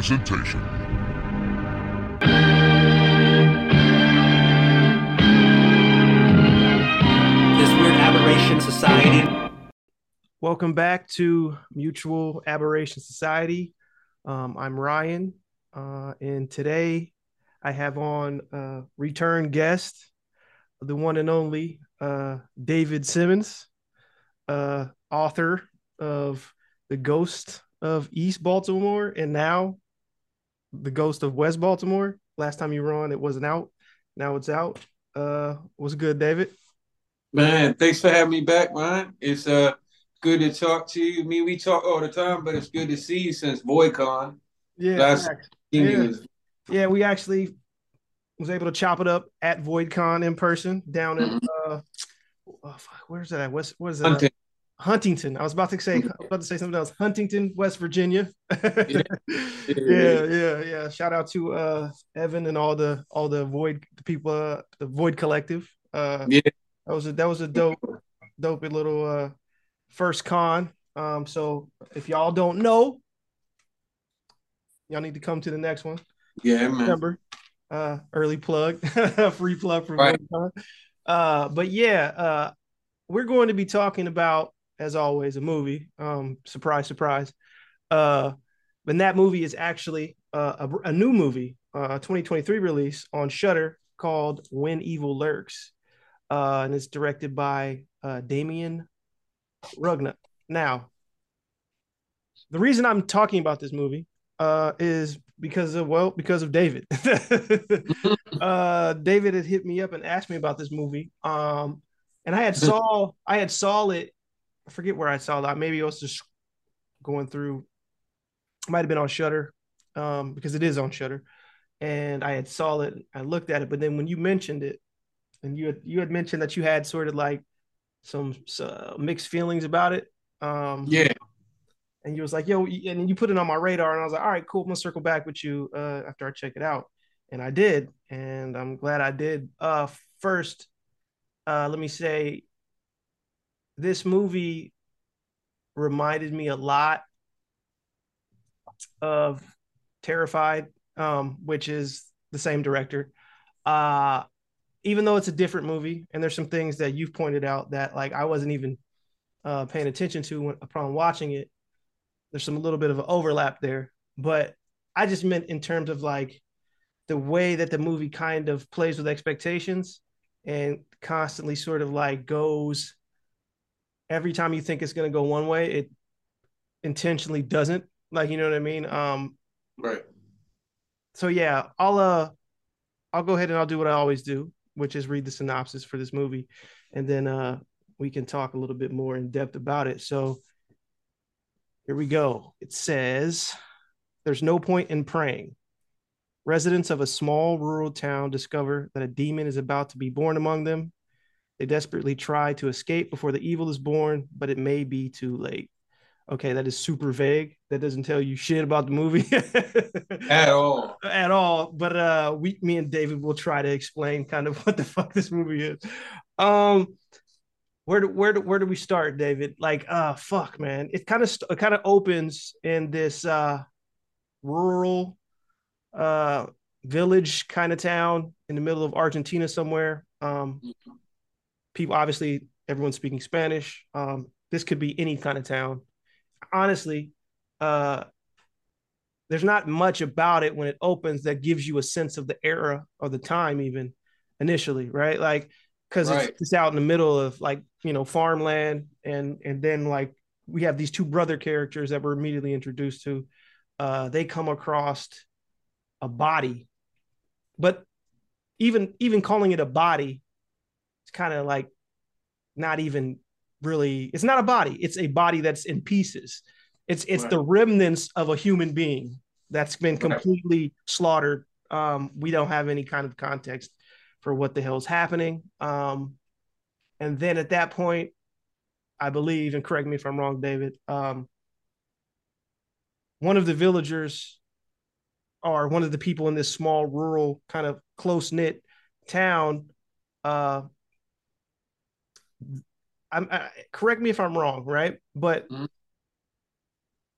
feature presentation. This Weird Aberration Society. Welcome back to Mutual Aberration Society. Um, I'm Ryan, uh, and today I have on uh, return guest, the one and only uh, David Simmons, uh, author of The Ghost of East Baltimore and now The Ghost of West Baltimore. Last time you were on, it wasn't out. Now it's out. Uh, what's good, David? Man, thanks for having me back, man. It's uh good to talk to you. I mean, we talk all the time, but it's good to see you since VoidCon. Yeah, Last Yeah. yeah, we actually was able to chop it up at VoidCon in person down in Mm-hmm. uh, oh, fuck, where's that? at? West, what is that? Hunting. Huntington. I was about to say, about to say something else. Huntington, West Virginia. yeah, Yeah. yeah, yeah, Shout out to uh Evan and all the all the Void the people, uh, the Void Collective. Uh, Yeah. that was a that was a dope, dope little uh first con. Um, so if y'all don't know, y'all need to come to the next one. Yeah, man. September. Uh, early plug, free plug for Right. Uh, but yeah, uh, we're going to be talking about, as always, a movie. Um, surprise, surprise. Uh, and that movie is actually uh, a, a new movie, uh, a 2023 release on Shudder called When Evil Lurks, uh, and it's directed by uh, Damien Rugna. Now, the reason I'm talking about this movie uh, is because of well, because of David. uh, David had hit me up and asked me about this movie, um, and I had saw I had saw it. I forget where I saw that. Maybe it was just going through. Might have been on Shudder, um, because it is on Shudder, and I had saw it. I looked at it, but then when you mentioned it, and you had you had mentioned that you had sort of like some uh, mixed feelings about it. Um, Yeah. and you was like, yo, and you put it on my radar, and I was like, all right, cool, I'm gonna circle back with you uh, after I check it out, and I did, and I'm glad I did. Uh, first, uh, let me say, this movie reminded me a lot of Terrified, um, which is the same director. Uh, even though it's a different movie, and there's some things that you've pointed out that like I wasn't even uh, paying attention to when, upon watching it there's some little bit of an overlap there but i just meant in terms of like the way that the movie kind of plays with expectations and constantly sort of like goes every time you think it's going to go one way it intentionally doesn't like you know what i mean um Right. so yeah i'll uh i'll go ahead and i'll do what i always do which is read the synopsis for this movie and then uh we can talk a little bit more in depth about it so here we go. It says there's no point in praying. Residents of a small rural town discover that a demon is about to be born among them. They desperately try to escape before the evil is born, but it may be too late. Okay, that is super vague. That doesn't tell you shit about the movie At all. at all. But uh, we, me and David will try to explain kind of what the fuck this movie is. Um, where do where do where do we start, David? Like, uh, fuck, man. It kind of st- it kind of opens in this uh rural uh village kind of town in the middle of Argentina somewhere. Um, people obviously everyone's speaking Spanish. Um, this could be any kind of town. Honestly, uh, there's not much about it when it opens that gives you a sense of the era or the time, even initially, right? Like, because Right. it's, it's out in the middle of like you know farmland, and and then like we have these two brother characters that we're immediately introduced to. Uh, they come across a body, but even even calling it a body, kind of like not even really. It's not a body. It's a body that's in pieces. It's it's Right. the remnants of a human being that's been Right. completely slaughtered. Um, we don't have any kind of context for what the hell's happening. Um, and then at that point, I believe, and correct me if I'm wrong, David. Um, one of the villagers, or one of the people in this small, rural, kind of close knit town, uh, I'm I, correct me if I'm wrong, right? But Mhm.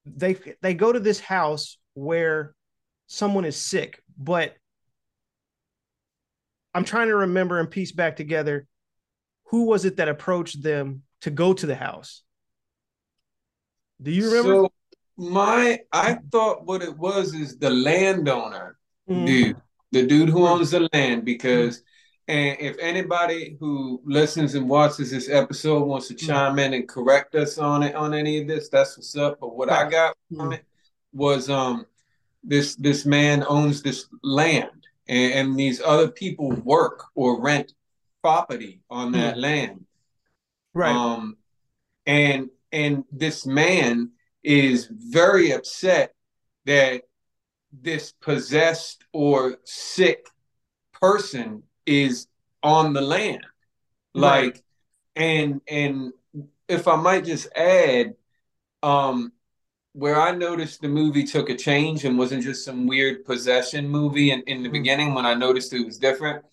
they they go to this house where someone is sick, but I'm trying to remember and piece back together who was it that approached them to go to the house? Do you remember? So my I thought what it was is the landowner Mm. dude, the dude who owns the land. Because and if anybody who listens and watches this episode wants to chime in and correct us on it on any of this, that's what's up. But what I got from Mm. it was um this this man owns this land and, and these other people work or rent property on that land. Right. Um, and and this man is very upset that this possessed or sick person is on the land. Right. Like, and and if I might just add, um, where I noticed the movie took a change and wasn't just some weird possession movie in, in the Mhm. beginning when I noticed it was different,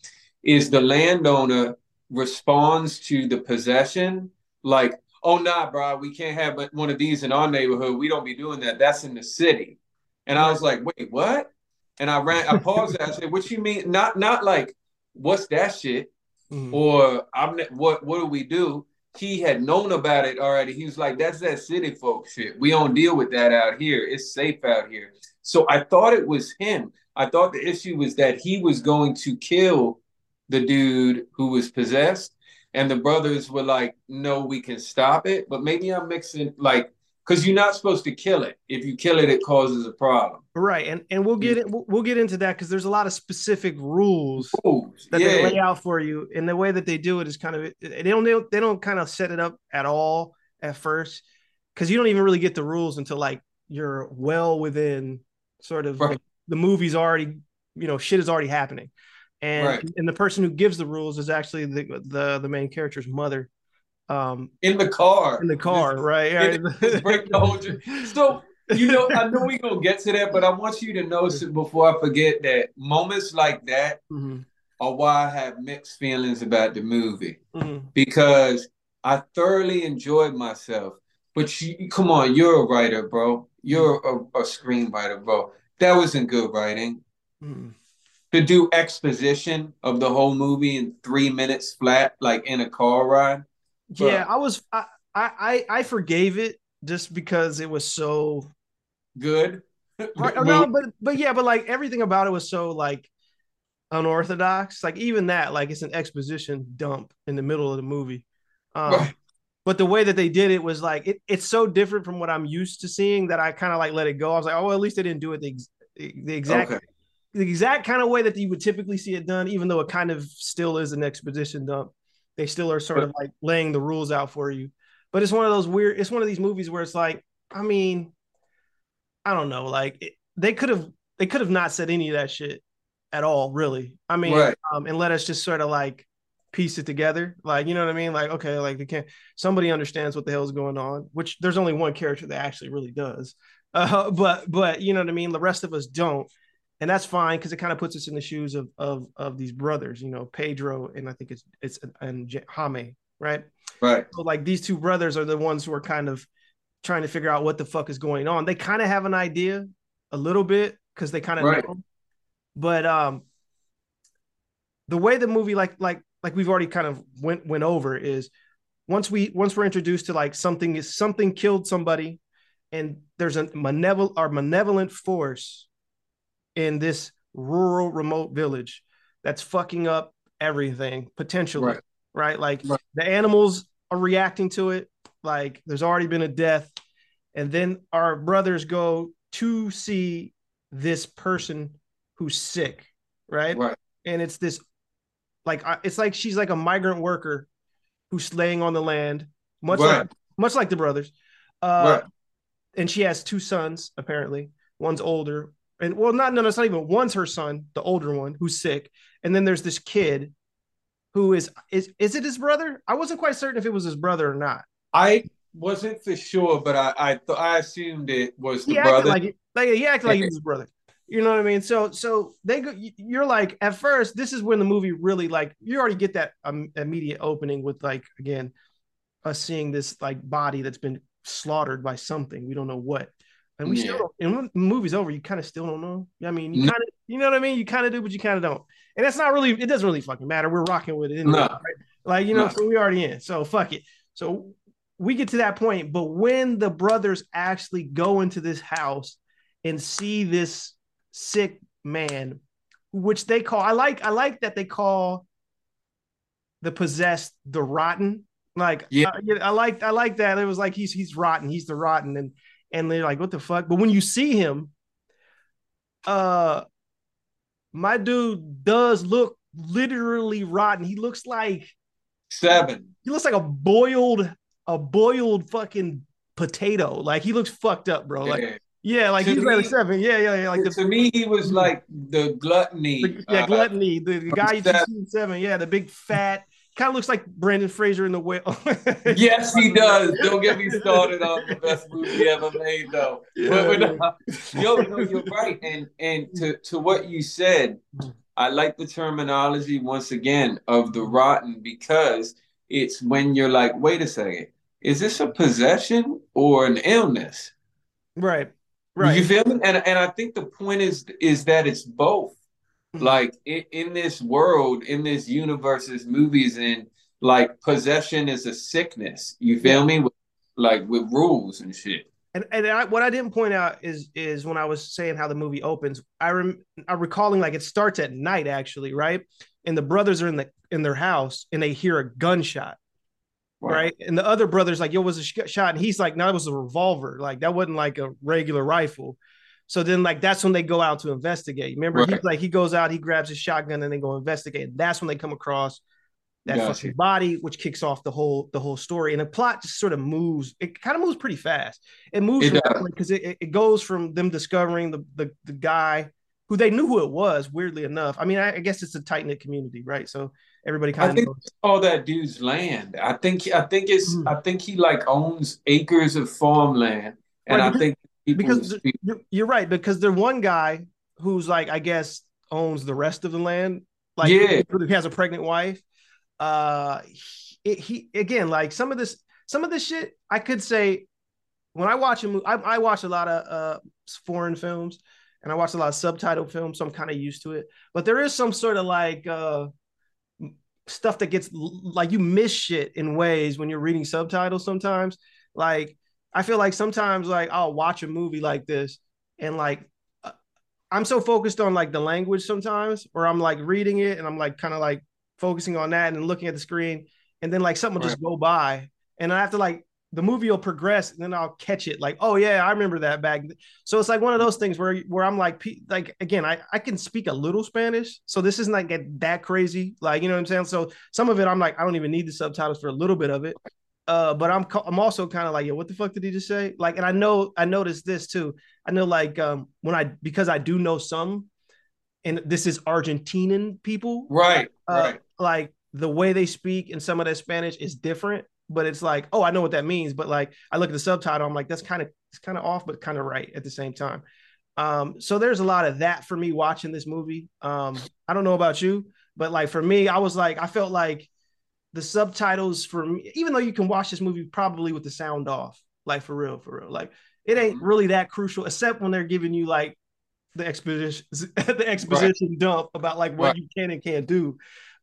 is the landowner responds to the possession like, oh nah, bro, we can't have one of these in our neighborhood. We don't be doing that. That's in the city. And I was like, wait, what? And I ran, I paused. I said, what you mean? Not not like, what's that shit? Mhm. or I'm what what do we do? He had known about it already. He was like, that's that city folk shit. We don't deal with that out here. It's safe out here. So I thought it was him. I thought the issue was that he was going to kill the dude who was possessed. And the brothers were like, no, we can stop it. But maybe I'm mixing like because you're not supposed to kill it. If you kill it, it causes a problem. Right. And and we'll get it we'll, get into that because there's a lot of specific rules Ooh, that they lay out for you. And the way that they do it is kind of they don't they don't, they don't kind of set it up at all at first because you don't even really get the rules until like you're well within sort of Right. the, the movie's already you know shit is already happening. And Right. and the person who gives the rules is actually the the the main character's mother. Um in the car. in the car, right? in break the whole So you know, I know we're gonna get to that, but I want you to know so- before I forget that moments like that Mhm, are why I have mixed feelings about the movie mhm. because I thoroughly enjoyed myself. But you, come on, you're a writer, bro. You're a, a screenwriter, bro. That wasn't good writing. Mhm. To do exposition of the whole movie in three minutes flat, like in a car ride. Yeah, I was I, I I forgave it just because it was so Good. no, but but yeah, but like everything about it was so like unorthodox. Like even that, like it's an exposition dump in the middle of the movie. Um, But the way that they did it was like it, it's so different from what I'm used to seeing that I kind of like let it go. I was like, oh, well, at least they didn't do it the, ex- the exact Okay. the exact kind of way that you would typically see it done, even though it kind of still is an exposition dump. They still are sort of like laying the rules out for you. But it's one of those weird, it's one of these movies where it's like, I mean, I don't know, like it, they could have they could have not said any of that shit at all, really. I mean, Right. um, and let us just sort of like piece it together. Like, you know what I mean? Like, okay, like they can't somebody understands what the hell's going on, which there's only one character that actually really does. Uh, but but you know what I mean? The rest of us don't and that's fine because it kind of puts us in the shoes of of of these brothers, you know, Pedro and I think it's it's and Jaime, right? Right. So like these two brothers are the ones who are kind of trying to figure out what the fuck is going on. They kind of have an idea a little bit because they kind of Right. know, but um, the way the movie like like like we've already kind of went went over is once we once we're introduced to like something is something killed somebody and there's a malevolent or malevolent force in this rural remote village that's fucking up everything potentially Right. right, like Right. the animals are reacting to it like there's already been a death and then our brothers go to see this person who's sick right Right. and it's this like it's like she's like a migrant worker who's laying on the land much like much like the brothers uh Right. and she has two sons apparently one's older and well not no, no it's not even one's her son the older one who's sick and then there's this kid who is is is it his brother i wasn't quite certain if it was his brother or not I wasn't for sure, but I I, th- I assumed it was the he brother. like like he acted like he was his brother. You know what I mean? So so they go. You're like at first. This is when the movie really like you already get that um, immediate opening with like again us seeing this like body that's been slaughtered by something we don't know what. And we Yeah. still don't. And when the movie's over, you kind of still don't know. I mean, you No. kind of, you know what I mean. You kind of do, but you kind of don't. And that's not really. It doesn't really fucking matter. We're rocking with it, anyway, No. right? Like you know, No. so we already in. So fuck it. So we get to that point, but when the brothers actually go into this house and see this sick man, which they call, I like, I like that they call the possessed the rotten. Like, Yeah. Uh, I, I like, I like that. It was like he's he's rotten, he's the rotten, and and they're like, what the fuck? But when you see him, uh, my dude does look literally rotten. He looks like Seven. he looks like a boiled a boiled fucking potato. Like he looks fucked up, bro. Like Yeah. yeah, like To he's like me- seven. Yeah, yeah, yeah. Like the, to me, he was like the gluttony. the yeah uh, gluttony. The, the guy you Seven. see seven. Yeah, the big fat. Kind of looks like Brendan Fraser in the whale. Yes, he does. Don't get me started on the best movie ever made, though. Yeah, But- but, uh, yo, no, you're right. And and to to what you said, I like the terminology once again of the rotten because it's when you're like, wait a second, is this a possession or an illness? right, right. You feel me? And and I think the point is is that it's both. Mhm. Like in, in this world, in this universe, this movies in, like possession is a sickness. You feel me? With, like with rules and shit. And and I, what I didn't point out is is when I was saying how the movie opens, I rem I'm recalling like it starts at night actually, right? And the brothers are in the in their house and they hear a gunshot, right? And the other brother's like, "Yo, was a sh- shot?" And he's like, "No, it was a revolver. Like that wasn't like a regular rifle." So then, like that's when they go out to investigate. Remember, Right. he's like he goes out, he grabs his shotgun, and they go investigate. that's when they come across that Gotcha. fucking body, which kicks off the whole the whole story. And the plot just sort of moves. It kind of moves pretty fast. It moves because it, it, it goes from them discovering the, the the guy who they knew who it was. Weirdly enough, I mean, I, I guess it's a tight knit community, right? So everybody kind of think knows. all that dude's land. I think I think it's Mhm. I think he like owns acres of farmland, and Right, I think because you're, you're right because there's one guy who's like I guess owns the rest of the land. Like Yeah. who has a pregnant wife. Uh, he, he again like some of this some of this shit I could say when I watch a movie I, I watch a lot of uh foreign films and I watch a lot of subtitle films so I'm kind of used to it. But there is some sort of like uh stuff that gets like you miss shit in ways when you're reading subtitles sometimes. Like I feel like sometimes like I'll watch a movie like this and like uh, I'm so focused on like the language sometimes or I'm like reading it and I'm like kind of like focusing on that and looking at the screen and then like something will just go by and I have to like the movie will progress and then I'll catch it like oh yeah I remember that back so it's like one of those things where where I'm like like again I I can speak a little Spanish so this isn't like that crazy like you know what I'm saying? So some of it I'm like I don't even need the subtitles for a little bit of it uh, but I'm I'm also kind of like, yo, what the fuck did he just say? Like, and I know I noticed this too. I know like um when I because I do know some, and this is Argentinian people, right, uh, right. like the way they speak and some of that Spanish is different. But it's like, oh, I know what that means. But like, I look at the subtitle, I'm like, that's kind of it's kind of off, but kind of right at the same time. Um, so there's a lot of that for me watching this movie. Um, I don't know about you, but like for me, I was like, I felt like the subtitles for me, even though you can watch this movie probably with the sound off, like for real, for real, like it ain't really that crucial, except when they're giving you like the exposition, the exposition dump about like what Right. you can and can't do.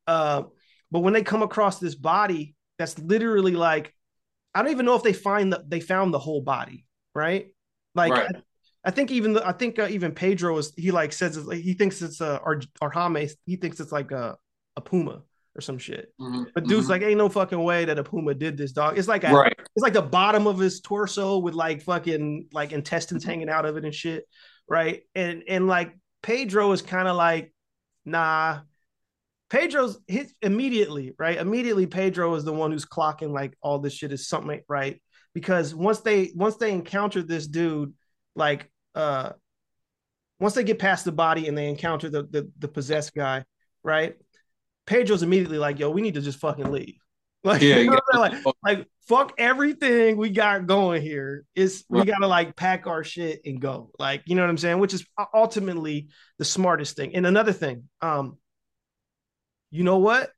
Uh, but when they come across this body, that's literally like, I don't even know if they find that they found the whole body, right? Like, Right. I, I think even the, I think uh, even Pedro is he like says it's, like, he thinks it's a Ar- Arhame, he thinks it's like a a puma or some shit. Mhm, But dude's mhm. like, ain't no fucking way that a puma did this, dog. It's like a, right, it's like the bottom of his torso with like fucking like intestines hanging out of it and shit, right? And and like Pedro is kind of like, nah. Pedro's his immediately, right? Immediately, Pedro is the one who's clocking like all this shit is something right because once they once they encounter this dude, like uh, once they get past the body and they encounter the the, the possessed guy, right? Pedro's immediately like, yo, we need to just fucking leave. Like, Yeah, you know like, like fuck everything we got going here. It's we gotta like pack our shit and go. Like, you know what I'm saying? Which is ultimately the smartest thing. And another thing, um, you know what?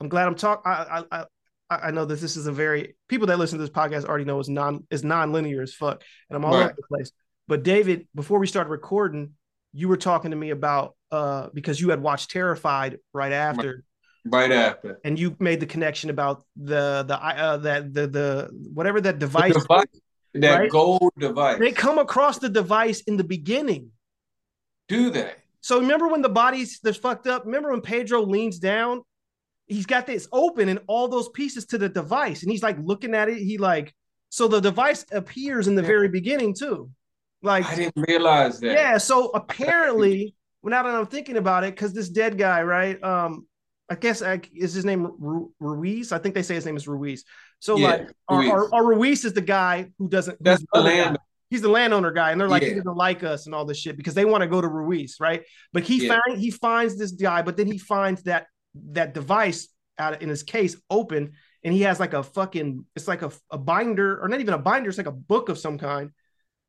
I'm glad I'm talking. I, I I know that this is a very people that listen to this podcast already know is non is non-linear as fuck, and I'm all Right. over the place. But David, before we started recording, you were talking to me about uh because you had watched Terrified right after, Right after. and you made the connection about the the uh, that the the whatever that device. device, that right? gold device. They come across the device in the beginning. Do they? So remember when the body's that's fucked up? Remember when Pedro leans down? He's got this open and all those pieces to the device, and he's like looking at it. He like so the device appears in the very beginning too. Like I didn't realize that. yeah, so apparently, well, now that I'm thinking about it, because this dead guy, right? Um, I guess I, is his name Ru- Ruiz? I think they say his name is Ruiz. So Yeah, like, our, Ruiz. our, our Ruiz is the guy who doesn't. That's the guy. land. He's the landowner guy, and they're like, he doesn't like us and all this shit because they want to go to Ruiz, right? But he Yeah. find he finds this guy, but then he finds that that device out in his case open, and he has like a fucking it's like a, a binder, or not even a binder, it's like a book of some kind.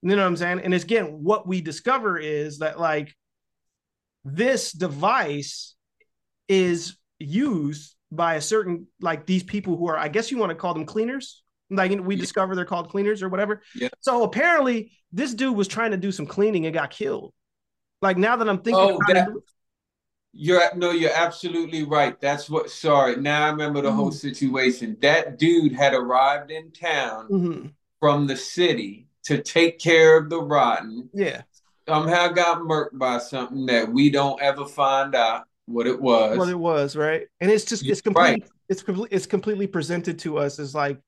You know what I'm saying? And again, what we discover is that like this device is used by a certain like these people who are, I guess you want to call them cleaners. Like we Yeah. discover they're called cleaners or whatever. Yeah. So apparently, this dude was trying to do some cleaning and got killed. Like now that I'm thinking, Oh, about that- it, You're no, you're absolutely right. That's what. Sorry, now I remember the whole Mhm. situation. That dude had arrived in town Mhm. from the city to take care of the rotten. yeah, Somehow got murked by something that we don't ever find out what it was. what it was, right? And it's just it's You're completely right. it's completely it's completely presented to us as like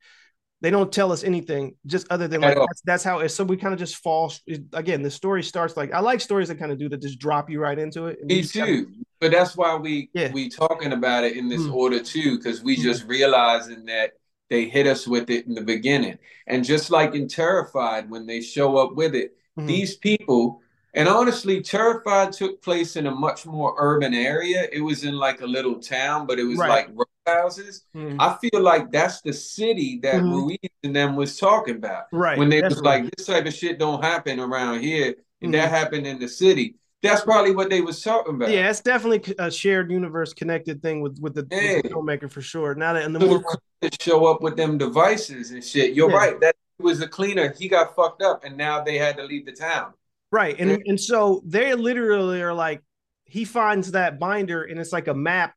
they don't tell us anything just other than like that's, that's how it. So we kind of just fall again. The story starts like I like stories that kind of do that, just drop you right into it. Me just kinda- too. But that's why we Yeah. we talking about it in this Mm. order too, because we Mm. just realizing that they hit us with it in the beginning. And just like in Terrified, when they show up with it, Mhm. these people, and honestly, Terrified took place in a much more urban area. It was in like a little town, but it was Right. like houses. Mhm. I feel like that's the city that Mhm. Ruiz and them was talking about. right When they was like, this type of shit don't happen around here, and Mhm. that happened in the city. That's probably what they was talking about. yeah, it's definitely a shared universe connected thing with with the, with the filmmaker for sure. Now that and the more to show up with them devices and shit. You're Yeah. right. That was a cleaner. He got fucked up, and now they had to leave the town. Right. And Yeah. and so they literally are like he finds that binder and it's like a map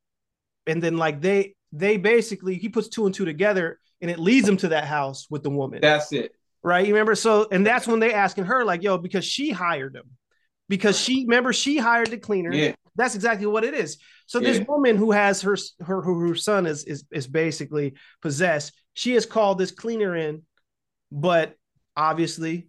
and then like they they basically he puts two and two together and it leads him to that house with the woman. That's it. right? You remember so and that's when they asking her like, "Yo, because she hired him." Because she remember she hired the cleaner. Yeah. That's exactly what it is. So this woman who has her her her, her son is, is is basically possessed. She has called this cleaner in, but obviously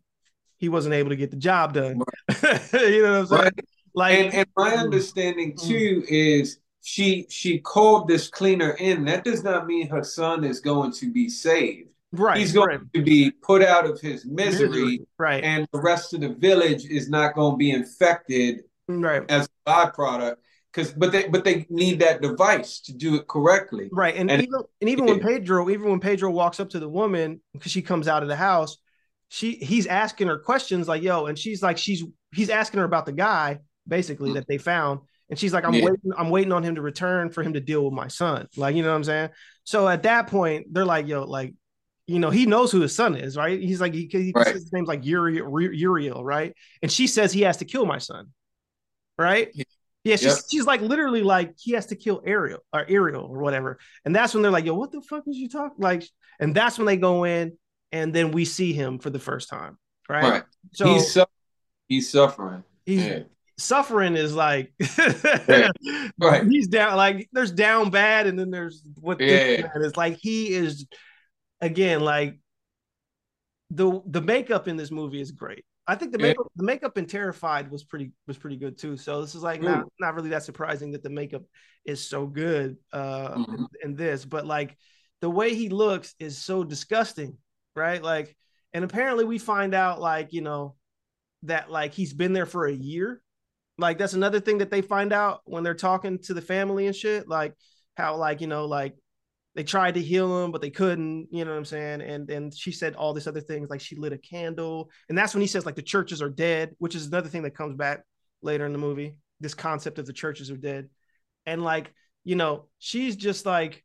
he wasn't able to get the job done. you know what I'm saying? Right. Like And and my Mm. understanding too is she she called this cleaner in. That does not mean her son is going to be saved. Right, He's going right, to be put out of his misery, right, and the rest of the village is not going to be infected right. as a byproduct. Because but they but they need that device to do it correctly. Right. And, And- even and even when Pedro, even when Pedro walks up to the woman because she comes out of the house, she he's asking her questions like, yo, and she's like, she's he's asking her about the guy, basically, mm. that they found. And she's like, I'm Yeah. waiting, I'm waiting on him to return for him to deal with my son. Like, you know what I'm saying? So at that point, they're like, yo, like, you know, he knows who his son is, right? He's like, he, he Right. his name's like Uriel, Uriel, right? And she says he has to kill my son, right? Yeah. Yeah, she's, Yep. she's like literally like he has to kill Ariel or Ariel or whatever, and that's when they're like, "Yo, what the fuck is you talking?" Like, and that's when they go in, and then we see him for the first time, right? Right. So he's he's, su- he's suffering. Yeah. suffering is like, Right. He's down like there's down bad, and then there's what Yeah. is like. He is again like the the makeup in this movie is great. I think the makeup the makeup in Terrified was pretty was pretty good too. So this is like not not really that surprising that the makeup is so good uh Mhm. in, in this, but like the way he looks is so disgusting, right? Like, and apparently we find out like you know that like he's been there for a year. Like that's another thing that they find out when they're talking to the family and shit. Like how like you know like they tried to heal him but they couldn't. You know what I'm saying? And and she said all this other things like she lit a candle, and that's when he says like the churches are dead, which is another thing that comes back later in the movie. This concept of the churches are dead, and like you know she's just like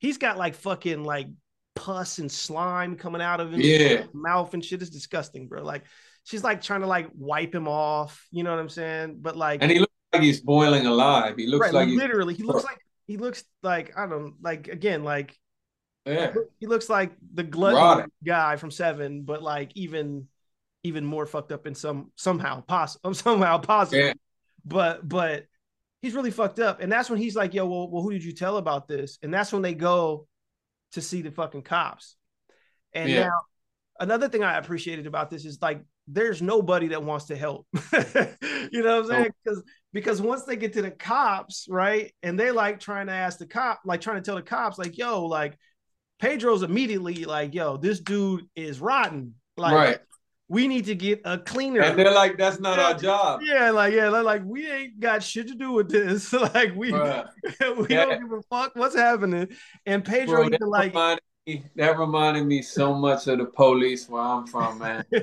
he's got like fucking like pus and slime coming out of his Yeah. mouth and shit. It's disgusting, bro. Like she's like trying to like wipe him off. You know what I'm saying? But like, And he looks like he's boiling alive. He looks right, like he's literally, he looks like he looks like I don't like again like yeah. he looks like the Rotting. guy from Seven, but like even even more fucked up in some somehow possible somehow possible. Yeah. But but he's really fucked up, and that's when he's like, "Yo, well, well, who did you tell about this?" And that's when they go to see the fucking cops. And Yeah. now another thing I appreciated about this is like there's nobody that wants to help. you know what I'm saying? Because because once they get to the cops, right, and they like trying to ask the cop, like trying to tell the cops, like, yo, like Pedro's immediately like, yo, this dude is rotten. Like, right. we need to get a cleaner. And they're like, that's not our job. yeah, like yeah, they're like we ain't got shit to do with this. like we Bruh. we Yeah. don't give a fuck what's happening. And Pedro Bro, like that reminded me so much of the police where I'm from, man.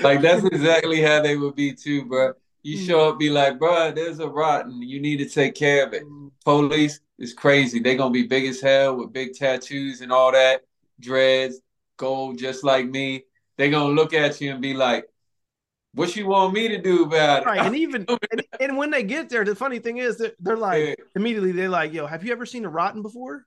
Like that's exactly how they would be too, bro. You Mm. show up, be like, bro, there's a rotten. You need to take care of it. Police is crazy. They're gonna be big as hell with big tattoos and all that, dreads, gold, just like me. They're gonna look at you and be like, "What you want me to do about it?" right, and even and, and when they get there, the funny thing is that they're like Yeah. immediately they're like, "Yo, have you ever seen a rotten before?"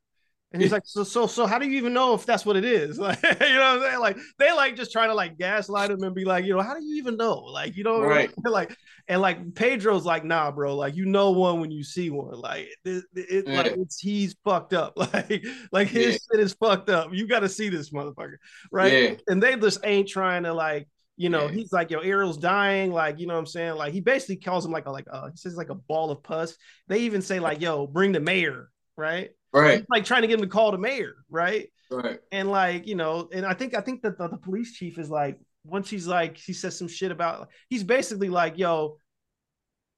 And he's like, "So, so, so, how do you even know if that's what it is?" Like, you know what I'm saying? Like, they like just trying to like gaslight him and be like, you know, how do you even know? Like, you know, Right. like, and like Pedro's like, nah, bro, like you know one when you see one. Like, it, it like it's he's fucked up. Like, like his Yeah. shit is fucked up. You got to see this motherfucker, right? Yeah. And they just ain't trying to like. You know, Yeah. he's like, yo, Ariel's dying. Like, you know what I'm saying? Like, he basically calls him like a like uh he says like a ball of pus. They even say, like, yo, bring the mayor, right? Right, He's like trying to get him to call the mayor, right? right. And like, you know, and I think I think that the, the police chief is like, once he's like, he says some shit about he's basically like, yo,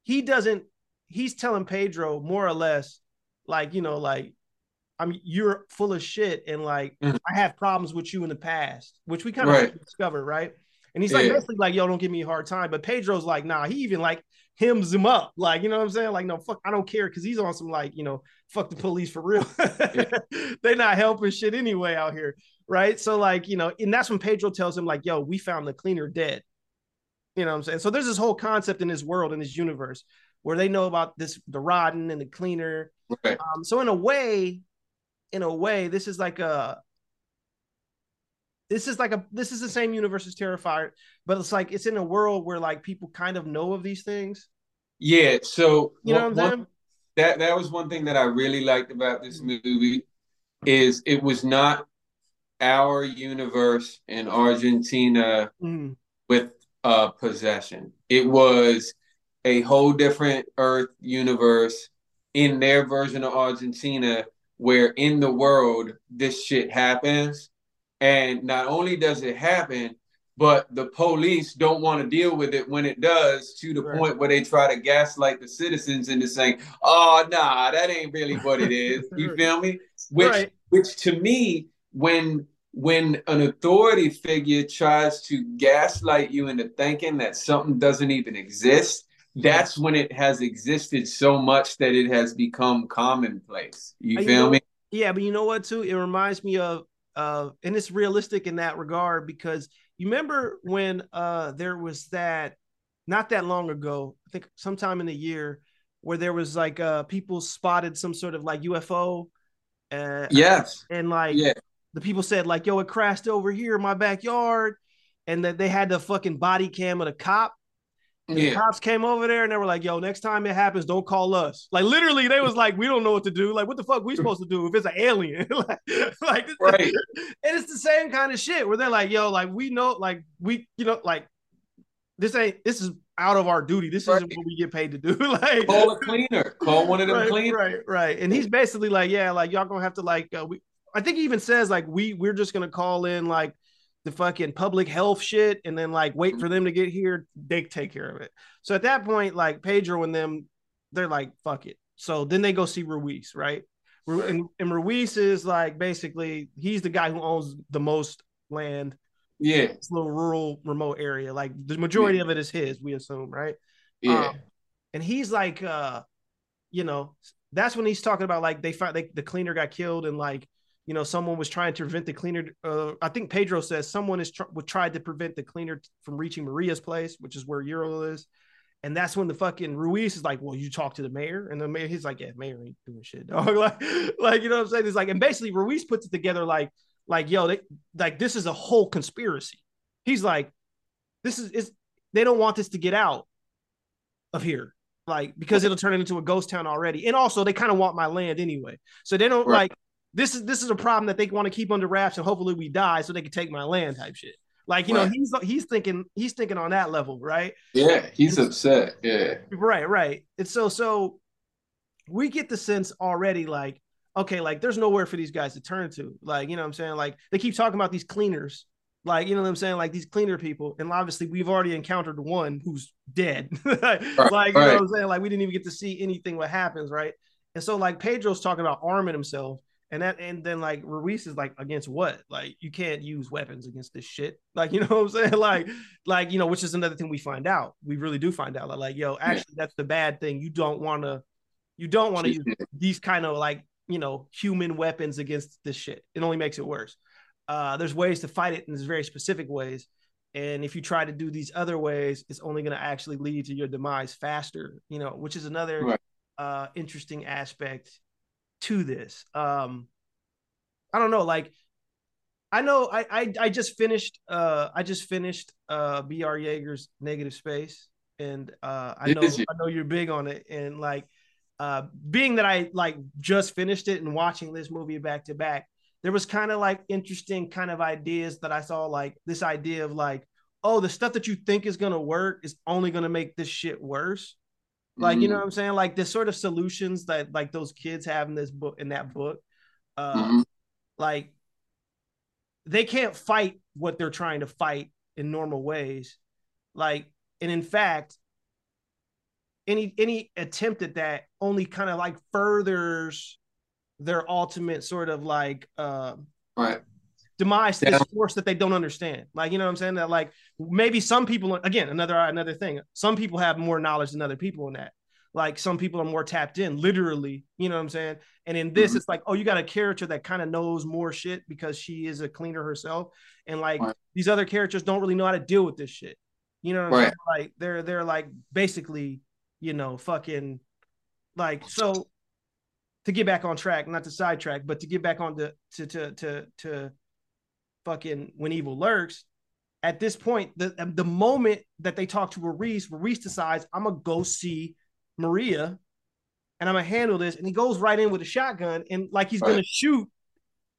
he doesn't, he's telling Pedro more or less, like, you know, like, I mean, you're full of shit, and like, Mhm. I have problems with you in the past, which we kind of Right. discovered, right? And he's like Yeah. basically like, yo, don't give me a hard time. But Pedro's like, nah, he even like hymns him up. Like, you know what I'm saying? Like, no, fuck, I don't care because he's on some like, you know, fuck the police for real. They're not helping shit anyway out here. Right. So, like, you know, and that's when Pedro tells him, like, yo, we found the cleaner dead. You know what I'm saying? So there's this whole concept in this world, in this universe, where they know about this the rotten and the cleaner. Right. Um, so in a way, in a way, this is like a this is like a this is the same universe as Terrified, but it's like it's in a world where like people kind of know of these things. Yeah. So You know what I'm one- saying? that that was one thing that I really liked about this movie is it was not our universe in Argentina Mhm. with uh possession. It was a whole different Earth universe in their version of Argentina where in the world this shit happens and not only does it happen but the police don't want to deal with it when it does to the Right. point where they try to gaslight the citizens into saying oh nah that ain't really what it is you feel me which Right. which to me when when an authority figure tries to gaslight you into thinking that something doesn't even exist that's when it has existed so much that it has become commonplace you Uh, you feel know- me Yeah, but you know what too? It reminds me of uh and it's realistic in that regard because you remember when uh there was that not that long ago, I think sometime in the year where there was like uh people spotted some sort of like UFO uh yes. and like yeah. the people said like yo it crashed over here in my backyard and that they had the fucking body cam of the cop and the cops came over there and they were like, yo, next time it happens, don't call us. Like literally, they was like, we don't know what to do. Like, what the fuck we supposed to do if it's an alien? like, like Right. and it's the same kind of shit where they're like, yo, like we know, like we, you know, like this ain't this is out of our duty. This isn't what we get paid to do. like call a cleaner call one of them right, cleaners right, right. And he's basically like, yeah, like y'all gonna have to like uh, we I think he even says like we we're just gonna call in like the fucking public health shit and then like wait for them to get here, they take care of it. So at that point, like Pedro and them, they're like, fuck it. So then they go see Ruiz, right? And, and Ruiz is like basically he's the guy who owns the most land, yeah this little rural remote area. Like the majority of it is his, we assume, right? yeah Um, and he's like, uh, you know, that's when he's talking about like they find they, the cleaner got killed and like you know someone was trying to prevent the cleaner. Uh, I think Pedro says someone is tr- tried to prevent the cleaner from reaching Maria's place, which is where Euro is. And that's when the fucking Ruiz is like, "Well, you talk to the mayor," and the mayor he's like, "Yeah, mayor ain't doing shit, dog." like, like you know what I'm saying? It's like, and basically Ruiz puts it together like, like yo, they like this is a whole conspiracy. He's like, this is is they don't want this to get out of here, like because it'll turn it into a ghost town already, and also they kind of want my land anyway, so they don't Right. like this is this is a problem that they want to keep under wraps and hopefully we die so they can take my land type shit. Like you know he's he's thinking he's thinking on that level, right? Yeah, he's upset. Yeah. Right, right. And so so we get the sense already like okay, like there's nowhere for these guys to turn to. Like, you know what I'm saying? Like they keep talking about these cleaners. Like, you know what I'm saying? Like these cleaner people. And obviously we've already encountered one who's dead. like, you know what I'm saying? Like we didn't even get to see anything what happens, right? And so like Pedro's talking about arming himself. And that and then like Ruiz is like against what? Like you can't use weapons against this shit. Like you know what I'm saying? Like like you know, which is another thing we find out. We really do find out. Like, like yo, actually that's the bad thing. You don't want to you don't want to use these kind of like you know human weapons against this shit. It only makes it worse. Uh, there's ways to fight it in there's very specific ways, and if you try to do these other ways, it's only going to actually lead to your demise faster. You know, which is another Right. uh, interesting aspect to this. Um, I don't know, like. I know I, I I just finished uh I just finished uh BR Yeager's negative space and uh I know? I know you're big on it and like uh being that I like just finished it and watching this movie back to back there was kind of like interesting kind of ideas that I saw like this idea of like oh the stuff that you think is going to work is only going to make this shit worse like you know Mhm. what I'm saying like the sort of solutions that like those kids have in this book in that book uh Mhm. like they can't fight what they're trying to fight in normal ways like and in fact any any attempt at that only kind of like furthers their ultimate sort of like uh Right. Demise to this force that they don't understand. Like you know what i'm saying? That like maybe some people again another another thing some people have more knowledge than other people in that. Like some people are more tapped in literally you know what i'm saying? And in this Mhm. it's like oh you got a character that kind of knows more shit because she is a cleaner herself. And like Right. these other characters don't really know how to deal with this shit. You know what i'm Right. saying? Like they're they're like basically you know fucking like so to get back on track not to sidetrack but to get back on the to to to to fucking when evil lurks at this point the the moment that they talk to Ruiz Ruiz decides I'm gonna go see Maria and I'm gonna handle this and he goes right in with a shotgun and like he's gonna shoot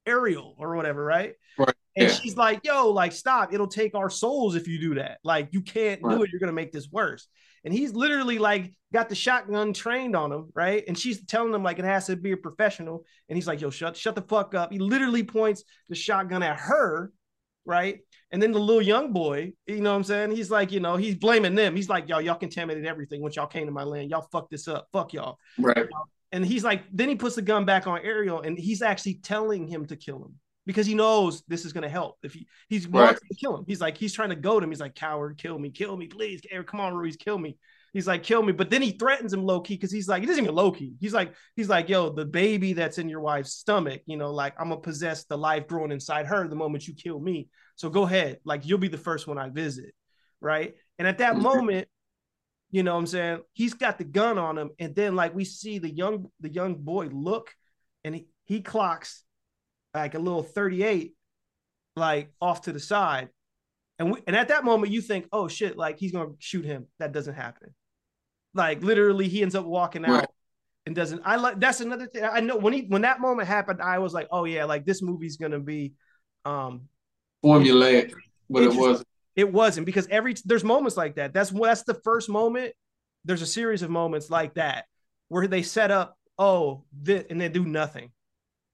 Ariel or whatever right? Right. and Yeah. she's like yo like stop. It'll take our souls if you do that. Like you can't do it. You're gonna make this worse and he's literally like got the shotgun trained on him, right? And she's telling him like it has to be a professional. And he's like, yo, shut, shut the fuck up. He literally points the shotgun at her, right? And then the little young boy, you know what I'm saying? He's like, you know, he's blaming them. He's like, y'all, y'all contaminated everything once y'all came to my land. Y'all fucked this up. Fuck y'all. Right. And he's like, then he puts the gun back on Ariel and he's actually telling him to kill him because he knows this is going to help. If he he's wants Right. to kill him, he's like, he's trying to goad him. He's like, coward, kill me, kill me, please. Come on, Ruiz, kill me. He's like, kill me. But then he threatens him low key because he's like, he doesn't even low key. He's like, he's like, yo, the baby that's in your wife's stomach, you know, like I'm gonna possess the life growing inside her the moment you kill me. So go ahead, like you'll be the first one I visit, right? And at that Mhm. moment, you know what I'm saying? He's got the gun on him, and then like we see the young the young boy look, and he, he clocks like a little 38, like off to the side. And we, and at that moment you think, oh shit, like he's gonna shoot him. That doesn't happen. Like literally, he ends up walking out Right. and doesn't. I like that's another thing. I know when he when that moment happened, I was like, oh yeah, like this movie's gonna be um Formulaic, but it wasn't. it wasn't because every there's moments like that. That's that's the first moment. There's a series of moments like that where they set up, oh, this, and they do nothing.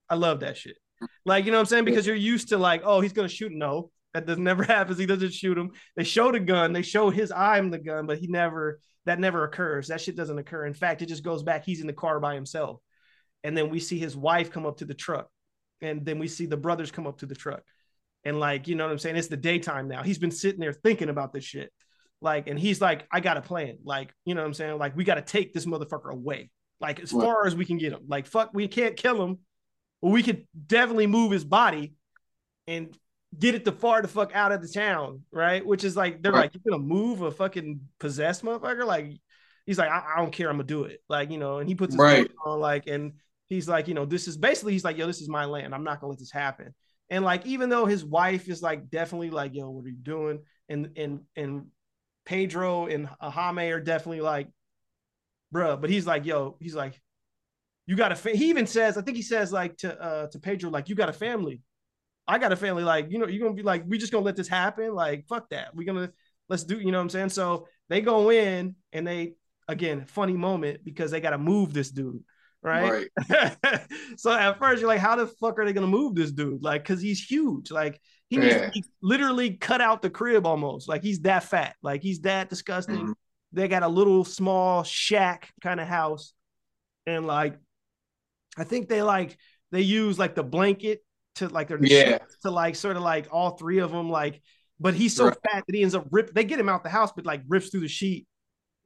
I love that shit. Like, you know what I'm saying? Because you're used to like, oh, he's gonna shoot. No, that does never happens. He doesn't shoot him. They show the gun, they show his I'm the gun, but he never that never occurs. That shit doesn't occur. In fact, it just goes back. He's in the car by himself. And then we see his wife come up to the truck. And then we see the brothers come up to the truck. And like, you know what I'm saying? It's the daytime now. He's been sitting there thinking about this shit. Like, and he's like, I got a plan. Like, you know what I'm saying? Like, we got to take this motherfucker away. like as Right. far as we can get him. Like fuck, we can't kill him, but we could definitely move his body and get it the far the fuck out of the town, right? Which is like they're Right. like, you're gonna move a fucking possessed motherfucker? Like he's like, I, I don't care, I'm gonna do it. Like, you know, and he puts his Right. on like and he's like, you know, this is basically he's like, yo, this is my land. I'm not gonna let this happen. And like, even though his wife is like definitely like, yo, what are you doing? And and and Pedro and Jaime are definitely like, bruh, but he's like, yo, he's like, you got a fa-. he even says, I think he says like to uh to Pedro, like, you got a family. I got a family, like, you know, you're gonna be like, we just gonna let this happen. Like, fuck that. We're gonna let's do, you know what I'm saying? So they go in and they again, funny moment because they gotta move this dude, right? Right. so at first you're like, how the fuck are they gonna move this dude? Like, cause he's huge. Like he needs Yeah. be literally cut out the crib almost. Like he's that fat. Like he's that disgusting. Mhm. They got a little small shack kind of house, and like, I think they like they use like the blanket to like their Yeah. to like sort of like all three of them like. But he's so Right. fat that he ends up rip. They get him out the house, but like rips through the sheet.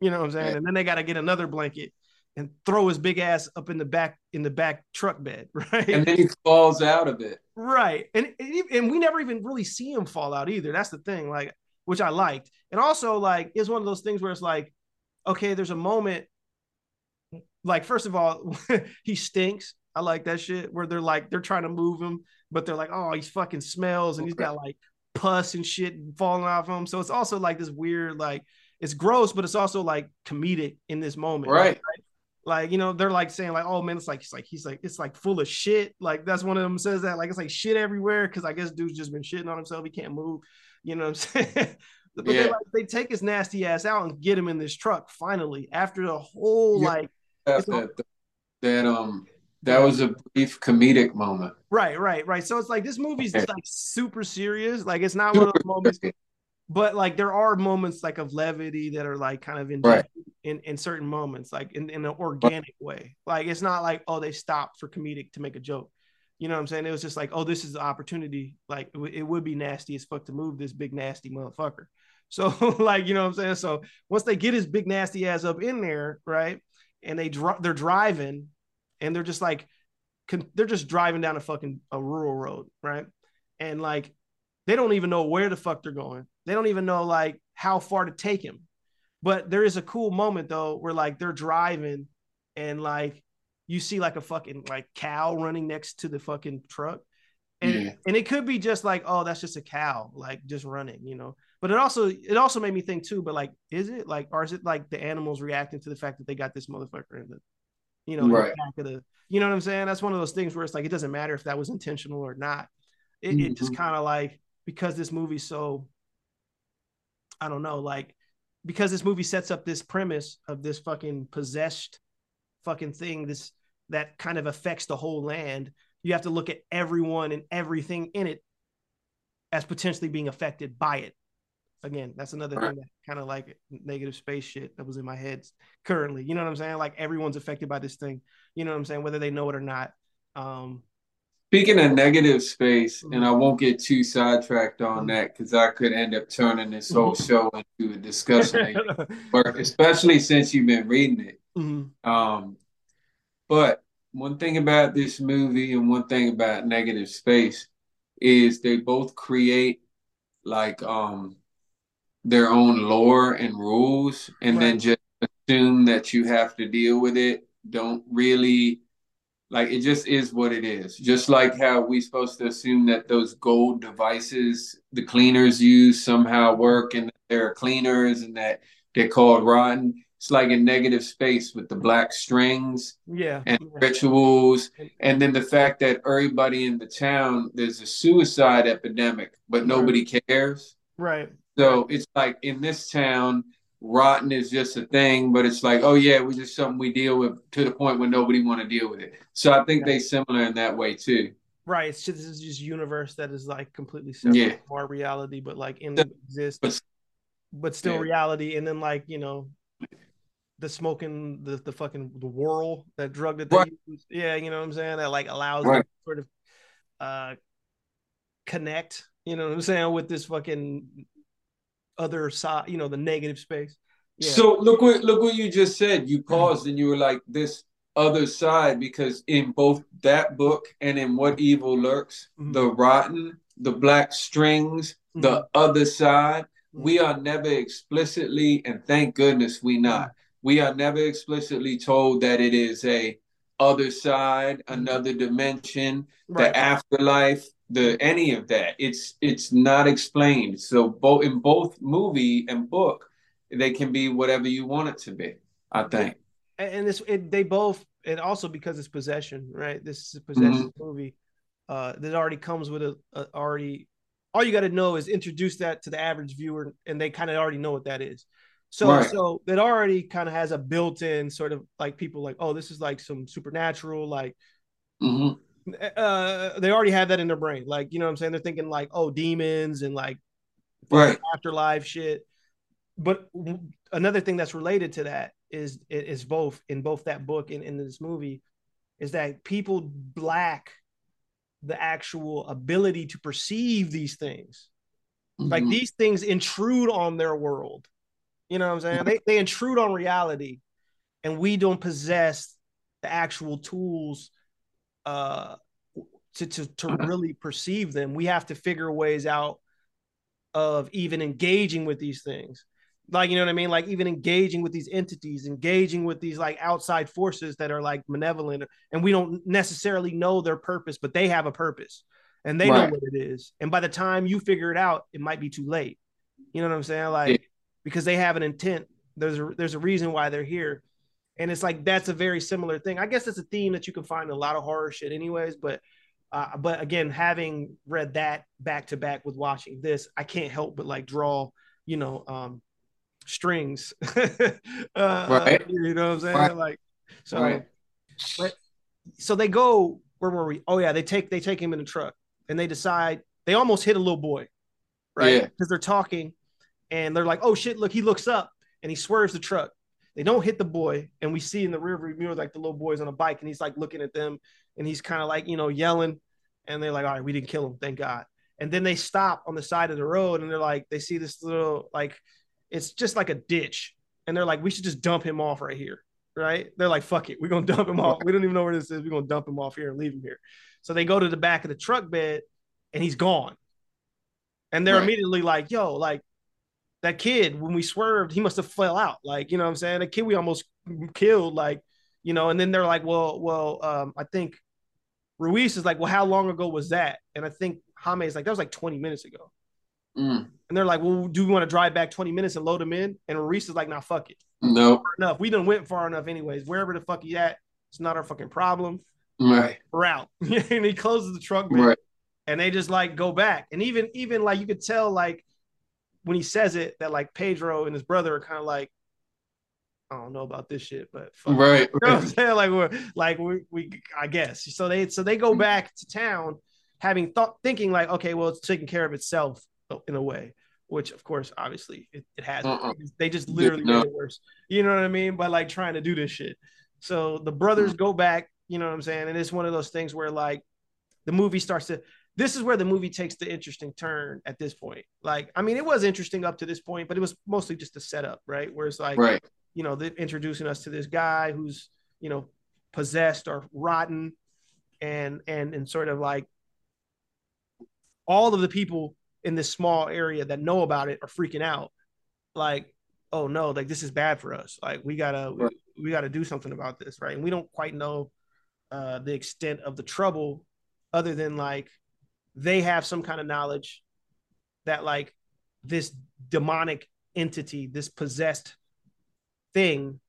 You know what I'm saying? Yeah. And then they got to get another blanket and throw his big ass up in the back in the back truck bed, right? And then he falls out of it. right. And and and we never even really see him fall out either. That's the thing, like which I liked. And also like it's one of those things where it's like, okay, there's a moment. Like first of all, he stinks. I like that shit where they're like they're trying to move him, but they're like, oh, he fucking smells, and he's got like pus and shit falling off him. So it's also like this weird, like it's gross, but it's also like comedic in this moment, Right. like you know they're like saying like oh man it's like it's like he's like it's like full of shit like that's one of them says that like it's like shit everywhere because i guess dude's just been shitting on himself he can't move you know what i'm saying but they like they take his nasty ass out and get him in this truck finally after the whole Yeah. like That, that, um that was a brief comedic moment. right right right. So it's like this movie's just like super serious. Like it's not one of those moments but like there are moments like of levity that are like kind of in Right. in, in certain moments like in, in an organic way. Like it's not like oh they stopped for comedic to make a joke. You know what i'm saying? It was just like oh this is the opportunity. Like it, w- it would be nasty as fuck to move this big nasty motherfucker. So like you know what i'm saying? So once they get his big nasty ass up in there right and they dri- they're driving and they're just like con- they're just driving down a fucking a rural road right and like they don't even know where the fuck they're going. They don't even know like how far to take him. But there is a cool moment though where like they're driving and like you see like a fucking like cow running next to the fucking truck. And Yeah. and it could be just like, oh, that's just a cow, like just running, you know. But it also it also made me think too, but like, is it like or is it like the animals reacting to the fact that they got this motherfucker in the you know, Right. back of the you know what I'm saying? That's one of those things where it's like it doesn't matter if that was intentional or not. It, it just Mhm. kind of like because this movie's so I don't know, like because this movie sets up this premise of this fucking possessed fucking thing, this that kind of affects the whole land. You have to look at everyone and everything in it as potentially being affected by it. Again, that's another Right. thing that kind of like negative space shit that was in my head currently. You know what I'm saying? Like everyone's affected by this thing. You know what I'm saying? Whether they know it or not. Um, Speaking of negative space, and I won't get too sidetracked on Mhm. that because I could end up turning this whole Mhm. show into a discussion, work, especially since you've been reading it. Mhm. Um, but one thing about this movie and one thing about negative space is they both create like um their own lore and rules and then just assume that you have to deal with it. Don't really like it just is what it is. Just like how we supposed to assume that those gold devices the cleaners use somehow work and they're cleaners and that they're called rotten. It's like a negative space with the black strings yeah. and yeah. rituals, and then the fact that everybody in the town there's a suicide epidemic, but nobody cares. Right. So it's like in this town, rotten is just a thing, but it's like, oh yeah, we just something we deal with to the point where nobody want to deal with it. So I think they similar in that way too. Right. It's just this is just universe that is like completely separate Yeah. from our reality, but like in exist, but- but still Yeah. reality. And then like you know, the smoking, the the fucking the whirl, that drug that they Right. use. Yeah, you know what I'm saying. That like allows Right. them to sort of uh connect. You know what I'm saying with this fucking other side. You know the negative space. Yeah. So look what look what you just said. You paused and you were like, this other side because in both that book and in What Evil Lurks, Mhm. the rotten, the black strings, the mm-hmm. other side, mm-hmm. we are never explicitly, and thank goodness we not, mm-hmm. we are never explicitly told that it is a other side, another dimension, Right. the afterlife, the any of that. It's it's not explained. So both in both movie and book, they can be whatever you want it to be. I think. and this it, they both and also because it's possession right this is a possession movie uh that already comes with a, a already all you got to know is introduce that to the average viewer and they kind of already know what that is so Right. so it already kind of has a built-in sort of like people like oh this is like some supernatural like hmm uh they already have that in their brain like you know what i'm saying they're thinking like oh demons and like Right. afterlife shit. But another thing that's related to that is is both in both that book and in this movie is that people lack the actual ability to perceive these things. Like Mhm. these things intrude on their world. You know what I'm saying? They they intrude on reality, and we don't possess the actual tools uh to to to really perceive them. We have to figure ways out of even engaging with these things. Like, you know what I mean? Like even engaging with these entities, engaging with these like outside forces that are like malevolent and we don't necessarily know their purpose, but they have a purpose and they know what it is. And by the time you figure it out, it might be too late. You know what I'm saying? Like because they have an intent. There's a there's a reason why they're here. And it's like that's a very similar thing. I guess it's a theme that you can find in a lot of horror shit anyways, but uh, but again, having read that back to back with watching this, I can't help but like draw, you know, um, strings. uh, Right. You know what I'm saying? Right. Like, so, Right. but so they go. Where were we? Oh yeah, they take they take him in the truck and they decide they almost hit a little boy, right? Yeah. Because they're talking, and they're like, "Oh shit! Look!" He looks up and he swerves the truck. They don't hit the boy, and we see in the rearview mirror like the little boy's on a bike, and he's like looking at them, and he's kind of like you know yelling, and they're like, "All right, we didn't kill him, thank God." And then they stop on the side of the road, and they're like, they see this little like, it's just like a ditch, and they're like, "We should just dump him off right here." Right? They're like, "Fuck it, we're gonna dump him off. We don't even know where this is. We're gonna dump him off here and leave him here." So they go to the back of the truck bed, and he's gone. And they're Right. immediately like, "Yo, like." That kid when we swerved he must have fell out. Like you know what i'm saying? The kid we almost killed like you know and then they're like well well um i think ruiz is like well how long ago was that? And i think Jaime is like that was like 20 minutes ago. Mm. and they're like well do we want to drive back 20 minutes and load him in? And ruiz is like nah fuck it. No. Nope. enough. We done went far enough anyways. Wherever the fuck he at it's not our fucking problem. Right. we're out. And he closes the truck bed Right. and they just like go back. And even even like you could tell like when he says it that like pedro and his brother are kind of like i don't know about this shit but fuck. Right. you know what i'm saying like we're like we, we i guess so they so they go back to town having thought thinking like okay well it's taking care of itself in a way which of course obviously it, it has Uh-uh. they just literally No. made it worse you know what i mean by like trying to do this shit so the brothers Mm. go back you know what i'm saying and it's one of those things where like the movie starts to this is where the movie takes the interesting turn at this point. Like i mean it was interesting up to this point but it was mostly just a setup right? Where it's like Right. you know they're introducing us to this guy who's you know possessed or rotten and and and sort of like all of the people in this small area that know about it are freaking out. Like oh no like this is bad for us. Like we gotta we, we gotta do something about this right? And we don't quite know uh the extent of the trouble other than like they have some kind of knowledge that like this demonic entity this possessed thing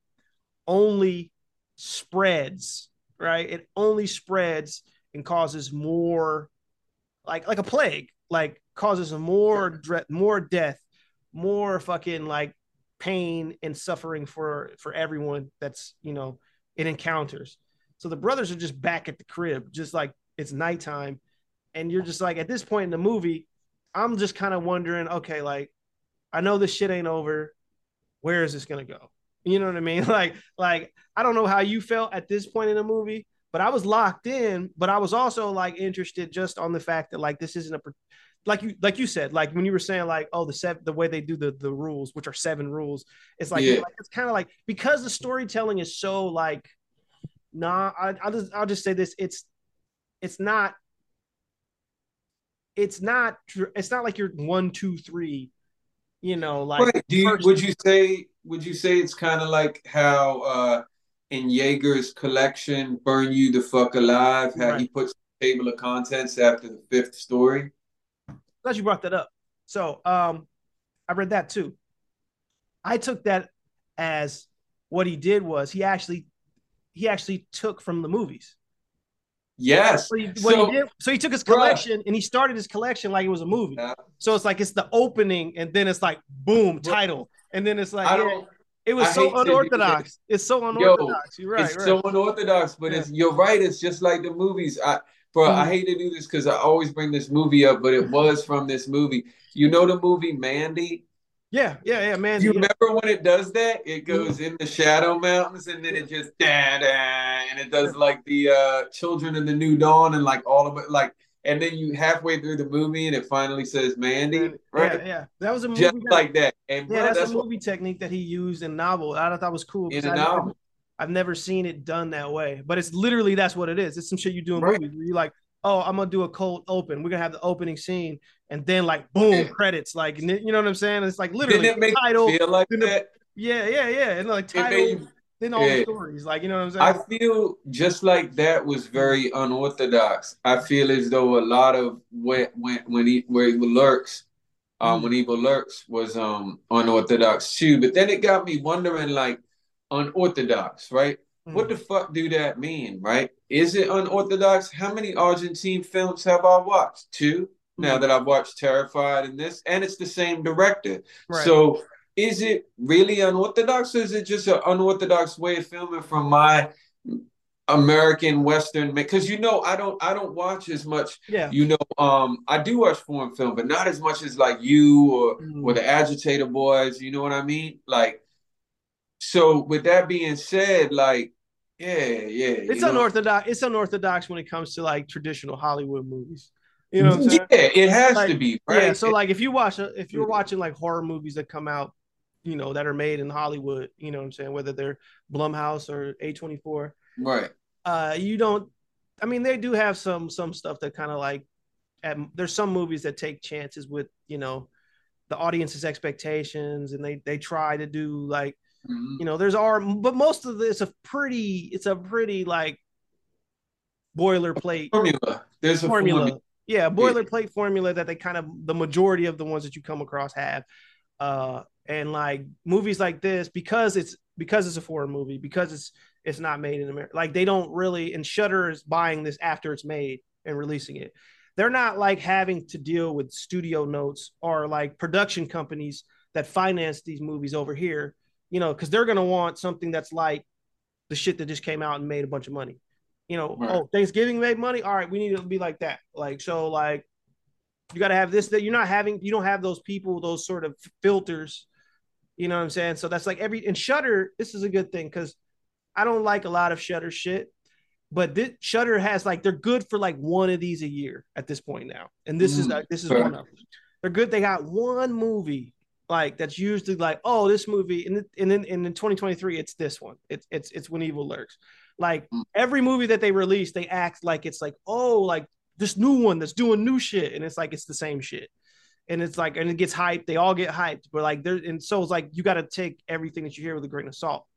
only spreads right? It only spreads and causes more like like a plague like causes more dread more death more fucking like pain and suffering for for everyone that's you know it encounters. So the brothers are just back at the crib just like it's nighttime and you're just like at this point in the movie i'm just kind of wondering okay like i know this shit ain't over where is this gonna go you know what i mean like like i don't know how you felt at this point in the movie but i was locked in but i was also like interested just on the fact that like this isn't a like you like you said like when you were saying like oh the seven the way they do the the rules which are seven rules it's like, Yeah. like it's kind of like because the storytelling is so like Nah, I, I'll just I'll just say this. It's it's not it's not it's not like you're one, two, three, you know, like Right. Do you, would you say would you say it's kind of like how uh in Yeager's collection, Burn You the Fuck Alive, how he puts a table of contents after the fifth story? glad you brought that up. So um I read that too. I took that as what he did was he actually he actually took from the movies. Yes. So he, So- he did, so he took his Bruh. collection and he started his collection like it was a movie. Yeah. So it's like it's the opening and then it's like boom title and then it's like I don't it was I so unorthodox. It's so unorthodox. You're right. it's right. so unorthodox, but it's you're right. It's just like the movies. I, bro, I Mhm. hate to do this because I always bring this movie up, but it was from this movie. You know the movie Mandy? Yeah, yeah, yeah, man. Do you yeah. remember when it does that? It goes in the Shadow Mountains and then it just da da, and it does like the uh Children in the New Dawn and like all of it, like, and then you halfway through the movie and it finally says Mandy, right? Yeah, yeah. That was a movie. Just that- like that. And bro, yeah, that's, that's a what movie technique that he used in novel. I thought that was cool. in a I never- novel. I've never seen it done that way, but it's literally that's what it is. It's some shit you do in Right. movies where you're like, oh, I'm gonna do a cold open. We're gonna have the opening scene, and then like boom, credits. Like you know what I'm saying? It's like literally it title. feel like the- that? Yeah, yeah, yeah, and like title, you then all the stories. Like you know what I'm saying? I feel just like that was very unorthodox. I feel as though a lot of when when when he where evil lurks, um, Mm. when evil lurks was um unorthodox too. But then it got me wondering, like, unorthodox, right? What Mm. the fuck do that mean, right? Is it unorthodox? How many Argentine films have I watched? Two. Now Mhm. that I've watched Terrified and this, and it's the same director. Right. So is it really unorthodox or is it just an unorthodox way of filming from my American Western because you know I don't I don't watch as much yeah, you know um I do watch foreign film but not as much as like you or Mhm. or the agitator boys you know what I mean like so with that being said like yeah yeah it's you know, unorthodox. It's unorthodox when it comes to like traditional Hollywood movies. You know what I'm saying? yeah it has Like, to be right Yeah, so like if you watch if you're Mhm. watching like horror movies that come out, you know, that are made in Hollywood, you know what I'm saying, whether they're Blumhouse or A24, right uh you don't I mean they do have some some stuff that kind of like at, there's some movies that take chances with, you know, the audience's expectations and they they try to do like, Mhm. you know, there's are but most of this a pretty it's a pretty like boilerplate formula there's a formula. formula Yeah, boilerplate formula that they kind of the majority of the ones that you come across have. Uh and like movies like this because it's because it's a foreign movie because it's it's not made in America. Like they don't really and Shudder is buying this after it's made and releasing it. They're not like having to deal with studio notes or like production companies that finance these movies over here, you know, because they're gonna want something that's like the shit that just came out and made a bunch of money. You know, Right. oh, Thanksgiving made money. All right, we need it to be like that. Like, so like you gotta have this, that you're not having, you don't have those people, those sort of filters. You know what I'm saying? So that's like every and Shudder, this is a good thing because I don't like a lot of Shudder shit, but this Shudder has like they're good for like one of these a year at this point now, and this is Mm, like this is fair. one of them. They're good. They got one movie like that's usually like oh this movie and then and then and in 2023 it's this one. It's it's it's When Evil Lurks. Like Mm. every movie that they release, they act like it's like oh like this new one that's doing new shit, and it's like it's the same shit and it's like and it gets hyped they all get hyped but like there and so it's like you got to take everything that you hear with a grain of salt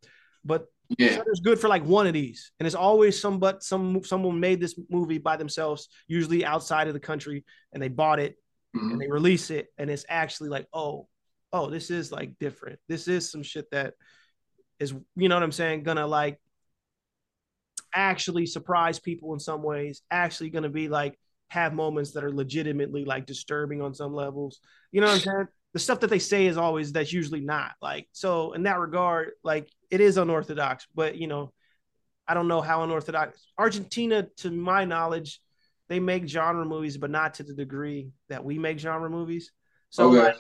but yeah Shudder's good for like one of these and it's always some but some someone made this movie by themselves usually outside of the country and they bought it Mhm. and they release it and it's actually like oh oh this is like different. This is some shit that is you know what i'm saying gonna like actually surprise people in some ways actually gonna be like have moments that are legitimately like disturbing on some levels. You know what i'm saying? The stuff that they say is always that's usually not like so in that regard like it is unorthodox but you know i don't know how unorthodox. Argentina to my knowledge they make genre movies but not to the degree that we make genre movies. So Okay. like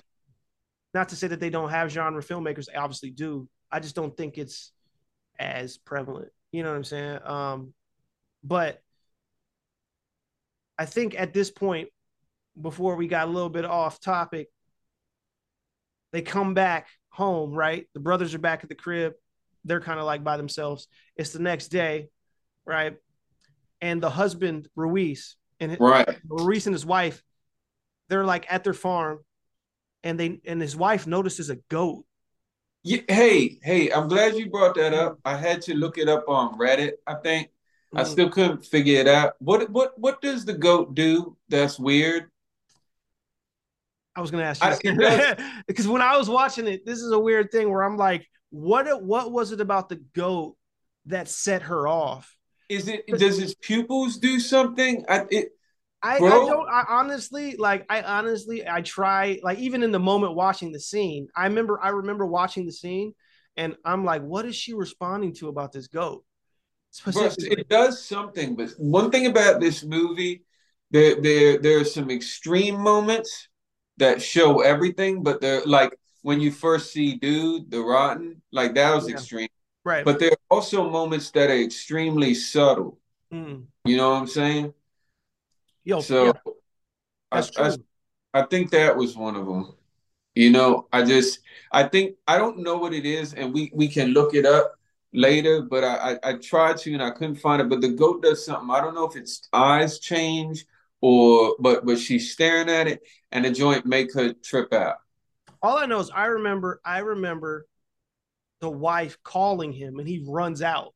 not to say that they don't have genre filmmakers they obviously do. I just don't think it's as prevalent. You know what i'm saying? Um but i think at this point before we got a little bit off topic they come back home right? The brothers are back at the crib. They're kind of like by themselves. It's the next day right? And the husband Ruiz and Right. Ruiz and his wife, they're like at their farm, and they and his wife notices a goat. Yeah, hey, hey, I'm glad you brought that up. I had to look it up on Reddit, I think. I Mm. still couldn't figure it out. What what what does the goat do that's weird? I was gonna ask you because when I was watching it, this is a weird thing where I'm like, what what was it about the goat that set her off? Is it does his pupils do something? I it I, I don't I honestly like I honestly I try like even in the moment watching the scene, I remember I remember watching the scene and I'm like, what is she responding to about this goat? Bro, it does something, but one thing about this movie, there there there are some extreme moments that show everything, but they're like when you first see dude, the rotten, like that was Yeah. extreme. right. But there are also moments that are extremely subtle. Mm. You know what I'm saying? Yo, So yeah, I, I. I think that was one of them. You know, I just I think I don't know what it is, and we we can look it up later. But I I, I tried to and I couldn't find it. But the goat does something. I don't know if its eyes change or but but she's staring at it, and the joint make her trip out. all I know is I remember I remember the wife calling him and he runs out.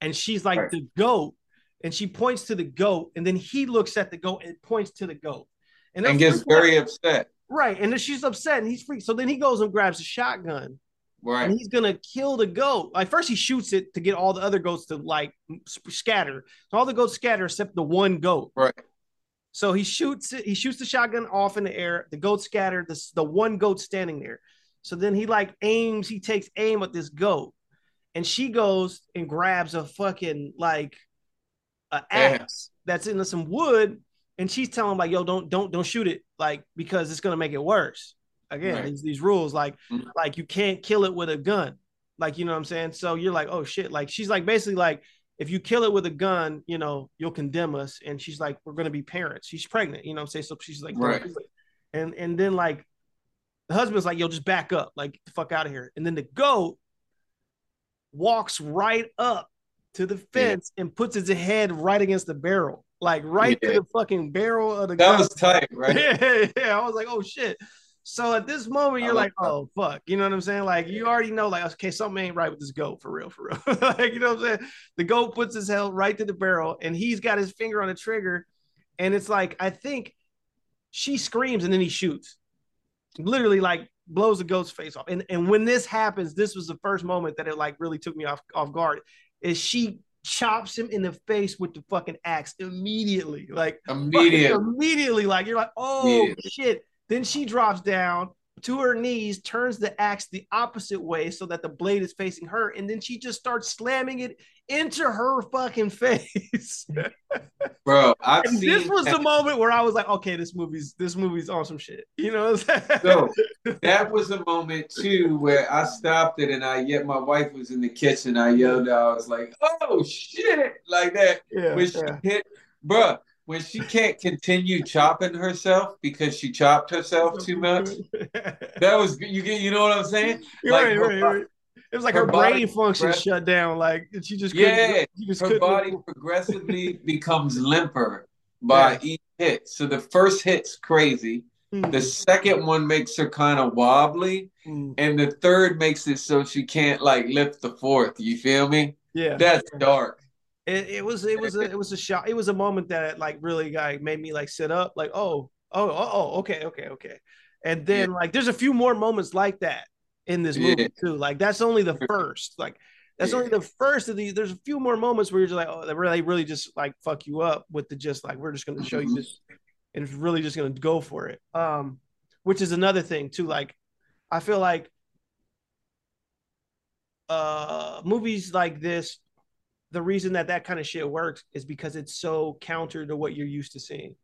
And she's like Right. the goat. And she points to the goat. And then he looks at the goat and points to the goat. And, And gets very out. upset. right. And then she's upset and he's freaked. So then he goes and grabs a shotgun Right. and he's gonna kill the goat. Like first he shoots it to get all the other goats to like scatter. So all the goats scatter except the one goat. Right. So he shoots it. He shoots the shotgun off in the air. The goat scattered. The the one goat standing there. So then he like aims. He takes aim at this goat, and she goes and grabs a fucking like a axe that's in some wood, and she's telling him like, "Yo, don't don't don't shoot it, like because it's gonna make it worse." Again, Right. these these rules like Mhm. like you can't kill it with a gun, like you know what I'm saying. So you're like, oh shit, like she's like basically like if you kill it with a gun, you know, you'll condemn us. And she's like, we're gonna be parents. She's pregnant, you know what I'm saying? So she's like, Right. And and then like the husband's like, yo, just back up, like get the fuck out of here. And then the goat walks right up to the fence and puts his head right against the barrel, like right Yeah. to the fucking barrel of the gun. That gun. was tight, right? Yeah, yeah. I was like, oh shit. So at this moment, you're like like, oh fuck. You know what I'm saying? Like you already know, like, okay, something ain't right with this goat for real, for real. like, you know what I'm saying? The goat puts his head right to the barrel and he's got his finger on the trigger. And it's like, I think she screams and then he shoots. Literally, like blows the goat's face off. And and when this happens, this was the first moment that it like really took me off off guard. Is she chops him in the face with the fucking axe immediately. Like Immediate. fucking immediately, like you're like, oh Immediately. shit. Then she drops down to her knees, turns the axe the opposite way so that the blade is facing her, and then she just starts slamming it into her fucking face. Bro, I've and seen this was the moment where I was like, okay, this movie's this movie's on some shit. You know what I'm saying? So that was a moment too where I stopped it and I yet my wife was in the kitchen. I yelled out, I was like, oh shit, like that. yeah, When she yeah. hit, bruh, when she can't continue chopping herself because she chopped herself too much. That was you get you know what I'm saying? You're Like, right, her right, right. It was like her, her brain function progress- shut down. Like she just Yeah, she just Her body progressively becomes limper by Yeah. each hit. So the first hit's crazy. Mm, The second one makes her kind of wobbly. mm, And the third makes it so she can't like lift the fourth. You feel me? yeah. That's dark. It, it was it was a it was a shot. It was a moment that like really like made me like sit up, like oh oh oh, oh okay okay okay, and then like there's a few more moments like that in this movie Yeah. too. Like that's only the first. Like that's only the first of these. There's a few more moments where you're just like oh they really really just like fuck you up with the just like we're just gonna show you Mhm. this, and it's really just gonna go for it. Um, which is another thing too. Like I feel like uh movies like this the reason that that kind of shit works is because it's so counter to what you're used to seeing.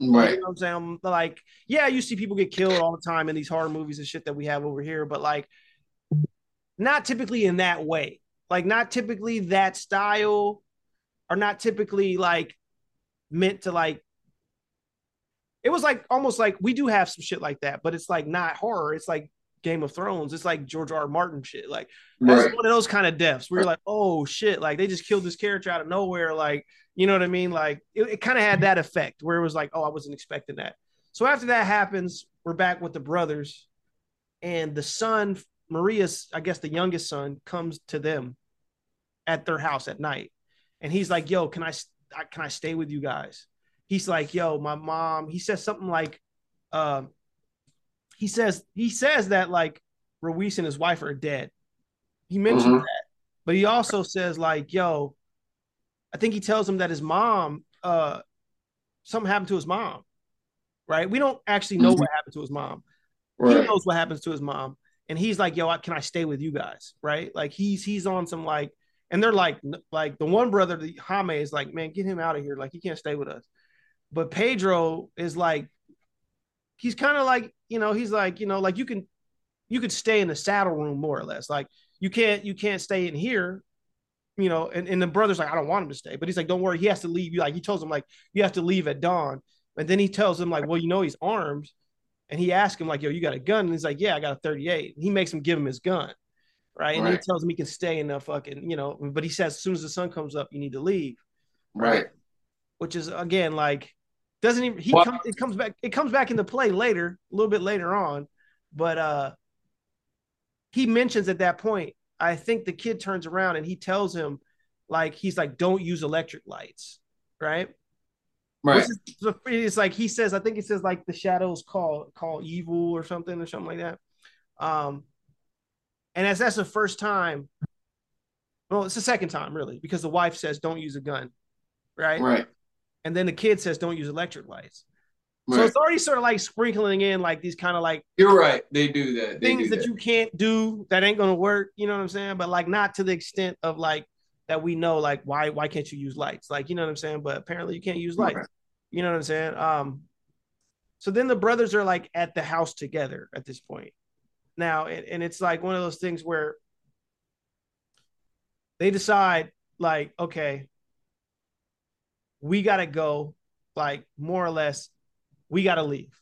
Right. You know I'm saying? Like, yeah, you see people get killed all the time in these horror movies and shit that we have over here, but like, not typically in that way. Like, not typically that style, or not typically like meant to like. It was like almost like we do have some shit like that, but it's like not horror. It's like Game of Thrones. It's like George R. R. Martin shit. Like that's Right. one of those kind of deaths where you're like, oh shit, like they just killed this character out of nowhere. Like, you know what I mean? Like it, it kind of had that effect where it was like, oh, I wasn't expecting that. So after that happens, we're back with the brothers, and the son, Maria's, I guess the youngest son, comes to them at their house at night, and he's like, "Yo, can I can I stay with you guys?" He's like, "Yo, my mom." He says something like, um, he says he says that like Ruiz and his wife are dead. He mentioned Mhm. that, but he also says like, "Yo," I think he tells him that his mom, uh, something happened to his mom. Right? We don't actually know Mhm. what happened to his mom he knows what happens to his mom and he's like yo I- can i stay with you guys right like he's he's on some like and they're like like the one brother the Jaime is like man get him out of here like he can't stay with us but pedro is like he's kind of like you know he's like you know like you can you could stay in the saddle room more or less like you can't you can't stay in here you know and, and the brother's like i don't want him to stay but he's like don't worry he has to leave you like he tells him like you have to leave at dawn and then he tells him like well you know he's armed and he asks him like, "Yo, you got a gun?" And he's like, "Yeah, I got a 38." And he makes him give him his gun, right? And he tells him he can stay in the fucking, you know. But he says as soon as the sun comes up, you need to leave, Right. which is again like doesn't even he Well- comes it comes back it comes back into play later, a little bit later on, but uh he mentions at that point. I think the kid turns around and he tells him like he's like, "Don't use electric lights," right? Right. Is- it's like he says, I think he says like the shadows call call evil or something or something like that. Um, and as that's the first time, well, it's the second time really, because the wife says don't use a gun, right? Right. And then the kid says don't use electric lights. So it's already sort of like sprinkling in like these kind of like You're right. They do that. They things do that you can't do that ain't gonna work. You know what I'm saying? But like not to the extent of like that we know like why why can't you use lights? Like you know what I'm saying? But apparently you can't use lights. Right. You know what I'm saying? Um, so then the brothers are like at the house together at this point now, and, and it's like one of those things where they decide like, okay, we gotta go, like more or less, we gotta leave.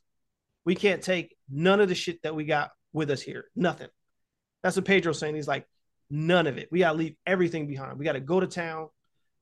We can't take none of the shit that we got with us here. Nothing. That's what Pedro's saying. He's like, none of it. We gotta leave everything behind. We gotta go to town.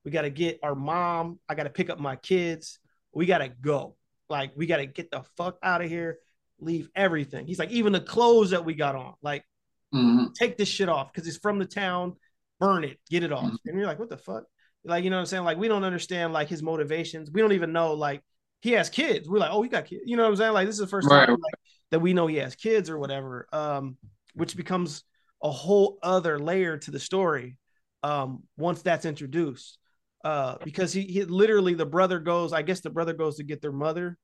We gotta get our mom. I gotta pick up my kids. We gotta go. Like, we gotta get the fuck out of here. Leave everything. He's like, even the clothes that we got on, like, Mhm. take this shit off because it's from the town. Burn it, get it off. Mhm. And you're like, what the fuck? Like, you know what I'm saying? Like, we don't understand like his motivations. We don't even know like he has kids. We're like, oh, he got kids. You know what I'm saying? Like, this is the first Right. time like, that we know he has kids or whatever. Um, which becomes a whole other layer to the story um once that's introduced. Uh, because he, he literally the brother goes, I guess the brother goes to get their mother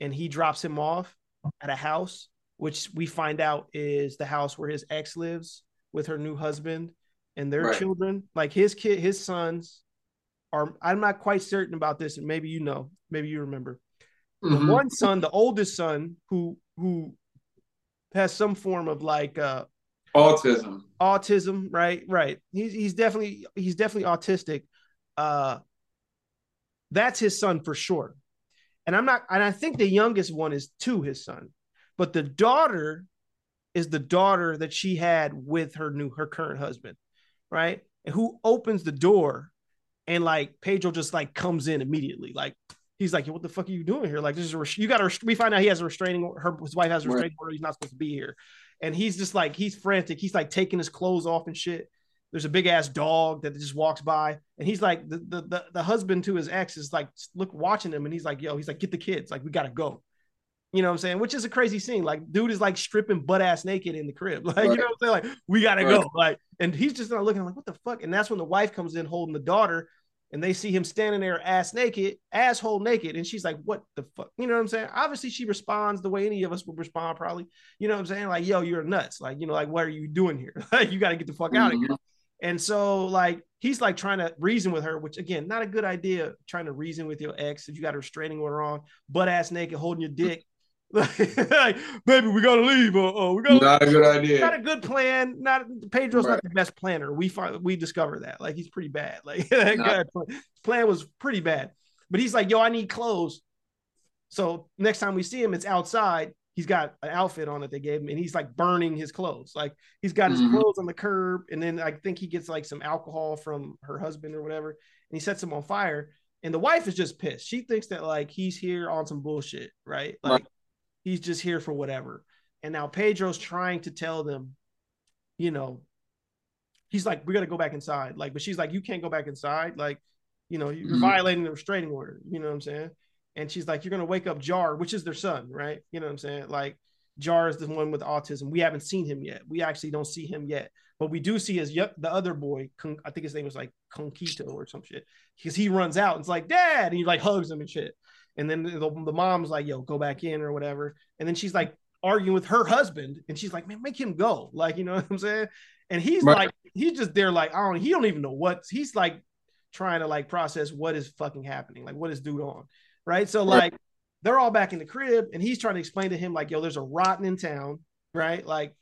and he drops him off at a house, which we find out is the house where his ex lives with her new husband and their Right. children. Like his kid, his sons are. I'm not quite certain about this, and maybe you know, maybe you remember. The Mhm. one son, the oldest son, who who has some form of like uh Autism. autism, right? Right. He's he's definitely he's definitely autistic. Uh that's his son for sure. And I'm not and I think the youngest one is to his son. But the daughter is the daughter that she had with her new her current husband, right? And who opens the door and like Pedro just like comes in immediately. Like he's like, what the fuck are you doing here? Like this is a you got to we find out he has a restraining her his wife has a Right. restraining order. He's not supposed to be here and he's just like he's frantic. He's like taking his clothes off and shit. There's a big ass dog that just walks by, and he's like the, the the the husband to his ex is like look watching him, and he's like, yo, he's like, get the kids, like we gotta go. You know what I'm saying? Which is a crazy scene. Like, dude is like stripping butt ass naked in the crib. Like, you know what I'm saying? Like, we gotta Right. go. Like, and he's just not looking like, what the fuck? And that's when the wife comes in holding the daughter, and they see him standing there ass naked, asshole naked, and she's like, what the fuck? You know what I'm saying? Obviously, she responds the way any of us would respond, probably. You know what I'm saying? Like, yo, you're nuts. Like, you know, like, what are you doing here? Like, you got to get the fuck out of here. Mm-hmm. And so, like, he's like trying to reason with her, which again, not a good idea. Trying to reason with your ex if you got a restraining order on, butt ass naked, holding your dick. like, baby, we gotta leave. Uh, oh, we gotta. Not a good idea. Not a good plan. Not Pedro's Right. not the best planner. We find we discover that. Like he's pretty bad. Like that guy plan- was pretty bad. But he's like, yo, I need clothes. So next time we see him, it's outside. he's got an outfit on that they gave him, and he's like burning his clothes. Like he's got his Mhm. clothes on the curb, and then I think he gets like some alcohol from her husband or whatever, and he sets him on fire. And the wife is just pissed. She thinks that like he's here on some bullshit, right? Right. He's just here for whatever. And now Pedro's trying to tell them, you know, he's like, we got to go back inside. Like, but she's like, you can't go back inside. Like, you know, you're Mhm. violating the restraining order. You know what I'm saying? And she's like, you're gonna wake up Jair, which is their son, right? You know what I'm saying? Like, Jair is the one with autism. We haven't seen him yet. We actually don't see him yet, but we do see his yep, the other boy. I think his name was like Conquito or some shit. Because he runs out and it's like, Dad, and he like hugs him and shit. And then the, the mom's like, yo, go back in or whatever. And then she's like arguing with her husband, and she's like, man, make him go. Like, you know what I'm saying? And he's Right. like, he's just there, like, I don't, he don't even know what he's like trying to like process what is fucking happening, like what is dude on, right? So Right. like they're all back in the crib, and he's trying to explain to him like, yo, there's a rotten in town, right? Like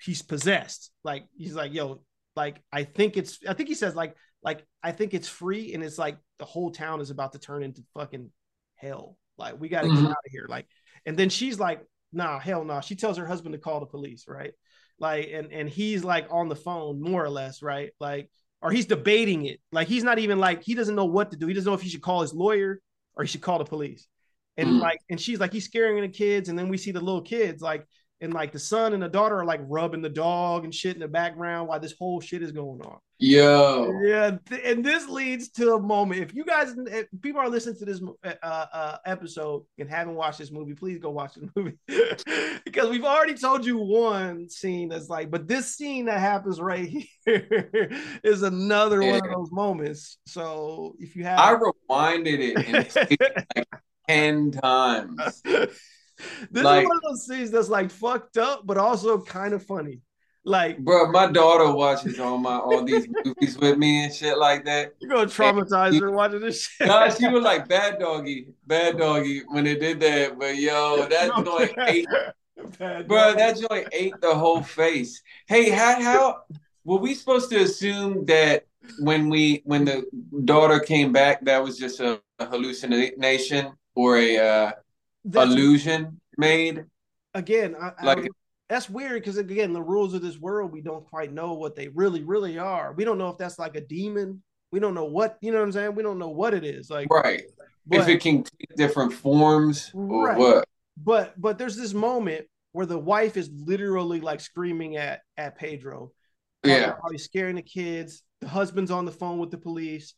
he's possessed. Like he's like, yo, like I think it's, I think he says like, like I think it's free, and it's like the whole town is about to turn into fucking hell. Like we got to Mhm. get out of here. Like, and then she's like, nah, hell no. She tells her husband to call the police, right? Like, and and he's like on the phone more or less, right? Like, or he's debating it. Like he's not even like he doesn't know what to do. He doesn't know if he should call his lawyer or he should call the police. And Mm. like, and she's like, he's scaring the kids, and then we see the little kids like. And like the son and the daughter are like rubbing the dog and shit in the background while this whole shit is going on. Yo. Yeah, th- and this leads to a moment. If you guys, if people are listening to this uh, uh, episode and haven't watched this movie, please go watch the movie because we've already told you one scene that's like, but this scene that happens right here is another one of those moments. So if you have, I rewinded it and seen it like 10 times. this like- is one of those scenes that's like fucked up, but also kind of funny. Like Bro, my daughter watches all my all these movies with me and shit like that. you're gonna traumatize her watching this shit. Nah, she was like bad doggy, bad doggy when they did that. But yo, that joint ate, bro, that joint ate the whole face. Hey, how how were we supposed to assume that when we when the daughter came back, that was just a, a hallucination or a uh, That's- illusion made? again, I, I Like- don't- that's weird because again, the rules of this world, we don't quite know what they really, really are. We don't know if that's like a demon. We don't know what you know what I'm saying. We don't know what it is. Like, Right. but, if it can take different forms or Right. what? but but there's this moment where the wife is literally like screaming at at Pedro. Yeah. he's scaring the kids. The husband's on the phone with the police.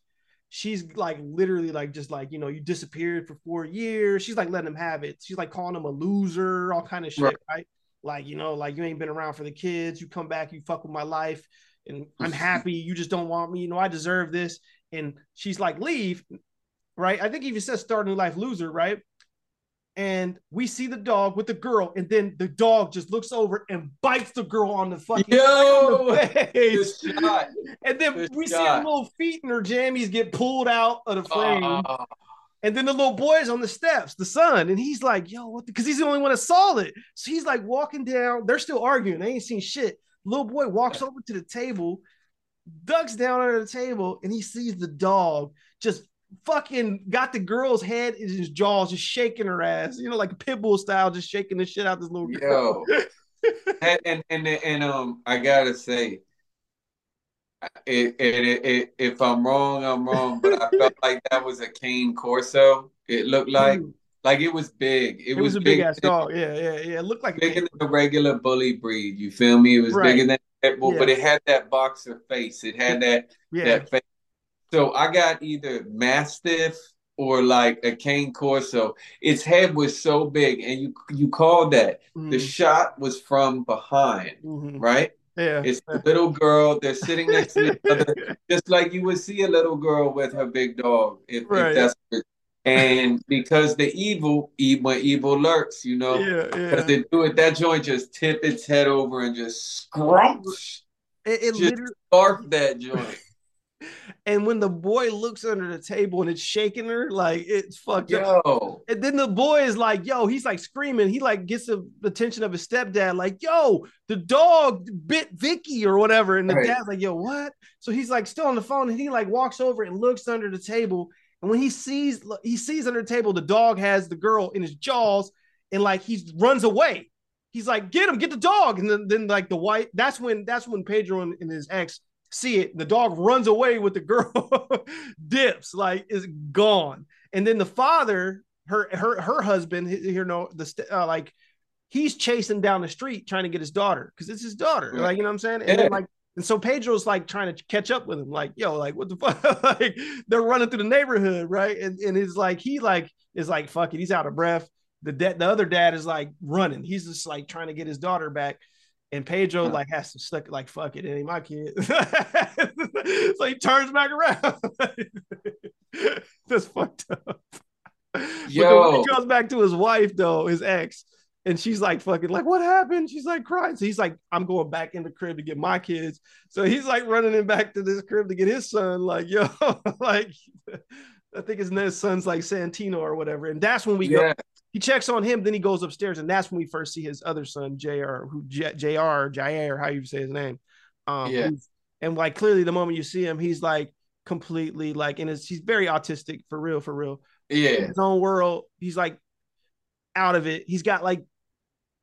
She's like literally like just like you know you disappeared for four years. She's like letting him have it. She's like calling him a loser, all kind of shit, Right. right? Like you know, like you ain't been around for the kids. You come back, you fuck with my life, and I'm happy. You just don't want me. You know, I deserve this. And she's like, leave, right? I think he even says start a new life loser, right? And we see the dog with the girl, and then the dog just looks over and bites the girl on the fucking Yo, on the face. shot. And then Good we see her little feet and her jammies get pulled out of the frame. Oh, and then the little boy's on the steps, the son, and he's like, yo, what? Because he's the only one that saw it. So he's like walking down. They're still arguing. They ain't seen shit. Little boy walks over to the table, ducks down under the table, and he sees the dog just fucking got the girl's head in his jaws, just shaking her ass, you know, like a pit bull style, just shaking the shit out this little girl. Yo. and, and and and um, I gotta say, it, it, it, if I'm wrong, I'm wrong. But I felt like that was a cane Corso. It looked like like it was big. It, It was a big ass dog. Yeah, yeah, yeah. It looked like a bigger than a regular bully breed. You feel me? It was Right. bigger than that, but Yeah. it had that boxer face. It had that yeah. that face. So I got either Mastiff or like a cane Corso. Its head was so big, and you you called that. The Mhm, shot was from behind, mhm. right? Yeah. It's the little girl. They're sitting next to each other, just like you would see a little girl with her big dog. If, if Right. that's and because the evil, when evil lurks, you know, yeah, yeah. they do it, that joint just tip its head over and just scrunch, It, it just literally, barf that joint. And when the boy looks under the table and it's shaking her, like it's fucked up. Yo, And then the boy is like, yo, he's like screaming. He like gets the attention of his stepdad, like, yo, the dog bit Vicky or whatever. And the Right. dad's like, yo, what? So he's like still on the phone and he like walks over and looks under the table. And when he sees he sees under the table, the dog has the girl in his jaws and like he runs away. He's like, get him, get the dog. And then, then like the white, that's when that's when Pedro and, and his ex see it. The dog runs away with the girl, dips, like is gone. And then the father, her her her husband, you know, the uh, like he's chasing down the street trying to get his daughter because it's his daughter. Like, you know what I'm saying? And Yeah. then like and so Pedro's like trying to catch up with him, like, yo, like what the fuck? like they're running through the neighborhood, right? And and it's like he like is like fuck it, he's out of breath. The dad, the other dad is like running. He's just like trying to get his daughter back. And Pedro Huh. like has to stick like fuck it, it ain't my kid. so he turns back around. That's fucked up. But Yo. he goes back to his wife though, his ex, and she's like fucking like, what happened? She's like crying. So he's like, I'm going back in the crib to get my kids. So he's like running him back to this crib to get his son. Like, yo, like I think his his son's like Santino or whatever. And that's when we go. He checks on him, then he goes upstairs, and that's when we first see his other son, Jr. Who J- Jr. Jair, how you say his name. Um, Yeah. and like clearly, the moment you see him, he's like completely like, and he's very autistic for real, for real in Yeah. his own world. He's like out of it. He's got like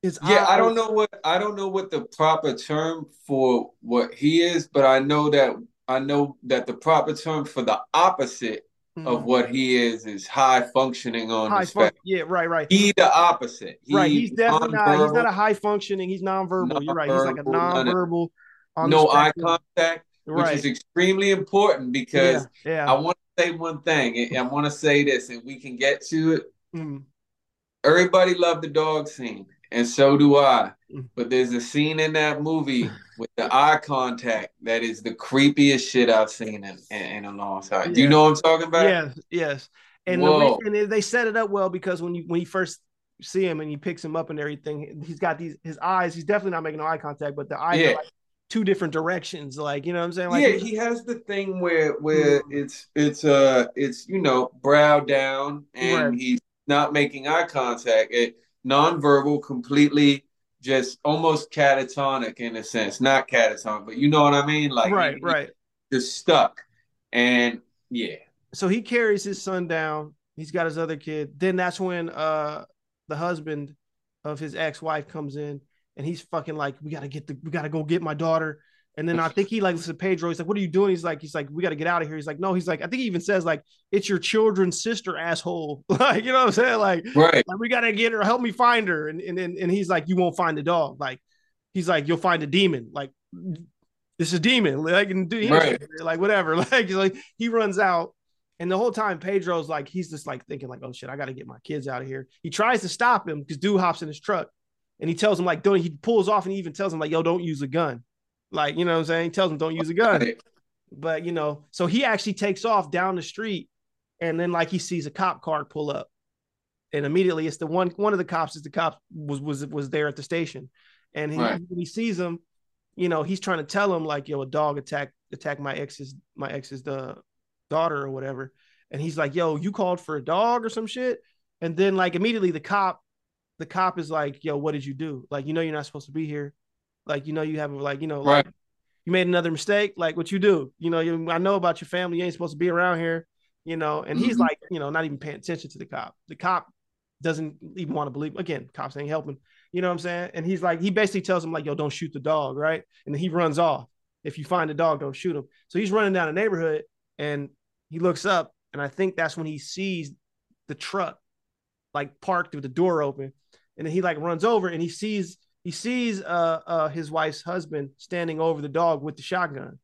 his Yeah, I don't know what I don't know what the proper term for what he is, but I know that I know that the proper term for the opposite of Mhm. what he is is high functioning on high fun- Yeah, right, right. He the opposite. He right. He's definitely not. He's not a high functioning. He's nonverbal. You're right. He's like a Nonverbal, of- no eye contact, which Right. is extremely important because yeah. I want to say one thing. I want to say this, and we can get to it. Mm. Everybody loved the dog scene, and so do I. Mm. But there's a scene in that movie with the eye contact that is the creepiest shit I've seen in, in, in a long time. Do you know what I'm talking about? Yes, yes. And, the reason they set it up well because when you when you first see him and he picks him up and everything, he's got these his eyes. He's definitely not making eye contact, but the eyes Yeah. are like two different directions. Like you know what I'm saying? Like yeah, he has the thing where where it's it's uh it's you know brow down and Right. he's not making eye contact. It nonverbal, completely just almost catatonic in a sense, not catatonic, but you know what I mean? Like right, he- right. just stuck. And yeah, so he carries his son down. He's got his other kid. Then that's when uh the husband of his ex-wife comes in and he's fucking like, we gotta get the we gotta go get my daughter. And then I think he like listens to Pedro. He's like, what are you doing? He's like, he's like, we gotta get out of here. He's like, no, he's like, I think he even says like, it's your children's sister, asshole. like, you know what I'm saying? Like, right. like we gotta get her, help me find her. And and and, he's like, you won't find the dog. Like, he's like, you'll find a demon. Like, it's a demon. Like, and do Right. like whatever. Like, like he runs out, and the whole time Pedro's like, he's just like thinking like, oh shit, I gotta get my kids out of here. He tries to stop him because dude hops in his truck, and he tells him like, don't. He pulls off and he even tells him like, yo, don't use a gun. Like, you know what I'm saying? He tells him don't use a gun. But you know, so he actually takes off down the street, and then like he sees a cop car pull up, and immediately it's the one one of the cops is the cop was was was there at the station, and he, Right. when he sees him, you know, he's trying to tell him like, yo, a dog attacked attacked my ex's my ex's the daughter or whatever, and he's like, yo, you called for a dog or some shit, and then like immediately the cop, the cop is like, yo, what did you do? Like, you know, you're not supposed to be here, like, you know, you have like, you know, like you made another mistake, like what you do. You know, you, I know about your family. You ain't supposed to be around here. You know, and he's Mhm. like, you know, not even paying attention to the cop. The cop doesn't even want to believe. Again, cops ain't helping. You know what I'm saying? And he's like, he basically tells him like, yo, don't shoot the dog, right? And then he runs off. If you find the dog, don't shoot him. So he's running down the neighborhood, and he looks up, and I think that's when he sees the truck like parked with the door open, and then he like runs over and he sees he sees uh uh his wife's husband standing over the dog with the shotgun.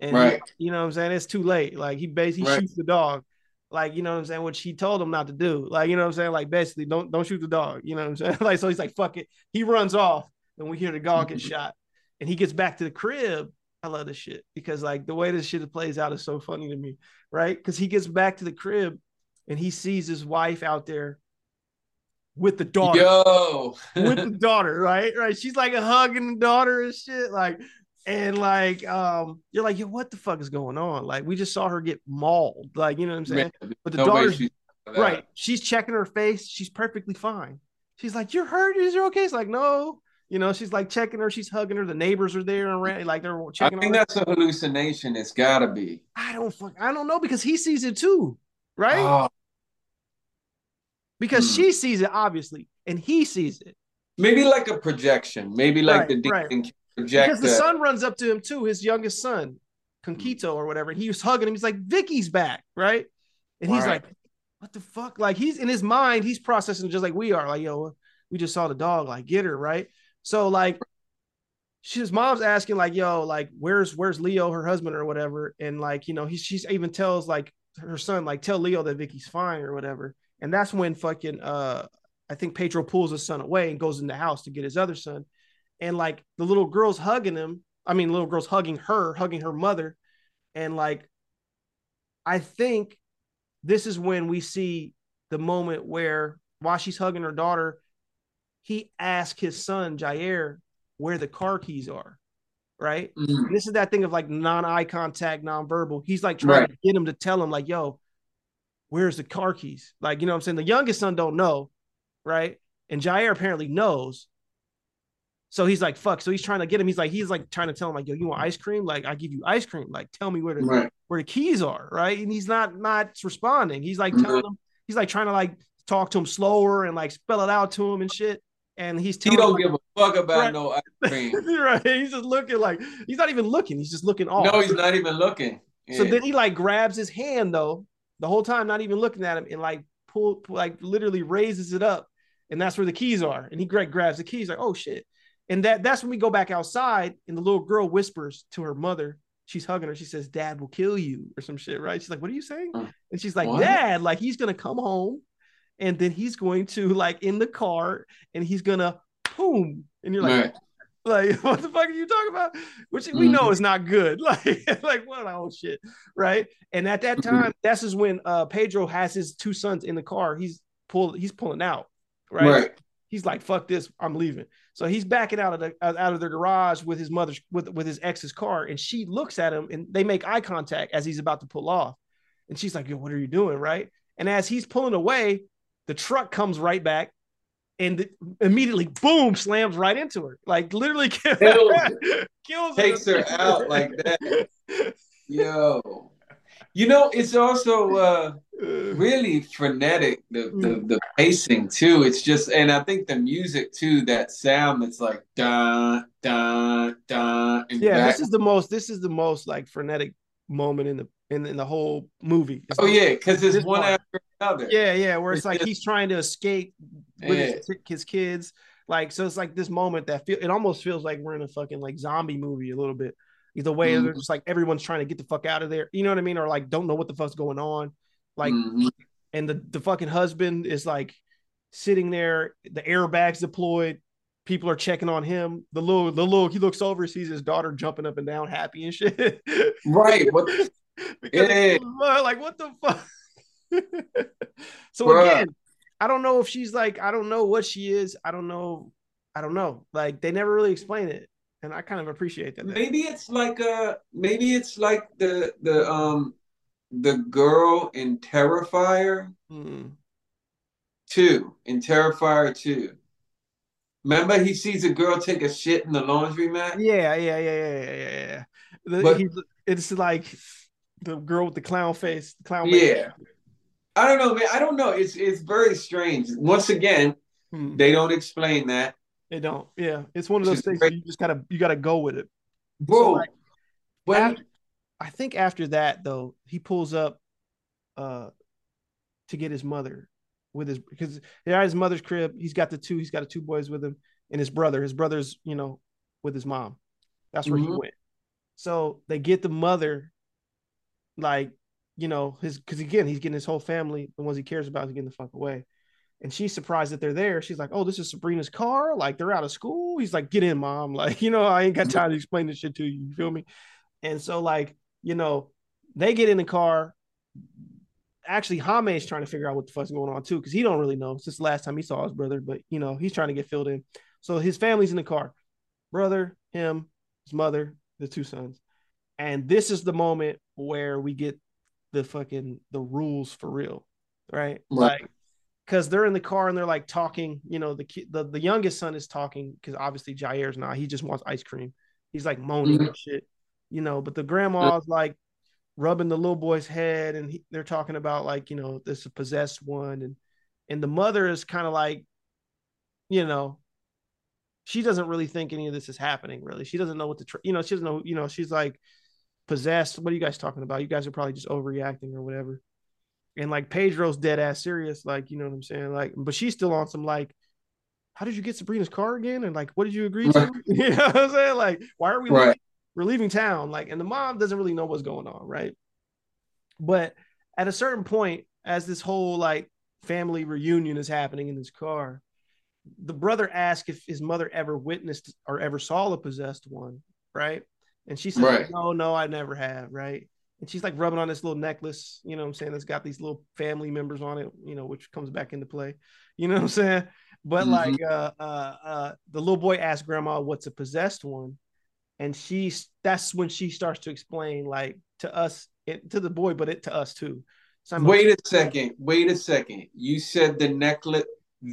And he- you know what I'm saying? It's too late. Like he basically Right. shoots the dog. Like, you know what I'm saying? Which he told him not to do. Like, you know what I'm saying? Like basically don't don't shoot the dog. You know what I'm saying? Like, so he's like, fuck it. He runs off and we hear the dog get Mhm. shot. And he gets back to the crib. I love this shit because like the way this shit plays out is so funny to me, right? Because he gets back to the crib and he sees his wife out there with the daughter Yo. with the daughter, right? Right. She's like hugging the daughter and shit. Like, and like, um, you're like, yo, what the fuck is going on? Like, we just saw her get mauled. Like, you know what I'm saying? Man, but the daughter's shoots right. She's checking her face. She's perfectly fine. She's like, You're hurt? Is you okay? It's like, no. You know, she's like checking her, she's hugging her. The neighbors are there and ra- like they're checking. I think on her. that's a hallucination. It's gotta be. I don't fuck, I don't know because he sees it too, right? Oh, because Hmm. she sees it obviously and he sees it. Maybe like a projection. Maybe like Right, the right. project Because the son runs up to him too, his youngest son, Conquito or whatever, and he was hugging him. He's like, Vicky's back, right? And he's Right. like, what the fuck? Like he's in his mind, he's processing just like we are. Like, yo, we just saw the dog, like get her, right? So like his mom's asking, like, yo, like, where's where's Leo, her husband, or whatever? And like, you know, he she's even tells like her son, like, tell Leo that Vicky's fine or whatever. And that's when fucking uh I think Pedro pulls his son away and goes in the house to get his other son. And like the little girl's hugging him. I mean, little girl's hugging her, hugging her mother. And like, I think this is when we see the moment where while she's hugging her daughter, he asks his son, Jair, where the car keys are. Right. Mhm. This is that thing of like non-eye contact, non-verbal. He's like trying Right. to get him to tell him, like, yo, where's the car keys? Like, you know what I'm saying? The youngest son don't know, right? And Jair apparently knows. So he's like, fuck. So he's trying to get him. He's like, he's like trying to tell him, like, yo, you want ice cream? Like, I give you ice cream. Like, tell me where the Right. where the keys are, right? And he's not not responding. He's like Mhm. telling him, he's like trying to like talk to him slower and like spell it out to him and shit. And he's He don't him, give a fuck about Right. no ice cream. right. He's just looking like he's not even looking. He's just looking off. no, he's not even looking. So then he like grabs his hand though, the whole time, not even looking at him, and like pull, pull- like literally raises it up, and that's where the keys are. And he Greg grabs the keys, like, oh shit. And that that's when we go back outside, and the little girl whispers to her mother, she's hugging her, she says, Dad will kill you, or some shit, right? She's like, What are you saying? Uh, And she's like, what? Dad, like he's gonna come home, and then he's going to like in the car, and he's gonna boom. And you're like, Right. Like, what the fuck are you talking about? Which we Mhm. know is not good. Like, like what oh shit, right? And at that Mhm. time, that's is when uh Pedro has his two sons in the car. He's pulled, he's pulling out, right? Right. He's like, fuck this, I'm leaving. So he's backing out of the out out of the garage with his mother's with with his ex's car, and she looks at him and they make eye contact as he's about to pull off. And she's like, Yo, what are you doing? Right. And as he's pulling away, the truck comes right back and immediately boom slams right into her. Like literally kills, Kills Takes her out like that. Yo. You know, it's also uh really frenetic, the, the the pacing too. It's just and I think the music too, that sound that's like da da da and yeah, back. this is the most this is the most like frenetic moment in the in, in the whole movie. It's Oh the- yeah, because it's one part. after Yeah, yeah, where it's It's like just- he's trying to escape with his, his kids. Like, so it's like this moment that feel it almost feels like we're in a fucking like zombie movie a little bit. The way Mhm. they're just like everyone's trying to get the fuck out of there. You know what I mean? Or like don't know what the fuck's going on. Like, Mhm. and the, the fucking husband is like sitting there, the airbags deployed. People are checking on him. The little, the little, he looks over, sees his daughter jumping up and down, happy and shit. Right. What because Yeah. like what the fuck so Bruh. again i don't know if she's like i don't know what she is i don't know i don't know like they never really explain it and i kind of appreciate that maybe it's like uh maybe it's like the the um the girl in Terrifier Mm. 2 in Terrifier 2. Remember he sees a girl take a shit in the laundromat? yeah yeah yeah yeah yeah yeah yeah The- But- it's like the girl with the clown face the clown Yeah. I don't know, man. I don't know. It's it's very strange. Once again, Hmm. they don't explain that. they don't yeah it's one of those things where you just gotta you gotta go with it Bro, like, when after- I think after that though, he pulls up uh to get his mother with his because they're at his mother's crib. He's got the two, he's got the two boys with him and his brother. His brother's, you know, with his mom. That's where he Mhm. went. So they get the mother, like, you know, his because again, he's getting his whole family, the ones he cares about, is getting the fuck away. And she's surprised that they're there. She's like, "Oh, this is Sabrina's car. Like they're out of school." He's like, "Get in, mom. Like, you know, I ain't got time to explain this shit to you. You feel me?" And so, like, you know, they get in the car. Actually, Jaime is trying to figure out what the fuck's going on too, because he don't really know. since the last time he saw his brother, but you know, he's trying to get filled in. So his family's in the car, brother, him, his mother, the two sons, and this is the moment where we get the fucking the rules for real, right? Right. Like, because they're in the car and they're like talking. You know, the the the youngest son is talking because obviously Jair's not. He just wants ice cream. He's like moaning and mm-hmm. shit, you know. But the grandma's like rubbing the little boy's head, and he, they're talking about like you know this possessed one, and and the mother is kind of like you know, she doesn't really think any of this is happening. Really, she doesn't know what to, tr- you know, she doesn't know. You know, she's like possessed. What are you guys talking about? You guys are probably just overreacting or whatever. And like Pedro's dead ass serious, like you know what I'm saying, like, but she's still on some like, how did you get Sabrina's car again? And like, what did you agree to? you know what I'm saying? Like, why are we Right. leaving? we're leaving town? Like, and the mom doesn't really know what's going on, right? But at a certain point, as this whole like family reunion is happening in this car, the brother asks if his mother ever witnessed or ever saw a possessed one, right? And she says, Right. No, no, I never have, right? And she's like rubbing on this little necklace, you know what I'm saying? That's got these little family members on it, you know, which comes back into play. You know what I'm saying? But Mhm. like uh uh uh the little boy asked grandma what's a possessed one. And she's that's when she starts to explain like to us it, to the boy, but it to us too. So Wait a second. Wait a second. You said the necklace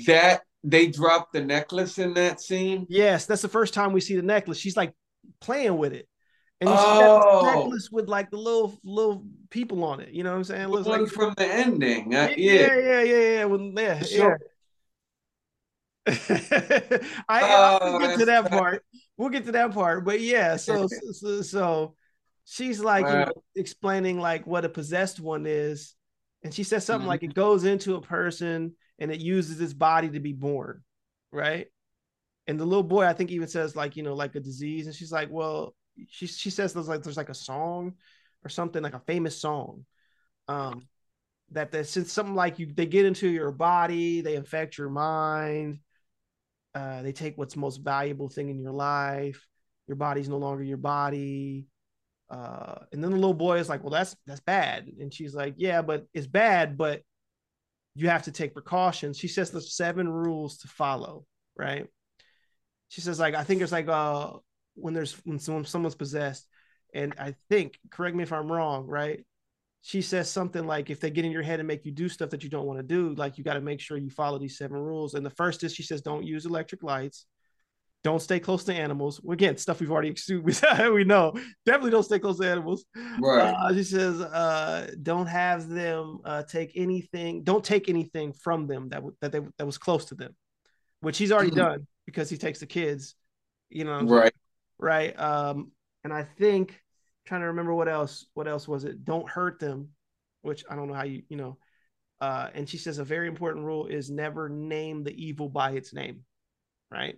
that they dropped the necklace in that scene. Yes, that's the first time we see the necklace. She's like playing with it. And has Oh. necklace with like the little little people on it. You know what I'm saying? The one like from the ending. Uh, yeah, yeah. yeah, yeah, yeah. Well, yeah, So- yeah. I, Oh, I'll get to that part. We'll get to that part. But yeah, so so, so she's like you know, explaining like what a possessed one is, and she says something Mhm. like it goes into a person and it uses its body to be born, right? And the little boy, I think, even says like you know like a disease, and she's like, well, she she says there's like there's like a song or something like a famous song, um, that that's it's something like you they get into your body, they infect your mind, uh, they take what's most valuable thing in your life. Your body's no longer your body. Uh, and then the little boy is like, "Well, that's that's bad," and she's like, "Yeah, but it's bad, but you have to take precautions." She says there's seven rules to follow, right? She says like I think it's like uh when there's when someone someone's possessed, and I think correct me if I'm wrong, right? She says something like if they get in your head and make you do stuff that you don't want to do, like you got to make sure you follow these seven rules. And the first is she says don't use electric lights, don't stay close to animals. Again, stuff we've already we know. Definitely don't stay close to animals. Right. Uh, she says, uh, "Don't have them uh, take anything. Don't take anything from them that w- that they that was close to them, which he's already Mhm. done because he takes the kids. You know, what I'm saying? Right. Right? Um, and I think trying to remember what else. What else was it? Don't hurt them, which I don't know how you you know. Uh, and she says a very important rule is never name the evil by its name, right?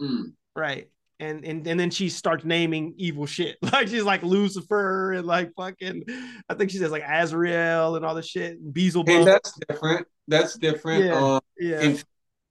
Mm. Right. And, and and then she starts naming evil shit. Like she's like Lucifer and like fucking I think she says like Azrael and all the shit. Hey, Beelzebub. that's different. That's different. Yeah. Um, yeah.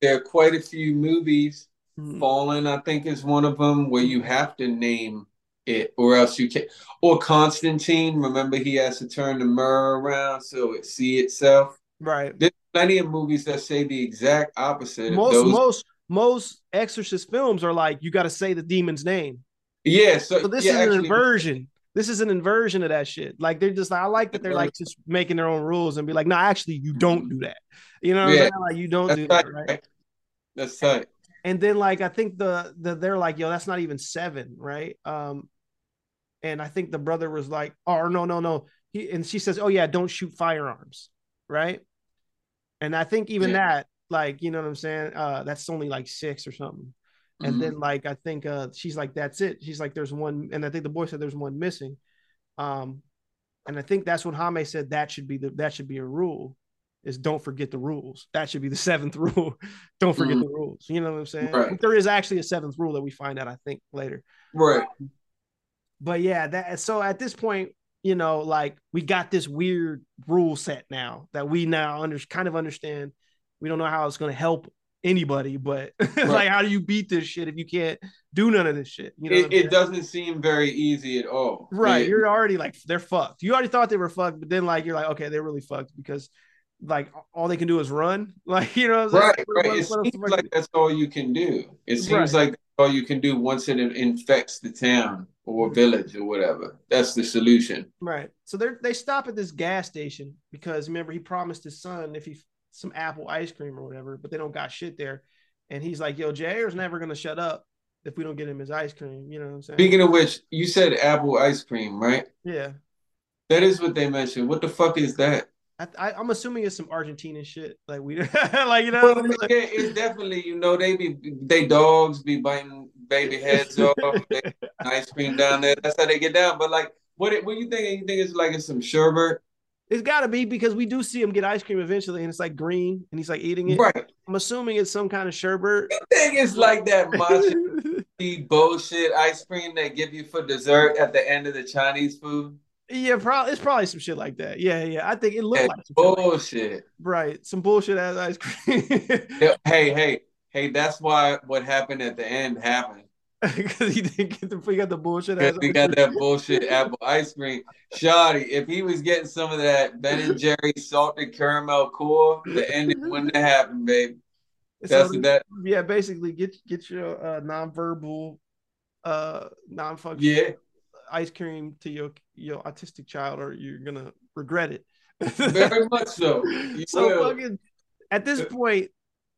there are quite a few movies. Mhm. Fallen, I think, is one of them where you have to name it, or else you can't. Or Constantine. Remember, he has to turn the mirror around so it see itself. Right. There's plenty of movies that say the exact opposite. Most those. most most exorcist films are like you got to say the demon's name. yeah. So, So this yeah, is an inversion. This is an inversion of that shit. Like they're just I like that they're like just making their own rules and be like, no, actually you don't do that. You know what Yeah. I'm saying? Like you don't that's do tight, that, right? right? That's tight. And then like I think the the they're like, yo, that's not even seven, right? Um, and I think the brother was like, oh no, no, no. He and she says, oh yeah, don't shoot firearms, right? And I think even Yeah. that, like, you know what I'm saying? Uh, that's only like six or something. And Mhm. then like I think uh she's like, that's it. She's like, there's one, and I think the boy said there's one missing. Um, and I think that's what Jaime said that should be the that should be a rule is don't forget the rules. That should be the seventh rule. don't forget Mhm. the rules. You know what I'm saying? Right. There is actually a seventh rule that we find out, I think, later. Right. But yeah, that so at this point, you know, like we got this weird rule set now that we now under kind of understand. We don't know how it's gonna help anybody, but like how do you beat this shit if you can't do none of this shit? You know, It, I'm it doesn't seem very easy at all. Right. It- You're already like they're fucked. You already thought they were fucked, but then like you're like, okay, they're really fucked because like all they can do is run. Like, you know what I'm? Right, right. what- It what seems like that's all you can do. It seems Right. like all you can do once it infects the town Mm-hmm. or village or whatever. That's the solution. Right. So they they stop at this gas station because remember he promised his son if he some apple ice cream or whatever, but they don't got shit there. And he's like, yo, Jair's never gonna shut up if we don't get him his ice cream. You know what I'm saying? Speaking of which, you said apple ice cream, right? yeah. That is what they mentioned. What the fuck is that? I, I'm assuming it's some Argentina shit. Like we, like you know, Well, yeah, it's definitely you know they be they dogs be biting baby heads off, ice cream down there. That's how they get down. But like, what what you think? You think it's like it's some sherbet, it's got to be because we do see him get ice cream eventually, and it's like green, and he's like eating it. right? I'm assuming it's some kind of sherbet. You think it's like that matcha bullshit ice cream they give you for dessert at the end of the Chinese food? Yeah, probably it's probably some shit like that. Yeah, yeah. I think it looked Yeah, like some shit like- bullshit. right, some bullshit ass ice cream. Hey, hey, hey! That's why what happened at the end happened. Because he didn't get the he got the bullshit ass. We got that bullshit apple ice cream. Shoddy, if he was getting some of that Ben and Jerry salted caramel core, the ending wouldn't have happened, babe. That's So, that. yeah, basically get get your uh, nonverbal, uh, non-functional Yeah, ice cream to your your autistic child, or you're gonna regret it. very much so. You so will. fucking at this point,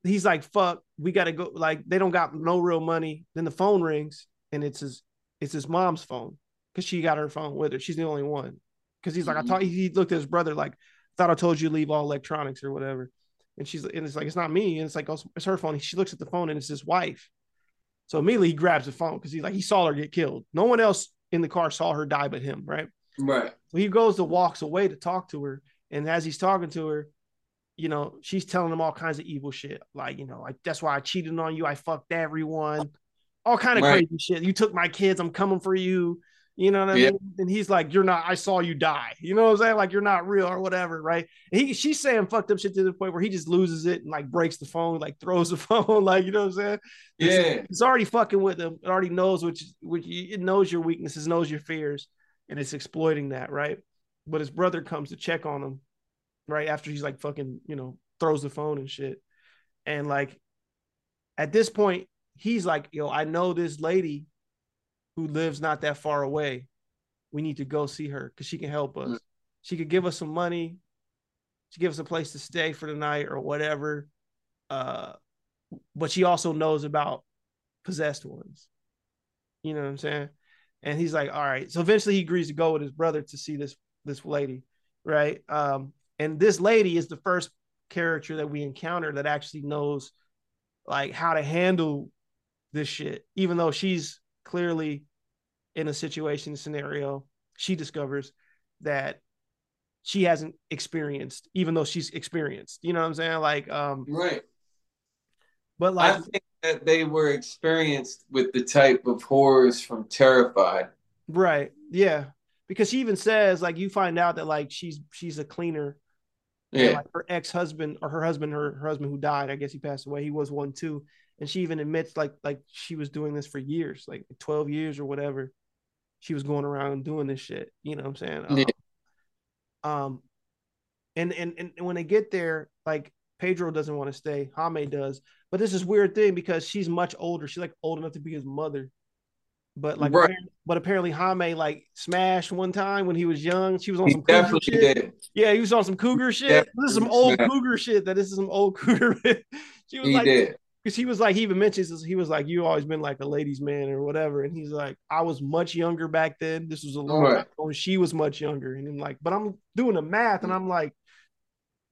he's like, "Fuck, we gotta go." Like they don't got no real money. Then the phone rings, and it's his it's his mom's phone because she got her phone with her. She's the only one. Because he's like, I Mhm. thought he looked at his brother like, "Thought I told you to leave all electronics or whatever." And she's and it's like, "It's not me." And it's like, "Oh, it's her phone." She looks at the phone and it's his wife. So immediately he grabs the phone because he's like, he saw her get killed. No one else in the car saw her die but him, right? Right. So he goes to walks away to talk to her, and as he's talking to her, you know, she's telling him all kinds of evil shit, like you know, like that's why I cheated on you, I fucked everyone, all kind of Right. crazy shit. You took my kids, I'm coming for you. You know what I mean? And he's like, "You're not. I saw you die." You know what I'm saying? Like you're not real or whatever, right? And he, she's saying fucked up shit to the point where he just loses it and like breaks the phone, like throws the phone, like you know what I'm saying? Yeah. it's already fucking with them. It already knows which which it knows your weaknesses, knows your fears, and it's exploiting that, right? But his brother comes to check on him, right after he's like fucking, you know, throws the phone and shit, and like at this point, he's like, "Yo, I know this lady who lives not that far away. We need to go see her because she can help us. Mm. She could give us some money. She give us a place to stay for the night or whatever." Uh, but she also knows about possessed ones. You know what I'm saying? And he's like, all right. So eventually he agrees to go with his brother to see this this lady, right? Um, and this lady is the first character that we encounter that actually knows like how to handle this shit, even though she's clearly in a situation scenario, she discovers that she hasn't experienced, even though she's experienced. You know what I'm saying? Like, um, Right. but like I think that they were experienced with the type of horrors from Terrified. Right. Yeah. Because she even says like you find out that like she's she's a cleaner. And, Yeah. like her ex-husband or her husband, her, her husband who died, I guess he passed away. He was one too. And she even admits like like she was doing this for years, like 12 years or whatever. She was going around doing this shit. You know what I'm saying? Um, Yeah. um and, and and when they get there, like Pedro doesn't want to stay, Jaime does. But this is weird thing because she's much older. She's like old enough to be his mother. But like Right. apparently, but apparently Jaime like smashed one time when he was young. She was on He some cougar shit. did. Yeah, he was on some cougar shit. definitely This is some old cougar shit. That this is some old cougar. she was He like, did. Because he was like, he even mentions this. He was like, you always been like a ladies' man or whatever. And he's like, I was much younger back then. This was a long Right. time ago. She was much younger. And I'm like, but I'm doing the math, and I'm like,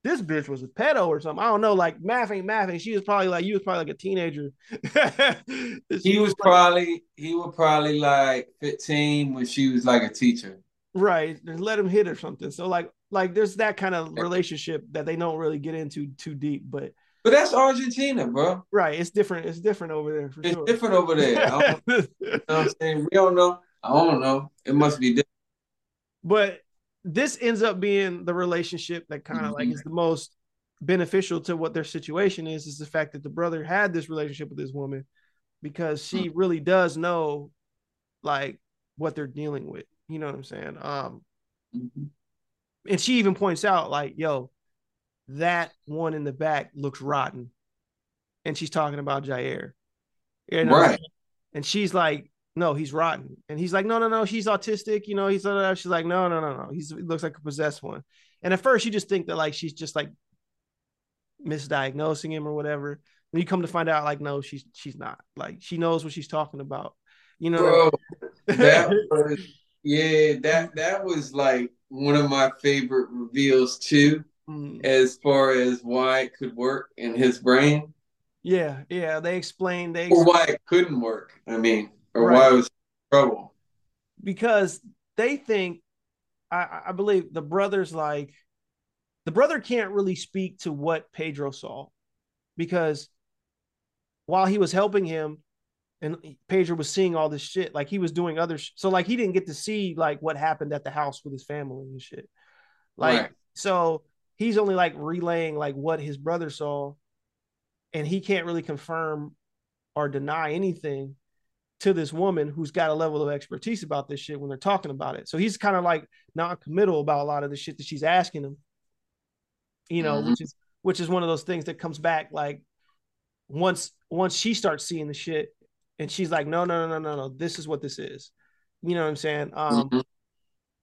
this bitch was a pedo or something. I don't know. Like math ain't math. And she was probably like, you was probably like a teenager. He was probably he was probably like 15 when she was like a teacher. right. And let him hit or something. So like, like there's that kind of relationship that they don't really get into too deep, but But that's Argentina, bro. right, it's different. It's different over there for It's sure. different over there. I don't, you know what I'm saying? We don't know. I don't know. It must be different. but this ends up being the relationship that kind of like Mhm. is the most beneficial to what their situation is is the fact that the brother had this relationship with this woman because she really does know like what they're dealing with you know what i'm saying um Mhm. and she even points out like yo that one in the back looks rotten. And she's talking about jair. Know? Right. and she's like no he's rotten. And he's like no no no she's autistic you know he's uh, she's like no no no no. He's he looks like a possessed one. And at first you just think that like she's just like misdiagnosing him or whatever. When you come to find out like no she's she's not. Like she knows what she's talking about. You know Bro, that was yeah, that that was like one of my favorite reveals too. Mm. as far as why it could work in his brain, Yeah, yeah. They explained they or why it couldn't work. I mean, or Right. why it was trouble. because they think I, I believe the brother's like the brother can't really speak to what Pedro saw because while he was helping him and Pedro was seeing all this shit like he was doing other sh- so like he didn't get to see like what happened at the house with his family and shit like Right. so he's only like relaying like what his brother saw and he can't really confirm or deny anything to this woman who's got a level of expertise about this shit when they're talking about it. So he's kind of like non-committal about a lot of the shit that she's asking him. You know, Mhm. which is which is one of those things that comes back like once once she starts seeing the shit and she's like, no, no, no, no, no, no, this is what this is. You know what I'm saying? Um, Mhm.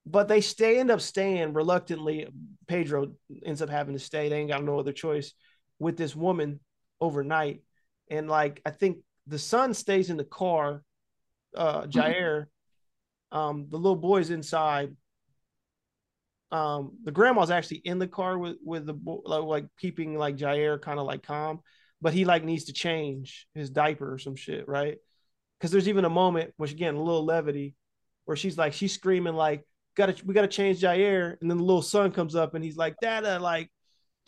But they stay end up staying reluctantly. Pedro ends up having to stay. They ain't got no other choice with this woman overnight. And like I think the son stays in the car, uh Jair. Um, the little boy's inside. Um, the grandma's actually in the car with with the boy, like, like keeping like Jair kind of like calm, but he like needs to change his diaper or some shit, right? Because there's even a moment, which again, a little levity, where she's like she's screaming like, "Gotta we gotta change Jair," and then the little son comes up and he's like, "Dada, like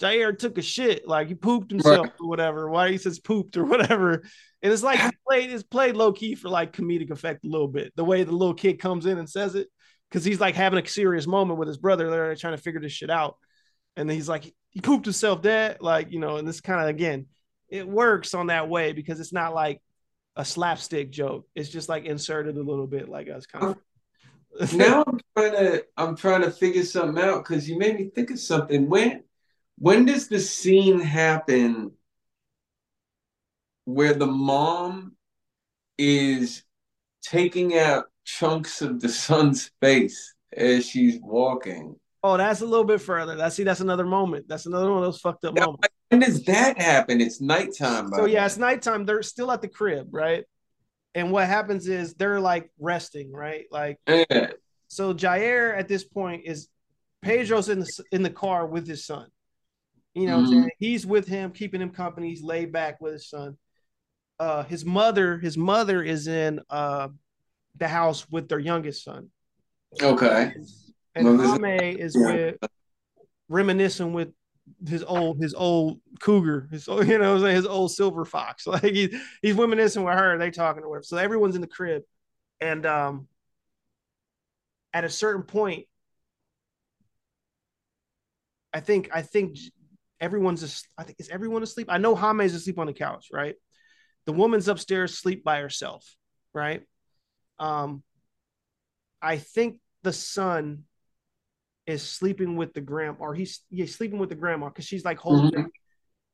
Jair took a shit, like he pooped himself Right. or whatever. Why he says pooped or whatever." And it's like it's played it's played low key for like comedic effect a little bit. The way the little kid comes in and says it, because he's like having a serious moment with his brother. They're trying to figure this shit out, and then he's like, "He pooped himself, dad." Like you know, and this kind of again, it works on that way because it's not like a slapstick joke. It's just like inserted a little bit, like us kind of. Uh, now I'm trying to I'm trying to figure something out because you made me think of something. When when does the scene happen where the mom is taking out chunks of the son's face as she's walking? oh, that's a little bit further. That's see, that's another moment. That's another one of those fucked up Yeah, moments. When does that happen? It's nighttime. So yeah, it's nighttime. They're still at the crib, right? And what happens is they're like resting, right? Like Yeah. so, Jair at this point is Pedro's in the in the car with his son. You know, Mhm. he's with him, keeping him company. He's laid back with his son. Uh, his mother, his mother is in uh the house with their youngest son, Okay. and Mother's- is with reminiscing with his old his old cougar, his old, you know, his old silver fox. Like he, he's reminiscing with her. They talking to her. So everyone's in the crib, and um, at a certain point, I think I think everyone's as- I think is everyone asleep. I know Jaime's asleep on the couch, right? The woman's upstairs sleep by herself, right? Um, I think the son is sleeping with the grandma, or he's he's sleeping with the grandma because she's like holding Mhm. him,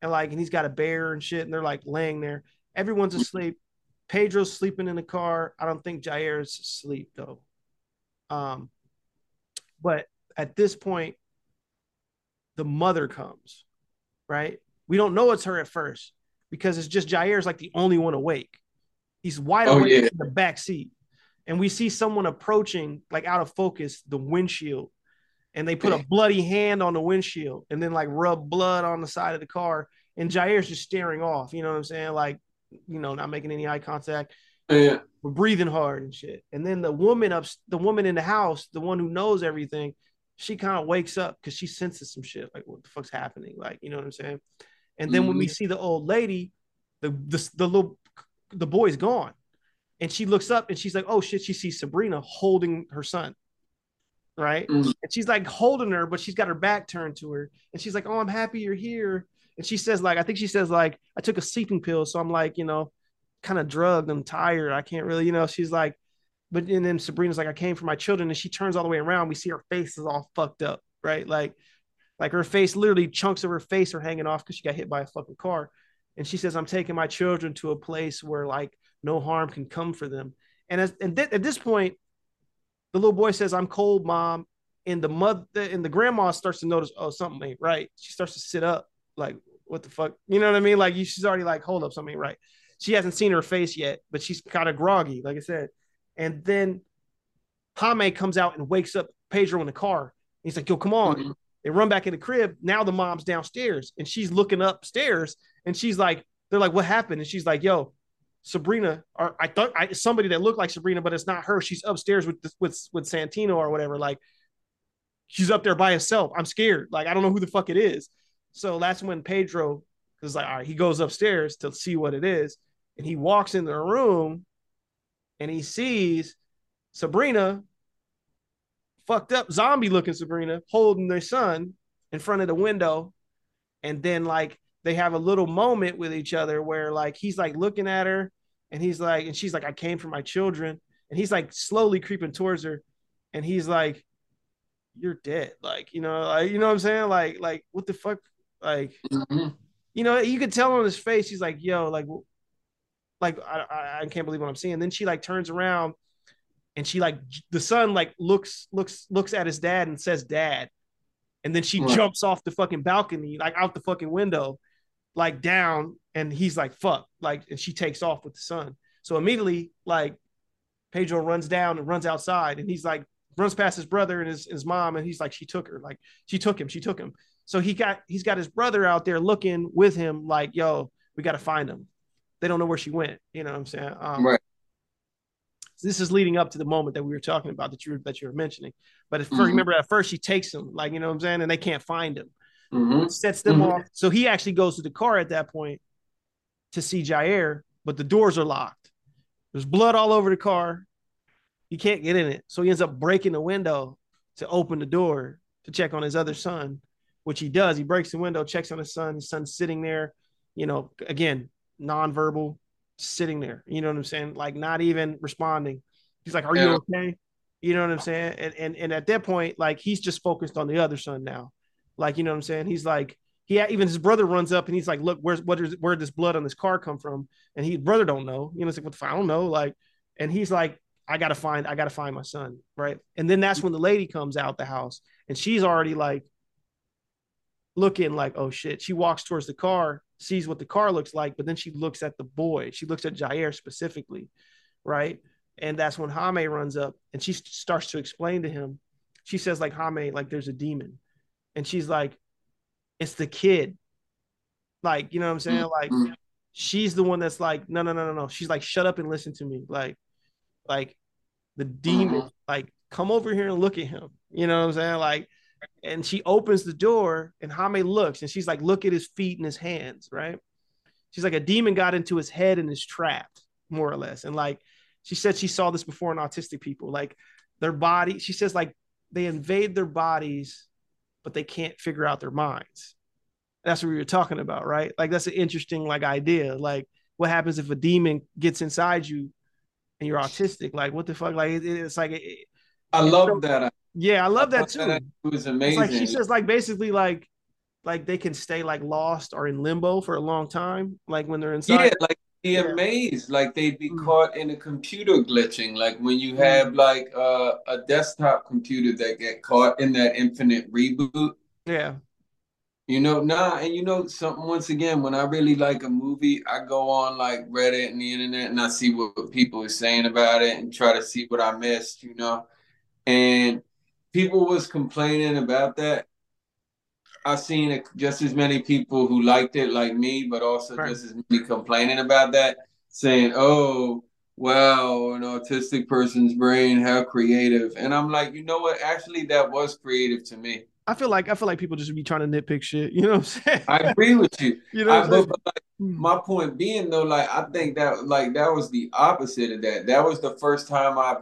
and like, and he's got a bear and shit, and they're like laying there. Everyone's asleep. Pedro's sleeping in the car. I don't think Jair's asleep though. Um, but at this point, the mother comes, right? We don't know it's her at first because it's just Jair's like the only one awake. He's wide Oh, awake yeah. in the back seat. And we see someone approaching, like out of focus, the windshield. And they put a bloody hand on the windshield and then like rub blood on the side of the car. And Jair's just staring off, you know what I'm saying? Like, you know, not making any eye contact Yeah. we're breathing hard and shit. And then the woman up, the woman in the house, the one who knows everything, she kind of wakes up because she senses some shit, like what the fuck's happening, like you know what I'm saying. And then when we mm-hmm. see the old lady, the the the little the boy's gone, and she looks up and she's like, oh shit, she sees Sabrina holding her son, right? Mhm. And she's like holding her, but she's got her back turned to her, and she's like, oh, I'm happy you're here. And she says like, I think she says like, I took a sleeping pill, so I'm like, you know, kind of drugged. I'm tired. I can't really, you know. She's like, but and then Sabrina's like, I came for my children, and she turns all the way around. We see her face is all fucked up, right? Like, like her face, literally chunks of her face are hanging off because she got hit by a fucking car. And she says, I'm taking my children to a place where like no harm can come for them. And as and th- at this point, the little boy says, I'm cold, mom. And the mother and the grandma starts to notice, oh, something ain't right. She starts to sit up, like, what the fuck? You know what I mean? Like, she's already like, hold up, something ain't right. She hasn't seen her face yet, but she's kind of groggy, like I said. And then Jaime comes out and wakes up Pedro in the car. He's like, yo, come on. Mhm. They run back in the crib. Now the mom's downstairs and she's looking upstairs and she's like, they're like, what happened? And she's like, yo, Sabrina, or I thought I, somebody that looked like Sabrina, but it's not her. She's upstairs with with with Santino or whatever. Like she's up there by herself. I'm scared. Like I don't know who the fuck it is. So that's when Pedro is like, all right, he goes upstairs to see what it is, and he walks in the room, and he sees Sabrina, fucked up zombie looking Sabrina, holding their son in front of the window, and then like they have a little moment with each other where like he's like looking at her and he's like and she's like I came for my children. And he's like slowly creeping towards her and he's like you're dead. Like you know like you know what I'm saying? Like like what the fuck? Like Mm-hmm. you know you could tell on his face he's like yo like like I, I, I can't believe what I'm seeing. Then she like turns around and she like the son like looks looks looks at his dad and says dad. And then she Right. jumps off the fucking balcony like out the fucking window like down and he's like fuck like and she takes off with the son so immediately like pedro runs down and runs outside and he's like runs past his brother and his, his mom and he's like she took her like she took him she took him. So he got he's got his brother out there looking with him like yo we got to find him. They don't know where she went you know what i'm saying? Um, Right. this is leading up to the moment that we were talking about that you were that you were mentioning. But first Mhm. remember at first she takes him like you know what i'm saying? And they can't find him hmm sets them Mhm. off. So he actually goes to the car at that point to see Jair, but the doors are locked. There's blood all over the car. He can't get in it. So he ends up breaking the window to open the door to check on his other son, which he does. He breaks the window, checks on his son. His son's sitting there, you know, again, nonverbal, sitting there. You know what I'm saying? Like not even responding. He's like, Are Yeah. you okay? You know what I'm saying? And, and and at that point, like he's just focused on the other son now. Like, you know what I'm saying? He's like, he even his brother runs up and he's like, look, where's what is where this blood on this car come from? And he brother don't know. You know, it's like, what the? I don't know. Like, and he's like, I gotta find, I gotta find my son, right? And then that's when the lady comes out the house and she's already like looking like, oh shit. She walks towards the car, sees what the car looks like, but then she looks at the boy. She looks at Jair specifically, right? And that's when Jaime runs up and she starts to explain to him. She says, like, Jaime, like there's a demon. And she's like, it's the kid. Like, you know what I'm saying? Like, Mhm. she's the one that's like, no, no, no, no, no. She's like, shut up and listen to me. Like, like the demon, like, come over here and look at him. You know what I'm saying? Like, and she opens the door and Jaime looks and she's like, look at his feet and his hands, right? She's like, a demon got into his head and is trapped, more or less. And like, she said she saw this before in autistic people. Like, their body, she says, like, they invade their bodies, but they can't figure out their minds. That's what we were talking about, right? Like, that's an interesting, like, idea. Like, what happens if a demon gets inside you and you're autistic? Like, what the fuck? Like, it, it's like, it, I love that. yeah, I love that thought too. It was It's amazing. like she says, like basically, like like they can stay like lost or in limbo for a long time, like when they're inside. Yeah, like be amazed, like they'd be Mm. caught in a computer glitching, like when you have like uh, a desktop computer that get caught in that infinite reboot. Yeah, You know, nah, and you know something. Once again, when I really like a movie, I go on like Reddit and the internet, and I see what people are saying about it, and try to see what I missed. You know, and people was complaining about that. I've seen it, just as many people who liked it like me, but also Right. just as many complaining about that, saying, "Oh, wow, an autistic person's brain, how creative." And I'm like, you know what? Actually, that was creative to me. I feel like I feel like people just be trying to nitpick shit. You know what I'm saying? I agree with you. you know I, but, but like, Mm. my point being though, like I think that like that was the opposite of that. That was the first time I,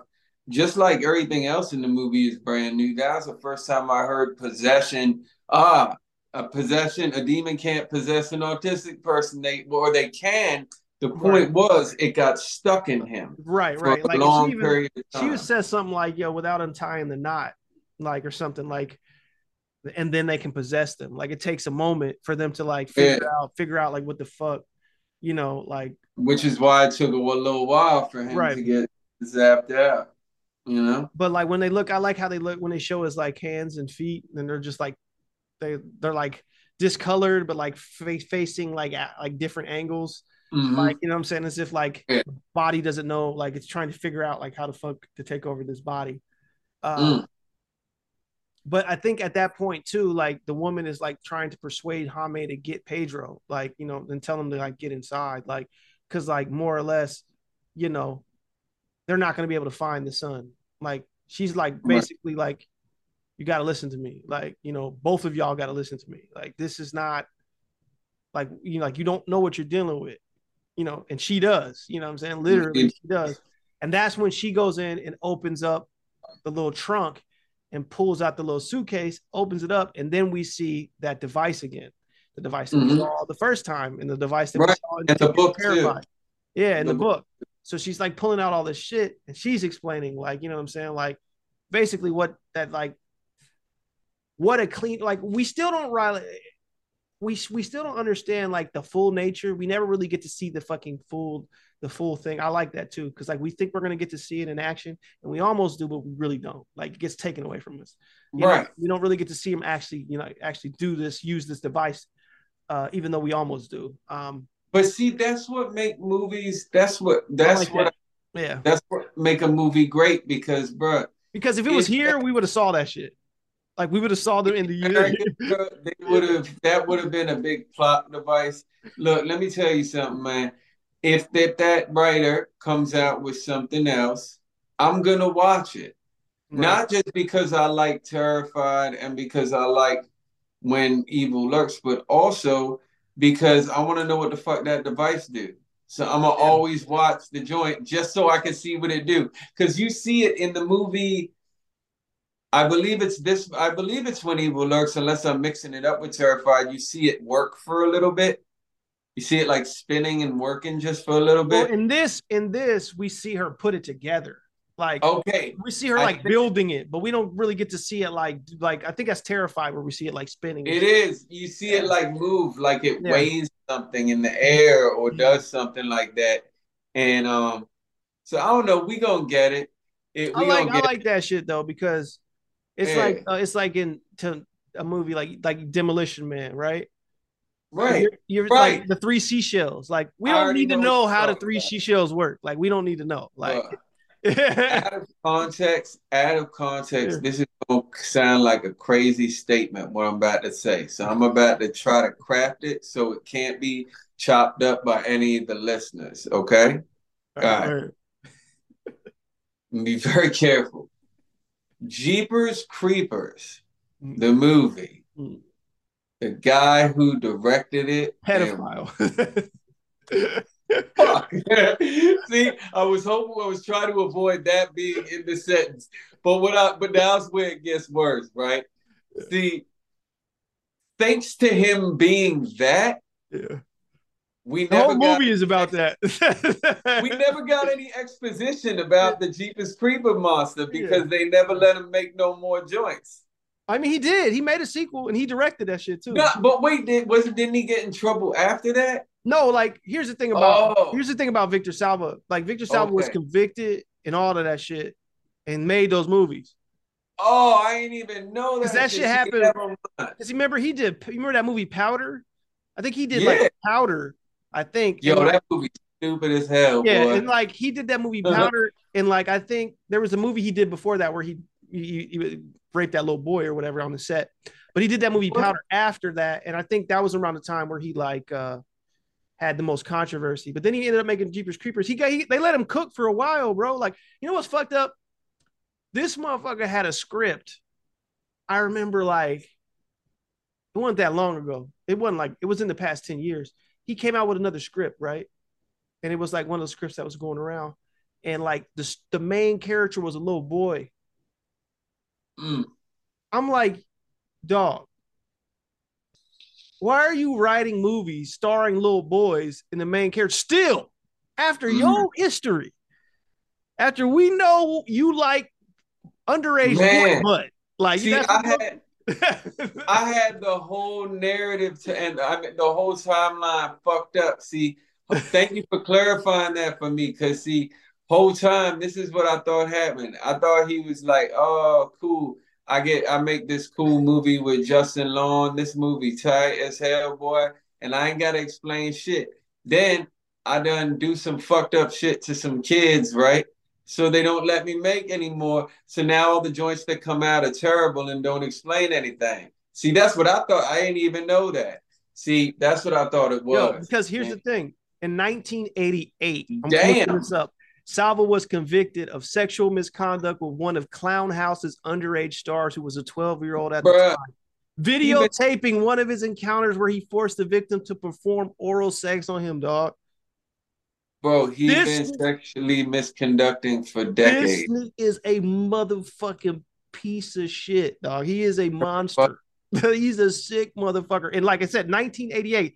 just like everything else in the movie is brand new. That was the first time I heard possession. Ah, a possession. A demon can't possess an autistic person. They or they can. The point Right. was it got stuck in him right, right. Like long she even period she even says something like, "Yo, without untying the knot," like or something like, and then they can possess them. Like it takes a moment for them to like figure out figure out like what the fuck, you know, like Which is why it took a little while for him Right. to get zapped out. You know. but like when they look, I like how they look when they show his like hands and feet, and they're just like they they're like discolored, but like fa- facing like at like different angles, Mhm. like you know what I'm saying, as if like Yeah. body doesn't know, like it's trying to figure out like how the fuck to take over this body. Uh, Mm. but I think at that point too, like the woman is like trying to persuade Jaime to get Pedro, like you know, and tell him to like get inside, like because like more or less, you know, they're not going to be able to find the son. Like she's like basically right. like, you got to listen to me. Like you know, both of y'all got to listen to me. Like this is not like you know, like you don't know what you're dealing with, you know, and she does. You know what I'm saying? Literally, she does. And that's when she goes in and opens up the little trunk and pulls out the little suitcase, opens it up, and then we see that device again. The device that mm-hmm. we saw the first time, and the device that right. we saw in, the book too. Yeah, in the, the book. So she's like pulling out all this shit, and she's explaining, like, you know what I'm saying, like, basically what that like, what a clean like. We still don't really we we still don't understand like the full nature. We never really get to see the fucking full the full thing. I like that too because like we think we're gonna get to see it in action, and we almost do, but we really don't. Like it gets taken away from us. You right. Know, we don't really get to see him actually, you know, actually do this, use this device, uh, even though we almost do. Um, but see, that's what make movies. That's what. That's like what. That. Yeah. That's what make a movie great because, bro. Because if it was here, we would have saw that shit. Like we would have saw them in the year. they would have that would have been a big plot device. Look, let me tell you something, man. If that that writer comes out with something else, I'm gonna watch it. Right. Not just because I like Terrified and because I like when evil lurks, but also because I want to know what the fuck that device do. So I'm gonna yeah. always watch the joint just so I can see what it do. Cause you see it in the movie I believe it's this. I believe it's when evil lurks, unless I'm mixing it up with terrified. You see it work for a little bit. You see it like spinning and working just for a little bit. Well, in this, in this, we see her put it together. Like okay, we see her like think, building it, but we don't really get to see it like like I think that's terrified where we see it like spinning. It is. You see it like move, like it yeah. weighs something in the air or mm-hmm. does something like that. And um, so I don't know. We gonna get it. it I like I like it. that shit though because it's like uh, it's like in to a movie like like Demolition Man, right? Right. You're, you're right. like the three seashells. Like we don't need to know, know how the three about. seashells work. Like we don't need to know. Like out of context, out of context, yeah. this is gonna sound like a crazy statement what I'm about to say. So I'm about to try to craft it so it can't be chopped up by any of the listeners. Okay. All right. All right. Be very careful. Jeepers Creepers, mm. the movie. Mm. The guy who directed it, pedophile. Fuck. See, I was hoping I was trying to avoid that being in the sentence, but what I but now's where it gets worse, right? See, thanks to him being that, yeah. We the whole movie is about that. we never got any exposition about the Jeepers Creeper monster because yeah. they never let him make no more joints. I mean, he did. He made a sequel and he directed that shit too. No, but wait, did was didn't he get in trouble after that? No, like here's the thing about oh. here's the thing about Victor Salva. Like Victor Salva okay. was convicted and all of that shit and made those movies. Oh, I didn't even know that. Because that shit, shit happened. Because you remember he did. You remember that movie Powder? I think he did yeah. like Powder I think. Yo, that like, movie stupid as hell. Yeah, boy. and like he did that movie uh-huh. Powder, and like I think there was a movie he did before that where he he, he raped that little boy or whatever on the set. But he did that movie Powder after that, and I think that was around the time where he like uh had the most controversy. But then he ended up making Jeepers Creepers. He got he, they let him cook for a while, bro. Like you know what's fucked up? This motherfucker had a script. I remember like it wasn't that long ago. It wasn't like it was in the past 10 years he came out with another script, right? And it was like one of the scripts that was going around. And like the, the main character was a little boy. Mm. I'm like, dog, why are you writing movies starring little boys in the main character still after mm. your history? After we know you like underage boy butt. Like See, I had, I had the whole narrative to end. I mean, the whole timeline fucked up. See, thank you for clarifying that for me. Cause see, whole time this is what I thought happened. I thought he was like, "Oh, cool. I get. I make this cool movie with Justin Long. This movie tight as hell, boy. And I ain't gotta explain shit. Then I done do some fucked up shit to some kids, right? So they don't let me make anymore. So now all the joints that come out are terrible and don't explain anything. See, that's what I thought. I didn't even know that. See, that's what I thought it was. Yo, because here's the thing. In 1988, I'm Damn. this up. Salva was convicted of sexual misconduct with one of Clown House's underage stars who was a 12 year old at the time. Videotaping one of his encounters where he forced the victim to perform oral sex on him, dog. Bro, he's This- been sexually misconducting for This decades. nigga is a motherfucking piece of shit, dog. He is a monster. He's a sick motherfucker. And like I said, 1988,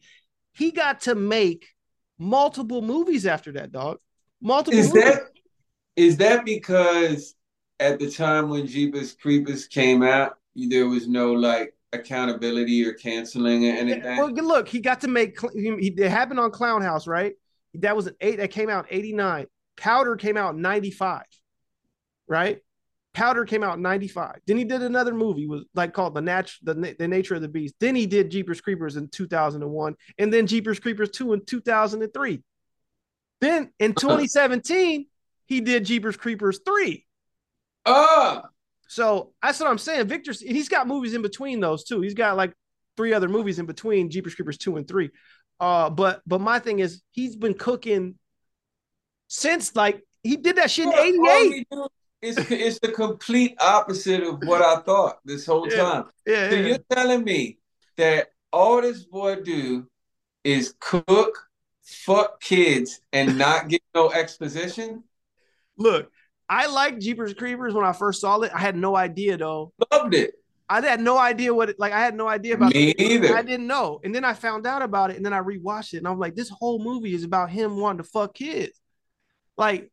he got to make multiple movies after that, dog. Multiple Is movies. that is that because at the time when Jeepers Creepers came out, there was no like accountability or canceling or anything? Well, look, he got to make. He- it happened on Clown House, right? That was an eight. That came out in '89. Powder came out in '95, right? Powder came out in '95. Then he did another movie was like called the Nat- the the Nature of the Beast. Then he did Jeepers Creepers in 2001, and then Jeepers Creepers two in 2003. Then in 2017, he did Jeepers Creepers three. Ah, So that's what I'm saying. Victor, he's got movies in between those two. He's got like three other movies in between Jeepers Creepers two and three. Uh, but but my thing is he's been cooking since like he did that shit in '88. we do is it's the complete opposite of what I thought this whole Yeah. time. Yeah, So yeah. you're telling me that all this boy do is cook, fuck kids, and not get no exposition? Look, I like Jeepers Creepers when I first saw it. I had no idea though. Loved it. I had no idea what it like. I had no idea about Me the- either. I didn't know, and then I found out about it, and then I rewatched it, and I'm like, this whole movie is about him wanting to fuck kids. Like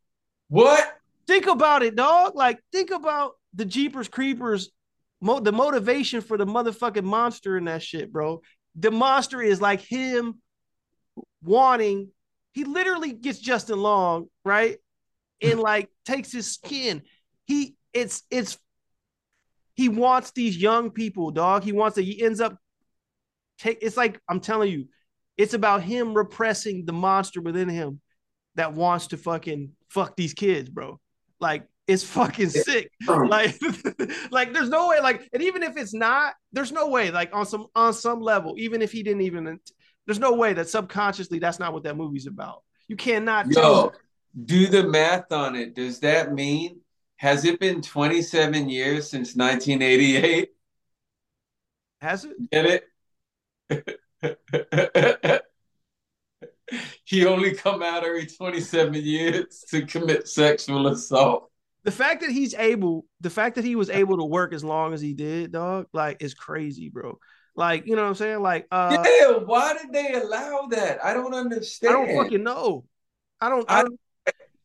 What? think about it, dog. Like, think about the Jeepers Creepers, mo- the motivation for the motherfucking monster in that shit, bro. The monster is like him wanting, he literally gets Justin Long, right? And like takes his skin. He it's it's he wants these young people, dog. He wants to, he ends up take it's like I'm telling you, it's about him repressing the monster within him that wants to fucking fuck these kids, bro. Like it's fucking sick. Like, like there's no way. Like, and even if it's not, there's no way. Like on some on some level, even if he didn't even, there's no way that subconsciously that's not what that movie's about. You cannot. Yo, do the math on it. Does that mean has it been 27 years since 1988? has it? Get it? he only come out every 27 years to commit sexual assault. The fact that he's able, the fact that he was able to work as long as he did, dog, like is crazy, bro. Like, you know what I'm saying? Like, uh, yeah, why did they allow that? I don't understand. I don't fucking know. I don't. I I- don't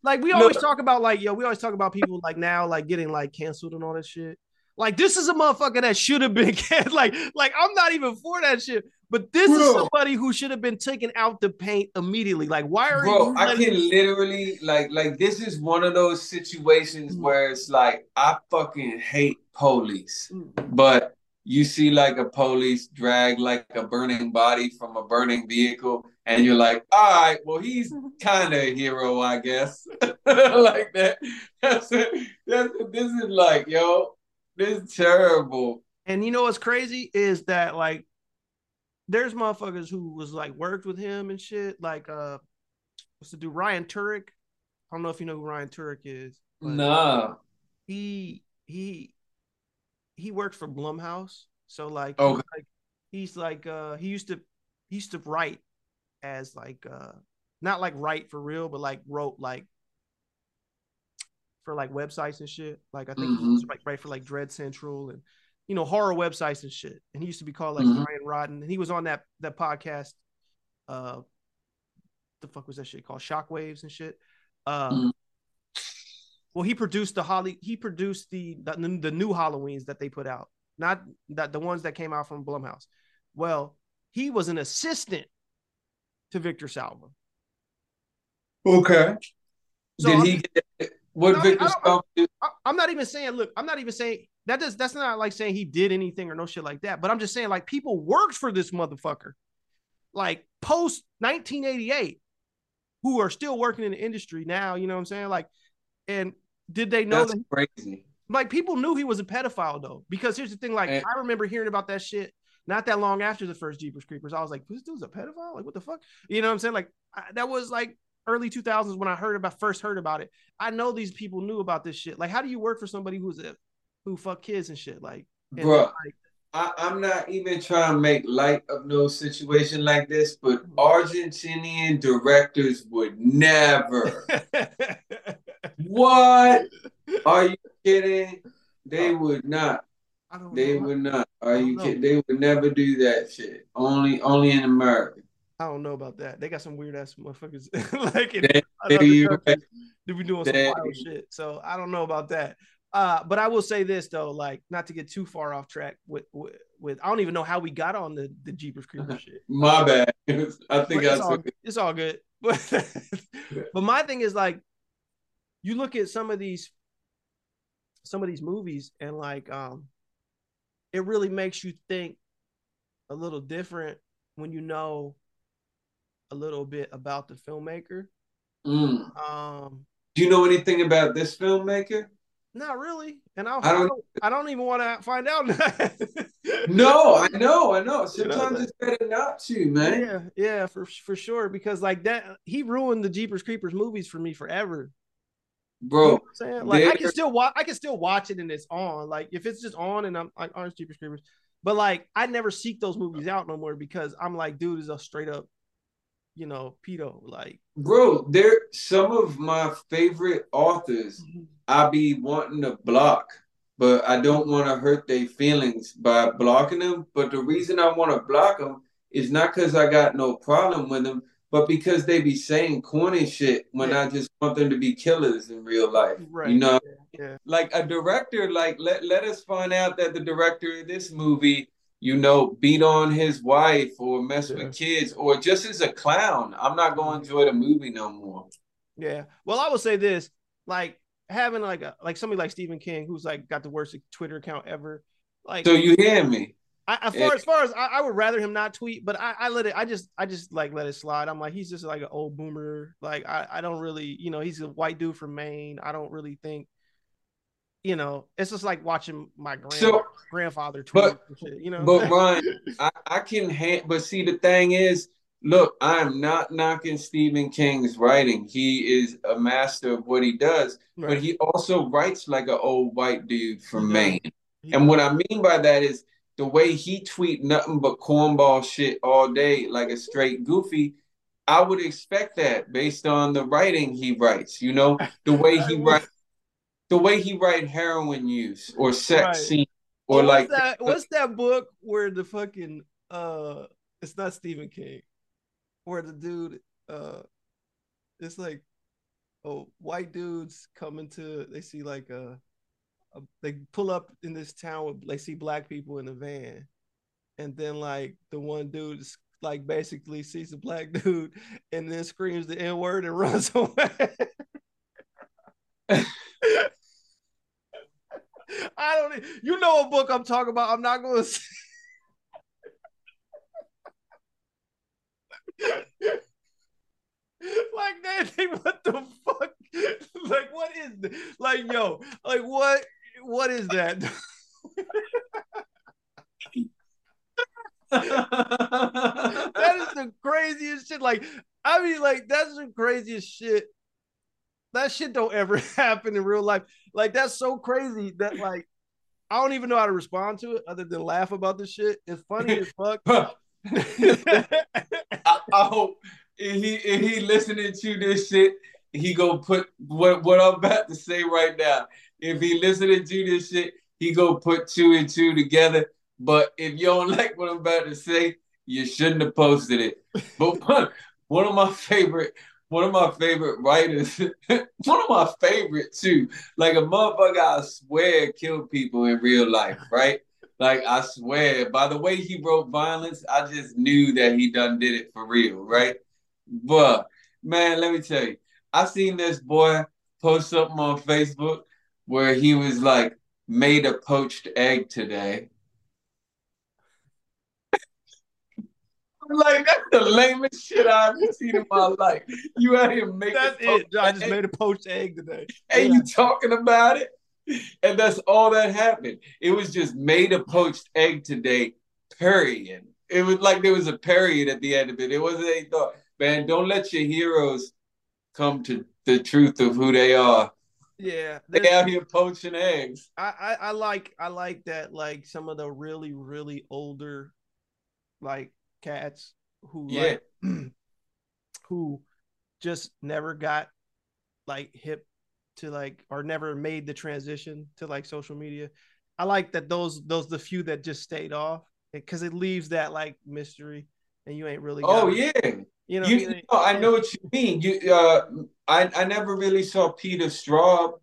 like we always Look. talk about like yo, we always talk about people like now like getting like canceled and all that shit. Like this is a motherfucker that should have been canceled. Like like I'm not even for that shit. But this is somebody who should have been taken out the paint immediately. Like why are Bro, you? I letting- can literally like like this is one of those situations Mm. where it's like I fucking hate police. Mm. But you see like a police drag like a burning body from a burning vehicle, and you're like, all right, well, he's kind of a hero, I guess. like that. That's it. That's it. This is like, yo, this is terrible. And you know what's crazy is that like there's motherfuckers who was like worked with him and shit. Like uh what's the dude? Ryan Turek. I don't know if you know who Ryan Turek is. Nah. he he he worked for Blumhouse. So like, Okay. he's like he's like uh he used to he used to write as like uh not like write for real, but like wrote like for like websites and shit. Like I think he used to like write for like Dread Central and you know horror websites and shit. And he used to be called like Mhm. Ryan Rotten. And he was on that that podcast. Uh, the fuck was that shit called? Shockwaves and shit. Uh, Mhm. well, he produced the Holly. He produced the, the the new Halloweens that they put out, not that the ones that came out from Blumhouse. Well, he was an assistant to Victor Salva. Okay. So Did I'm- he get what No, I mean, Victor Salva did? I'm not even saying, look, I'm not even saying that does that's not like saying he did anything or no shit like that. But I'm just saying, like, people worked for this motherfucker, like post 1988, who are still working in the industry now. You know what I'm saying? Like, And did they know That's that crazy. like people knew he was a pedophile though? Because here's the thing, like And- I remember hearing about that shit not that long after the first Jeepers Creepers. I was like, this dude's a pedophile? Like what the fuck? You know what I'm saying? Like I, that was like early 2000s when I heard about first heard about it. I know these people knew about this shit. Like how do you work for somebody who's a who fuck kids and shit? Like and Bruh, like, I, I'm not even trying to make light of no situation like this, but hmm. Argentinian directors would never. what? Are you kidding? They uh, would not. I don't They know. would not. Are you don't kidding? They would never do that shit. Only, only in America. I don't know about that. They got some weird ass motherfuckers like in They- other they- countries. They be doing some wild shit. So I don't know about that. Uh, but I will say this though, like not to get too far off track with with, with I don't even know how we got on the the Jeepers Creepers shit. My bad. I think I it's, all, took good. it's all good. But but my thing is like, you look at some of these some of these movies and like um, it really makes you think a little different when you know a little bit about the filmmaker. Mm. Um, Do you know anything about this filmmaker? not really, and I'll, I I don't- don't I don't even want to find out. No, I know, I know. Sometimes it's better not to, man. Yeah, yeah, for for sure. Because like that, he ruined the Jeepers Creepers movies for me forever. You know Bro, I'm saying? Like I can still watch, I can still watch it and it's on. Like if it's just on and I'm like Orange Jeepers Creepers, but like I never seek those movies out no more because I'm like, dude is a straight up, you know, pedo. Like, bro, there some of my favorite authors mm-hmm. I be wanting to block, but I don't want to hurt their feelings by blocking them. But the reason I want to block them is not because I got no problem with them, but because they be saying corny shit when Yeah. I just want them to be killers in real life. Right. You know, yeah, like a director, like let let us find out that the director of this movie, you know, beat on his wife or mess Yeah. with kids or just as a clown. I'm not going to mm-hmm. enjoy the movie no more. yeah. Well, I will say this, like having like a like somebody like Stephen King who's like got the worst Twitter account ever. Like, So you hear me? I, as far as far as I, I would rather him not tweet, but I, I let it. I just I just like let it slide. I'm like he's just like an old boomer. Like I, I don't really you know he's a white dude from Maine. I don't really think you know it's just like watching my grand, So- grandfather tweet. but- shit, you know, But Ryan, I, I can ha- but see the thing is, look, I'm not knocking Stephen King's writing. He is a master of what he does, but he also writes like an old white dude from does. Maine. He- And what I mean by that is the way he tweet nothing but cornball shit all day, like a straight goofy. I would expect that based on the writing he writes. You know, the way he I writes, the way he write heroin use or sex Right. scene or like what's that? What's that book where the fucking uh, it's not Stephen King, where the dude uh, it's like, oh, white dudes coming to they see like a, a they pull up in this town with they see black people in the van, and then like the one dude's like basically sees a black dude and then screams the n word and runs away. I don't. You know a book I'm talking about. I'm not going to. like that thing. What the fuck? Like what is? this? Like yo. Like what? What is that? that is the craziest shit. Like I mean, like that's the craziest shit. That shit don't ever happen in real life. Like that's so crazy that like I don't even know how to respond to it other than laugh about this shit. It's funny as fuck. I, I hope if he if he listening to this shit, he go put what what I'm about to say right now. If he listening to this shit, he go put two and two together. But if you don't like what I'm about to say, you shouldn't have posted it. But one, one of my favorite one of my favorite writers, one of my favorite too. Like a motherfucker, I swear, killed people in real life, right? Like I swear, by the way he wrote violence, I just knew that he done did it for real, right? But man, let me tell you, I seen this boy post something on Facebook where he was like, made a poached egg today. I'm like that's the lamest shit I've ever seen in my life. You out here making That's it. I just made a poached egg today. and you talking about it, and that's all that happened. It was just made a poached egg today. Period. It was like there was a period at the end of it. It wasn't a thought. Man, don't let your heroes come to the truth of who they are. Yeah, They out here poaching eggs. I, I I like I like that like some of the really really older like cats who Yeah. like who just never got like hip to like or never made the transition to like social media. I like that those those the few that just stayed off because it leaves that like mystery and you ain't really Oh got- yeah. You know You, I know, I know what you mean. You uh I, I never really saw Peter Straub.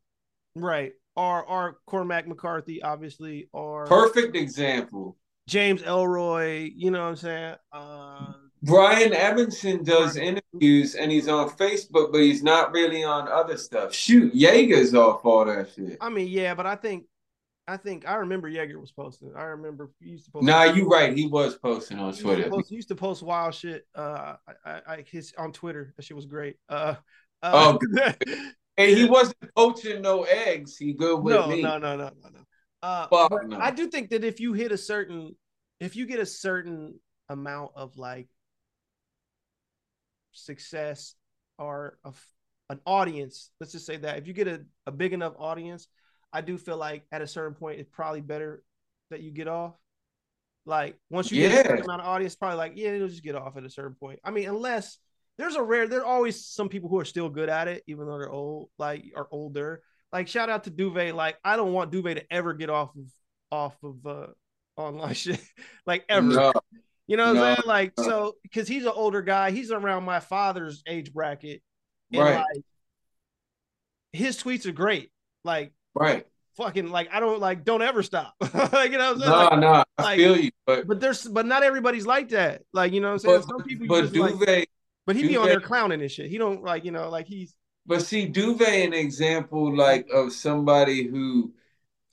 right or or Cormac McCarthy obviously or Perfect example. James Ellroy you know what I'm saying uh Brian Evenson does interviews and he's on Facebook, but he's not really on other stuff. Shoot, Yeager's off all that shit. I mean, yeah, but I think, I think I remember Yeager was posting. I remember he used to post. Nah, you right. He was posting on He used, to Twitter. post, used to post wild shit. Uh, I, I, his on Twitter. That shit was great. Uh, Oh, uh And he wasn't poaching no eggs. He good with no, me. no, no, no, no, no. Uh, Fuck but no. I do think that if you hit a certain, if you get a certain amount of like success or of an audience, let's just say that if you get a, a big enough audience, I do feel like at a certain point it's probably better that you get off. Like once you get a Yeah. certain amount of audience, probably like yeah, it'll just get off at a certain point. I mean, unless there's a rare, there's always some people who are still good at it, even though they're old, like are older. Like shout out to Duvet. Like I don't want Duvet to ever get off of off of uh online shit, like ever. No. You know what No, I'm saying? Like, no. so because he's an older guy, he's around my father's age bracket. And Right. like his tweets are great. Like Right. fucking like I don't like don't ever stop. like, you know what I'm saying? No, Like, no. I like- feel you. But but there's but not everybody's like that. Like, you know what I'm saying? but, Some people but just like, Duvet but he be on there clowning and shit. He don't like, you know, like he's But see, Duvet an example like of somebody who,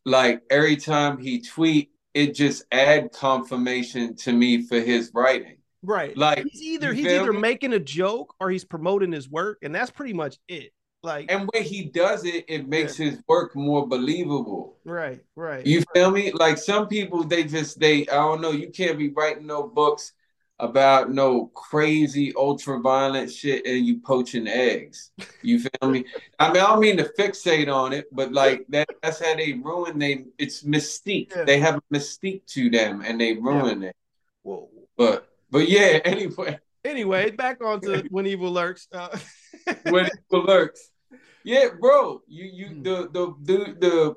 like every time he tweet, it just add confirmation to me for his writing. right. Like, he's either he's either me? making a joke or he's promoting his work, and that's pretty much it. Like and when he does it, it makes his work more believable. right, right. You feel me? Like some people, they just they I don't know. You can't be writing no books about no crazy ultra violent shit and you poaching eggs. You feel me? I mean, I don't mean to fixate on it, but like that that's how they ruin they it's mystique. Yeah. They have a mystique to them and they ruin it. Whoa. But but yeah, anyway, Anyway, back on to when evil lurks. Uh, when evil lurks. Yeah, bro. You you Hmm. the the the the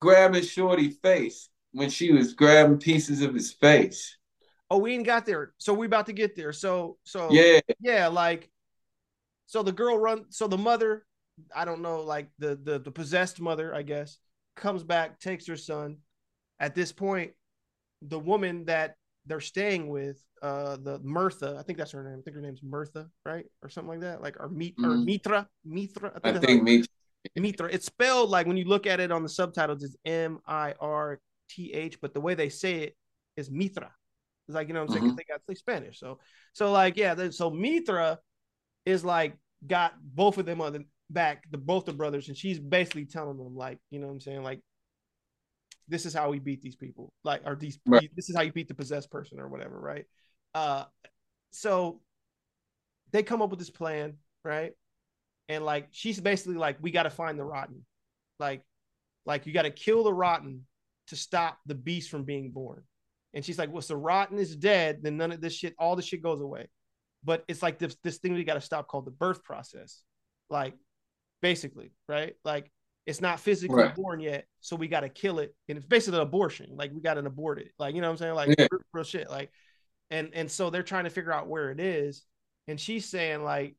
grabbing shorty face when she was grabbing pieces of his face. oh, we ain't got there, so we about to get there. So, so Yeah, yeah, like, so the girl run. So the mother, I don't know, like the the the possessed mother, I guess, comes back, takes her son. At this point, the woman that they're staying with, uh, the Mirtha, I think that's her name. I think her name's Mirtha, right, or something like that, like or Meet or Mhm. Mitra, Mitra. I think how- me. Mitra. It's spelled like when you look at it on the subtitles, it's M I R T H, but the way they say it is Mitra. It's like you know what I'm saying Mhm. they got to say Spanish. So so like yeah, so Mitra is like got both of them on the back, the both the brothers, and she's basically telling them like you know what I'm saying like this is how we beat these people like or these Right. this is how you beat the possessed person or whatever right? Uh so they come up with this plan right? And like she's basically like we got to find the rotten. Like like you got to kill the rotten to stop the beast from being born. And she's like well so rotten is dead then none of this shit all the shit goes away. But it's like this this thing we got to stop called the birth process. Like basically right? Like it's not physically Right. born yet so we got to kill it and it's basically an abortion like we got to abort it like you know what i'm saying like Yeah. real, shit like and and so they're trying to figure out where it is and she's saying like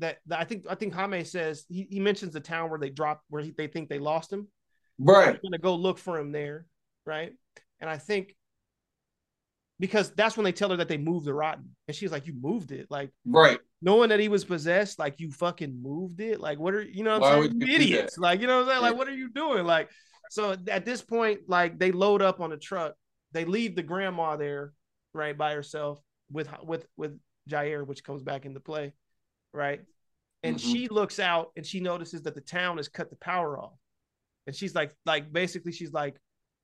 that, that I think I think Jaime says he, he mentions the town where they dropped where he, they think they lost him. Right. They're gonna go look for him there, right? And I think because that's when they tell her that they moved the rotten, and she's like, "You moved it, like Right. Knowing that he was possessed, like you fucking moved it, like what are you know what I'm saying? you You do idiots, like you know what I'm saying? Like what are you doing? Like so at this point, like they load up on a truck, they leave the grandma there, right by herself, with with with Jair, which comes back into play, right? And Mhm. she looks out and she notices that the town has cut the power off, and she's like, like basically, she's like,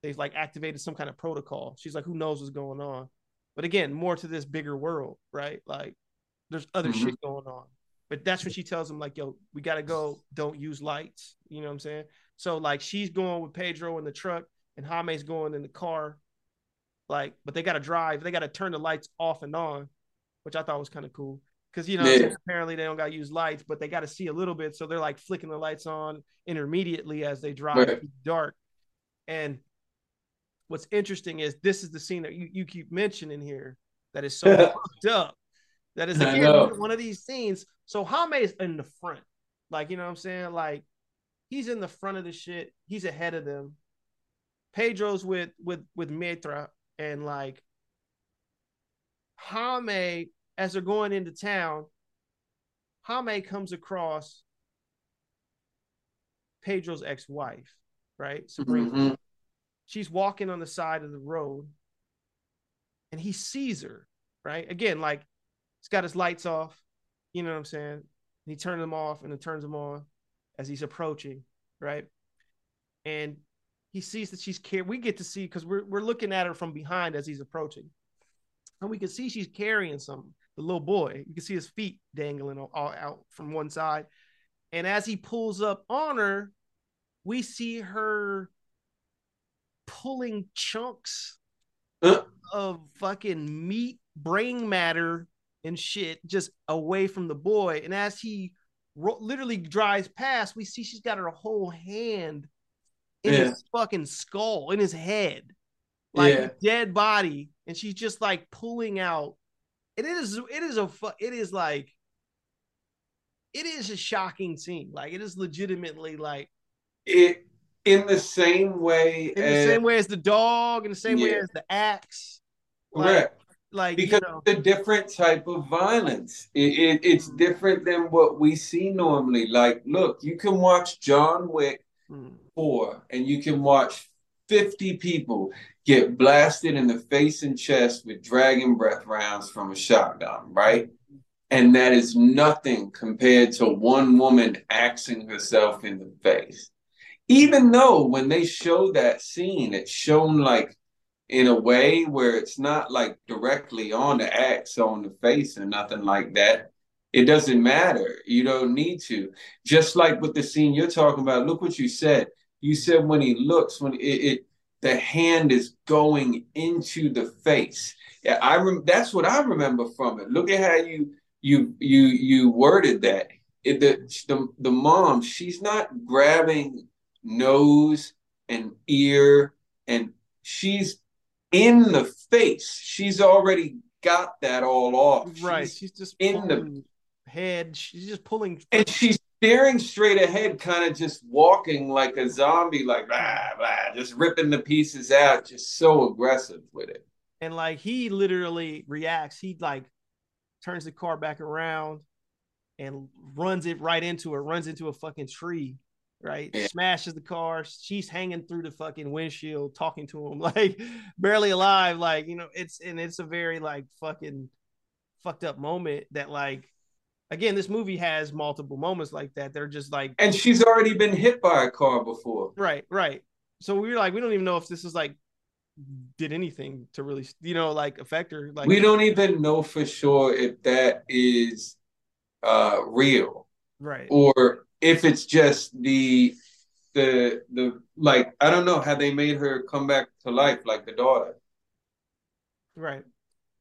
they've like activated some kind of protocol. She's like, who knows what's going on? But again, more to this bigger world, right? Like, there's other Mhm. shit going on. But that's when she tells him, like, yo, we gotta go. Don't use lights. You know what I'm saying? So like, she's going with Pedro in the truck, and Jaime's going in the car. Like, but they gotta drive. They gotta turn the lights off and on, which I thought was kind of cool. Because you know, Yeah. apparently they don't gotta use lights, but they gotta see a little bit. So they're like flicking the lights on intermediately as they drive Right. through the dark. And what's interesting is this is the scene that you, you keep mentioning here that is so fucked up. That is know. one of these scenes. So Jaime is in the front. Like, you know what I'm saying? Like he's in the front of the shit. He's ahead of them. Pedro's with with with Mitra and like Jaime, as they're going into town, Jaime comes across Pedro's ex-wife, right? Sabrina Mhm. she's walking on the side of the road and he sees her right again like he's got his lights off. You know what i'm saying? And he turns them off and then turns them on as he's approaching right? And he sees that she's care we get to see because we're, we're looking at her from behind as he's approaching. And we can see she's carrying something the little boy. You can see his feet dangling all, all out from one side. And as he pulls up on her we see her pulling chunks Uh. of fucking meat, brain matter, and shit just away from the boy. And as he ro- literally drives past, we see she's got her whole hand in Yeah. his fucking skull, in his head, like Yeah. dead body, and she's just like pulling out. And it is, it is a, fu- it is like, it is a shocking scene. Like it is legitimately like It in the same way in the as same way as the dog, in the same way as the axe. Like, correct. Like because you know, it's a different type of violence. It, it, it's Mm. different than what we see normally. Like, look, you can watch John Wick mm, 4 and you can watch 50 people get blasted in the face and chest with dragon breath rounds from a shotgun, right? And that is nothing compared to one woman axing herself in the face. Even though when they show that scene, it's shown like in a way where it's not like directly on the axe on the face or nothing like that. It doesn't matter. You don't need to. Just like with the scene you're talking about, look what you said. You said when he looks, when it, it the hand is going into the face. Yeah, I rem- that's what I remember from it. Look at how you you you you worded that. It, the, the the mom, she's not grabbing nose and ear and she's in the face. She's already got that all off. right. She's- She's just in the- head. She's just pulling. and she's staring straight ahead, kind of just walking like a zombie, like blah blah, just ripping the pieces out, just so aggressive with it. and like he literally reacts. He like turns the car back around and runs it right into her. Runs into a fucking tree. Right, Yeah. smashes the car. She's hanging through the fucking windshield, talking to him like barely alive. Like you know, it's and it's a very like fucking fucked up moment that like again, this movie has multiple moments like that. They're just like And she's already been hit by a car before. right, right. So we were like, we don't even know if this is like did anything to really, you know, like affect her. Like we don't even know for sure if that is uh real right, or if it's just the the the like I don't know how they made her come back to life like the daughter. right.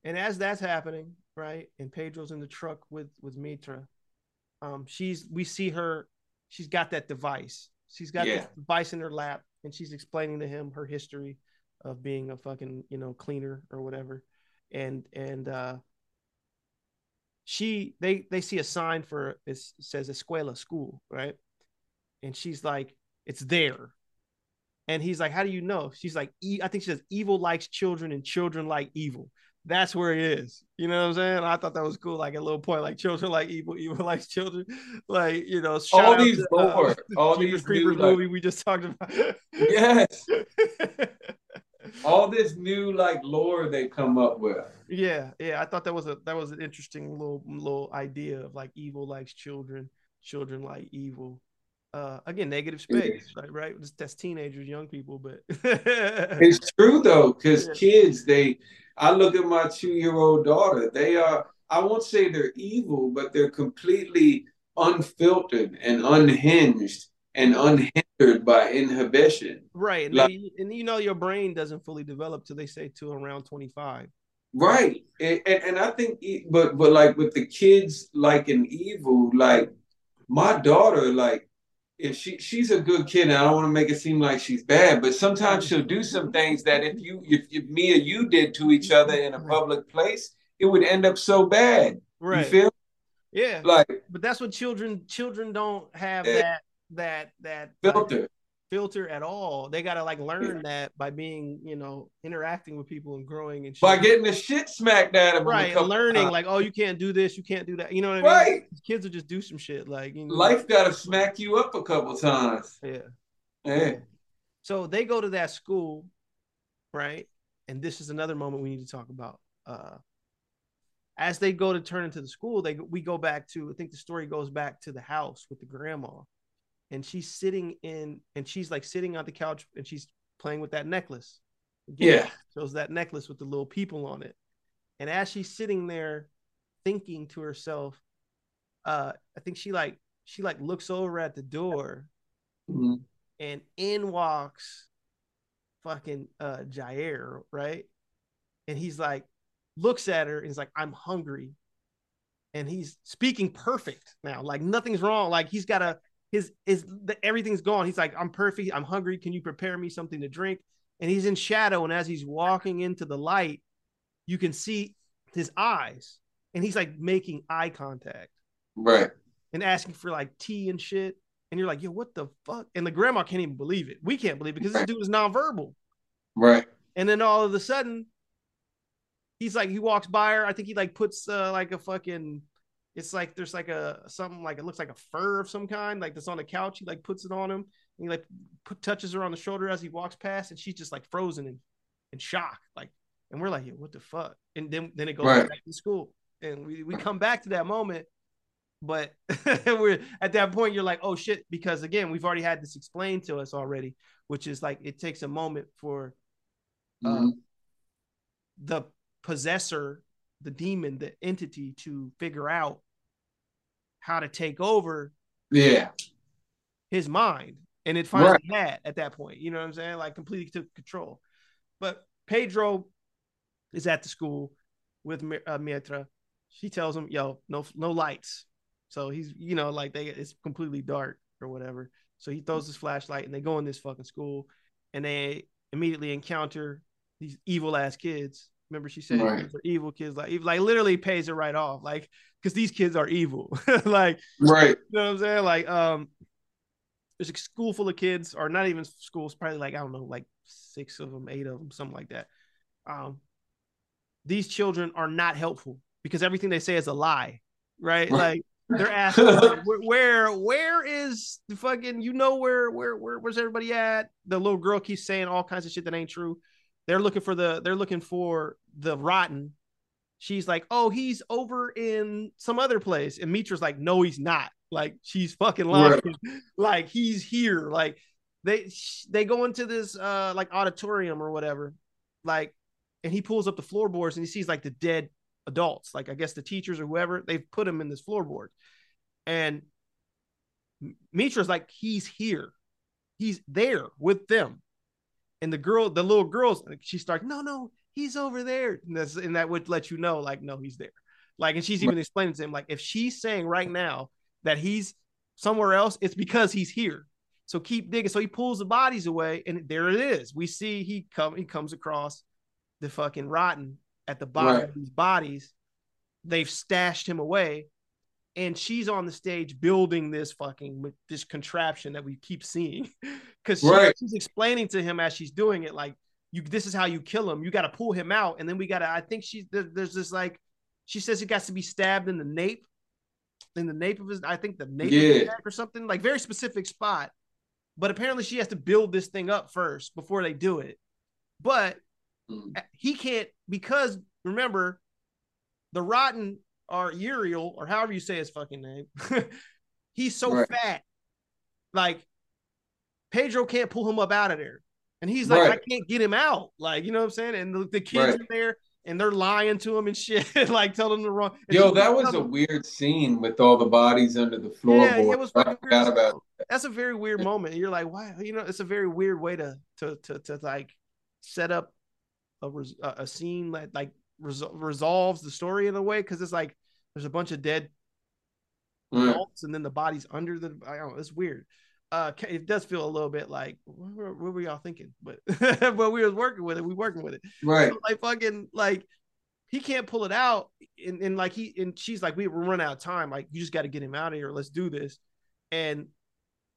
And as that's happening, right, and Pedro's in the truck with with Mitra, um, she's we see her, she's got that device. She's got Yeah. this device in her lap, and she's explaining to him her history of being a fucking you know cleaner or whatever, and and uh she they they see a sign for it says escuela school right? And she's like it's there. And he's like how do you know? She's like e- i think she says evil likes children and children like evil. That's where it is. You know what i'm saying? I thought that was cool like a little point like children like evil evil likes children. Like you know All these to, uh, all Jeepers these creepers new, like- movie we just talked about. Yes. all this new like lore they come up with. Yeah, yeah. I thought that was a that was an interesting little little idea of like evil likes children, children like evil. Uh, again, negative space, right? Right. That's teenagers, young people, but it's true though, because yeah. kids, they. I look at my two-year-old daughter. They are. I won't say they're evil, but they're completely unfiltered and unhinged and unhindered by inhibition. Right. And, like, they, and you know your brain doesn't fully develop till they say to around 25. Right. And, and, and I think but but like with the kids like an evil, like my daughter, like if she she's a good kid and I don't want to make it seem like she's bad, but sometimes she'll do some things that if you if, if me or you did to each other in a public place, it would end up so bad. Right. You feel? Yeah. Like but that's what children children don't have yeah. that that that filter like, filter at all. They gotta like learn yeah. that by being, you know, interacting with people and growing and shit. by getting the shit smacked at them. Right, and learning like, oh, you can't do this, you can't do that. You know what I mean? Right. Kids will just do some shit like you know, life gotta smack you up a couple times. Yeah. Yeah. So they go to that school, right? And this is another moment we need to talk about. Uh as they go to turn into the school, they we go back to I think the story goes back to the house with the grandma and she's sitting in and she's like sitting on the couch and she's playing with that necklace. Again, yeah. Shows that necklace with the little people on it. And as she's sitting there thinking to herself, uh, I think she like she like looks over at the door mm-hmm. and in walks fucking uh Jair, right? And he's like, looks at her and he's like, I'm hungry. And he's speaking perfect now, like nothing's wrong. Like he's got a his is everything's gone. He's like, I'm perfect. I'm hungry. Can you prepare me something to drink? And he's in shadow. And as he's walking into the light, you can see his eyes. And he's like making eye contact. Right. And asking for like tea and shit. And you're like, yo, what the fuck? And the grandma can't even believe it. We can't believe it because this dude is nonverbal. Right. And then all of a sudden, he's like, he walks by her. I think he like puts uh, like a fucking it's like there's like a something like it looks like a fur of some kind, like that's on the couch. He like puts it on him. And he like put, touches her on the shoulder as he walks past, and she's just like frozen and in shock. Like, and we're like, yeah, what the fuck? And then then it goes right. back to school, and we, we come back to that moment, but we're at that point you're like, oh shit, because again we've already had this explained to us already, which is like it takes a moment for uh, mm-hmm. the possessor the demon, the entity to figure out how to take over yeah his mind. And it finally right. had at that point, you know what I'm saying? Like completely took control. But Pedro is at the school with uh, Mitra. She tells him, "Yo, no, no lights." So he's, you know, like they, it's completely dark or whatever. So he throws his flashlight, and they go in this fucking school, and they immediately encounter these evil ass kids Remember, she said right. evil kids, like like literally pays it right off, like because these kids are evil, like right. You know what I'm saying? Like, um, there's a school full of kids, or not even schools, probably like I don't know, like six of them, eight of them, something like that. Um, these children are not helpful because everything they say is a lie, right? right. Like they're asking like, where, where is the fucking you know where where where where's everybody at? The little girl keeps saying all kinds of shit that ain't true. They're looking for the they're looking for the rotten. She's like, oh, he's over in some other place, and Mitra's like, no, he's not. Like she's fucking lying. Right. like he's here. Like they they go into this uh like auditorium or whatever, like, and he pulls up the floorboards and he sees like the dead adults, like I guess the teachers or whoever they've put him in this floorboard, and Mitra's like, he's here, he's there with them and the girl, the little girls, she starts, no, no, he's over there. And, and that would let you know, like, no, he's there. Like, and she's even explaining to him, like, if she's saying right now that he's somewhere else, it's because he's here. So keep digging. So he pulls the bodies away, and there it is. We see he come he comes across the fucking rotten at the bottom right. of these bodies. They've stashed him away, and she's on the stage building this fucking this contraption that we keep seeing because she, right. she's explaining to him as she's doing it like you this is how you kill him you got to pull him out and then we got to i think she's there, there's this like she says he got to be stabbed in the nape in the nape of his i think the nape yeah. or something like very specific spot but apparently she has to build this thing up first before they do it but Mm. he can't because remember the rotten or Uriel or however you say his fucking name. he's so Right. fat, like Pedro can't pull him up out of there, and he's like, I can't get him out. Like you know what I'm saying? And the, the kids Right. are there. And they're lying to him and shit, like telling him the wrong. and Yo, that was a weird scene with all the bodies under the Yeah, it was I forgot about hell. That's a very weird moment. You're like, why? You know, it's a very weird way to to to, to like set up a res- a a scene that like resol- resolves the story in a way because it's like there's a bunch of dead Mm. adults and then the bodies under the. I don't know. It's weird. Uh, it does feel a little bit like what, were- what were y'all thinking? But but we was working with it. We working with it. Right. So, like fucking like he can't pull it out and, and like he and she's like we we're running out of time like you just got to get him out of here let's do this and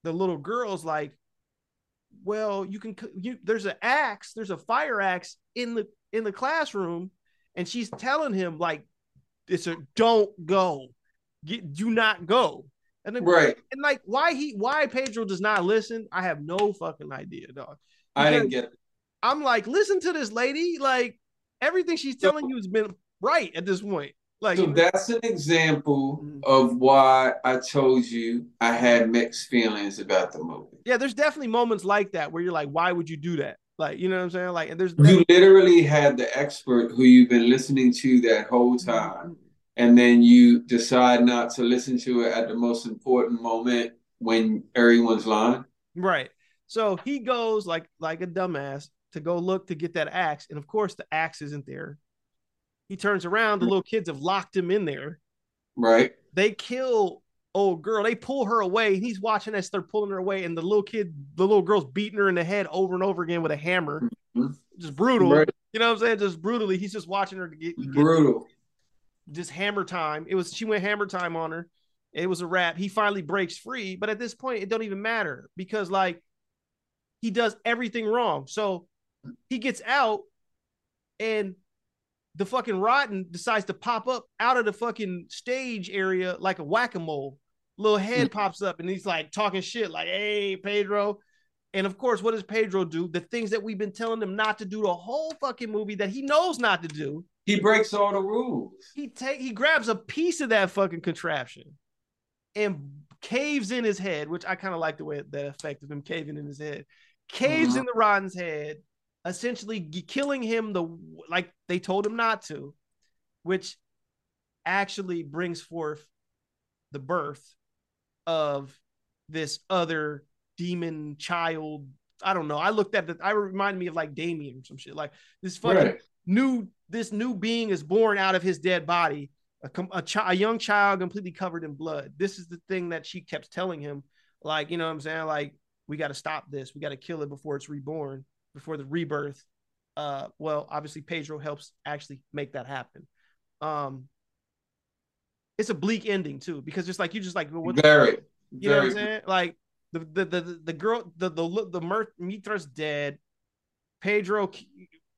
the little girl's like well you can you there's an axe there's a fire axe in the in the classroom and she's telling him like it's a don't go get do not go and then Right. and like why he why pedro does not listen i have no fucking idea dog I didn't get it. I'm like, listen to this lady. Like everything she's telling you has been right at this point. Like So that's an example Mhm. of why I told you I had mixed feelings about the movie. yeah, there's definitely moments like that where you're like, why would you do that? Like, you know what I'm saying? Like, and there's You literally had the expert who you've been listening to that whole time, and then you decide not to listen to it at the most important moment when everyone's lying. right. So he goes like like a dumbass to go look to get that axe, and of course the axe isn't there. He turns around, the hmm. little kids have locked him in there. Right. They kill old girl. They pull her away. He's watching as they're pulling her away, and the little kid, the little girl's beating her in the head over and over again with a hammer. Mhm. Just brutal. Right. You know what I'm saying? Just brutally. He's just watching her get, get Brutal. just hammer time. It was she went hammer time on her. It was a wrap. He finally breaks free, but at this point, it don't even matter because like he does everything wrong. So he gets out, and the fucking rotten decides to pop up out of the fucking stage area like a whack a mole. Little head pops up, and he's like talking shit, like "Hey, Pedro." And of course, what does Pedro do? The things that we've been telling him not to do the whole fucking movie that he knows not to do He breaks all the rules. he take he grabs a piece of that fucking contraption and caves in his head, which I kind of like the way that effect of him caving in his head. Caves Mhm. in the Rotten's head, essentially killing him the like they told him not to, which actually brings forth the birth of this other demon child. I don't know. I looked at the. I reminded me of like Damien or some shit. Like this fucking Right. new this new being is born out of his dead body a, a, chi- a young child completely covered in blood this is the thing that she kept telling him like you know what i'm saying like we got to stop this we got to kill it before it's reborn before the rebirth uh well obviously pedro helps actually make that happen um it's a bleak ending too because just like you just like well, what Very. fuck? You know what I'm saying? Like the the the the, the girl the the the Mer- Mitra's dead. Pedro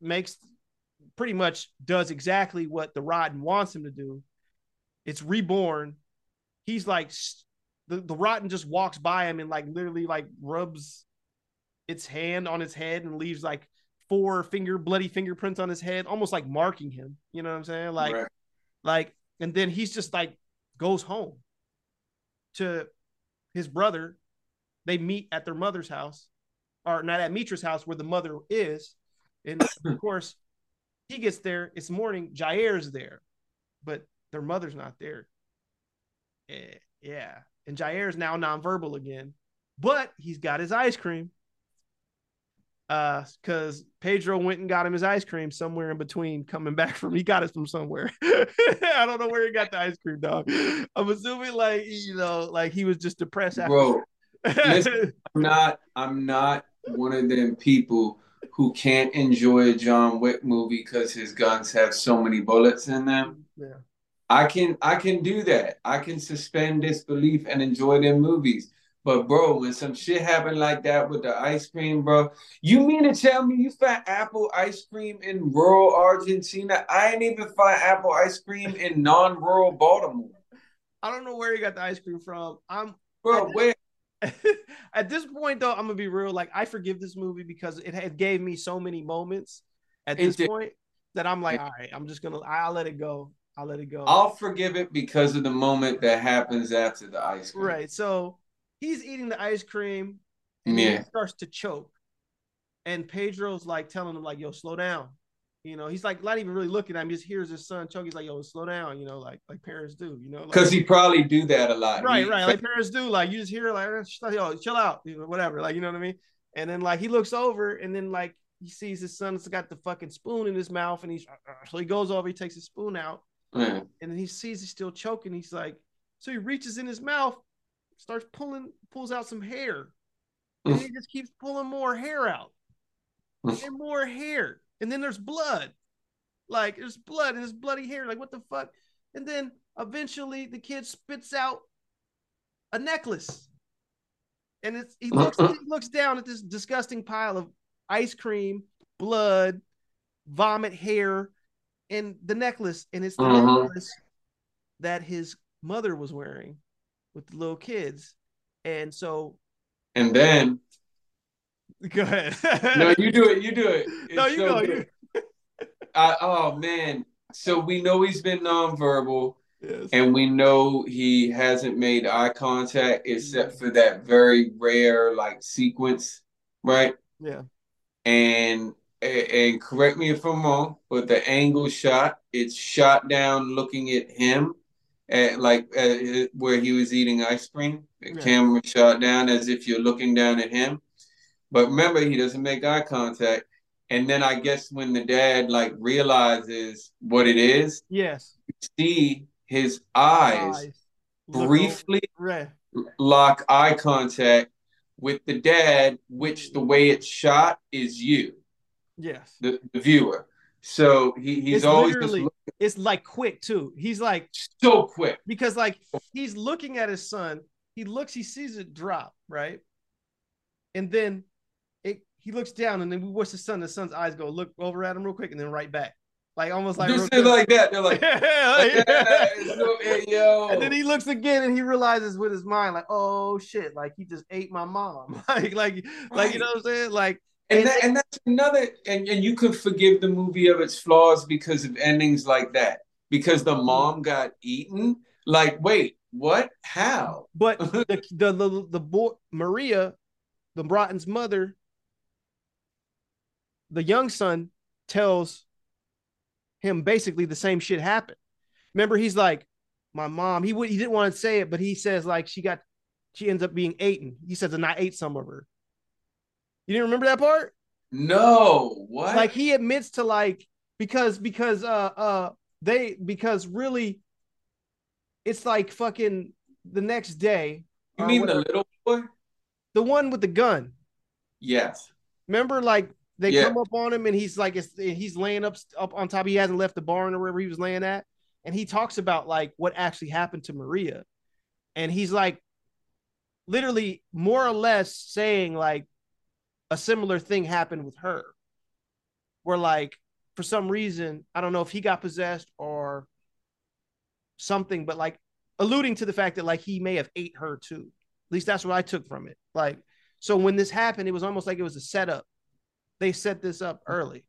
makes pretty much does exactly what the Rotten wants him to do. It's reborn. He's like the the Rotten just walks by him and like literally like rubs its hand on his head and leaves like four finger bloody fingerprints on his head, almost like marking him. You know what I'm saying? Like Right. like and then he's just like goes home to his brother. They meet at their mother's house or not at mitra's house where the mother is. And of course he gets there. It's morning. Jair's there but their mother's not there. Eh, yeah. And jair's now nonverbal again but he's got his ice cream uh because pedro went and got him his ice cream somewhere in between coming back from he got it from somewhere i don't know where he got the ice cream dog i'm assuming like you know like he was just depressed after Bro, listen. I'm not I'm not one of them people who can't enjoy a John Wick movie because his guns have so many bullets in them. yeah I can I can do that. I can suspend disbelief and enjoy them movies. But bro, when some shit happened like that with the ice cream, bro, you mean to tell me you find apple ice cream in rural Argentina? I ain't even find apple ice cream in non-rural Baltimore. I don't know where he got the ice cream from. I'm Bro, where at this point though, I'm gonna be real. Like I forgive this movie because it had gave me so many moments at this did. point that I'm like, all right, I'm just gonna I'll let it go. I'll let it go. I'll forgive it because of the moment that happens after the ice cream. Right. So he's eating the ice cream and Yeah. he starts to choke. And Pedro's like telling him, like, yo, slow down. You know, he's like not even really looking at him, he just hears his son choke. He's like, yo, slow down, you know, like like parents do, you know. Like, Because he probably do that a lot. right, He- right. Like parents do. Like you just hear like eh, yo, chill out, you know, whatever. Like, you know what I mean? And then like he looks over and then like he sees his son's got the fucking spoon in his mouth and he's uh, so he goes over, he takes his spoon out Yeah. and then he sees he's still choking. He's like, so he reaches in his mouth, starts pulling, pulls out some hair, and he just keeps pulling more hair out. And more hair, and then there's blood, like there's blood and there's bloody hair. Like what the fuck? And then eventually the kid spits out a necklace, and it's he looks he looks down at this disgusting pile of ice cream, blood, vomit, hair, and the necklace, and it's the Mhm. necklace that his mother was wearing with the little kids. And so And then go ahead. no, you do it. You do it. No, you so go, good. I, oh man. So we know he's been nonverbal, Yes. and we know he hasn't made eye contact except mm. for that very rare like sequence, right? yeah. And and correct me if I'm wrong, but the angle shot, it's shot down looking at him at like uh, where he was eating ice cream. The Yeah. camera shot down as if you're looking down at him. But remember, he doesn't make eye contact. And then I guess when the dad like realizes what it is, Yes. you see his eyes Look briefly Right. lock eye contact with the dad, which the way it's shot is you, Yes. the, the viewer. So he, he's It's always It's like quick too. He's like so quick. because like he's looking at his son. He looks, he sees it drop, right? And then it he looks down and then we watch the son, the son's eyes go look over at him real quick and then right back. Like almost like, Just like that. They're like, Yeah, so, hey, yo. And then he looks again and he realizes with his mind, like, oh shit, like he just ate my mom. like, like, like you know what I'm saying? Like, And that, and that's another and, and you could forgive the movie of its flaws because of endings like that. Because the mm-hmm. mom got eaten. Like, wait, what? How? but the the the, the boy Maria, the Broughton's mother, the young son tells him basically the same shit happened. Remember, he's like, my mom. He would he didn't want to say it, but he says like she got she ends up being eaten. He says, and I ate some of her. You didn't remember that part? No, what? like he admits to like because because uh uh they because really it's like fucking the next day you or mean the little boy? the one with the gun Yes. remember like they Yeah. come up on him and he's like it's, he's laying up up on top he hasn't left the barn or wherever he was laying at and he talks about like what actually happened to maria and he's like literally more or less saying like a similar thing happened with her where like for some reason i don't know if he got possessed or something but like alluding to the fact that like he may have ate her too at least that's what i took from it like so when this happened it was almost like it was a setup they set this up early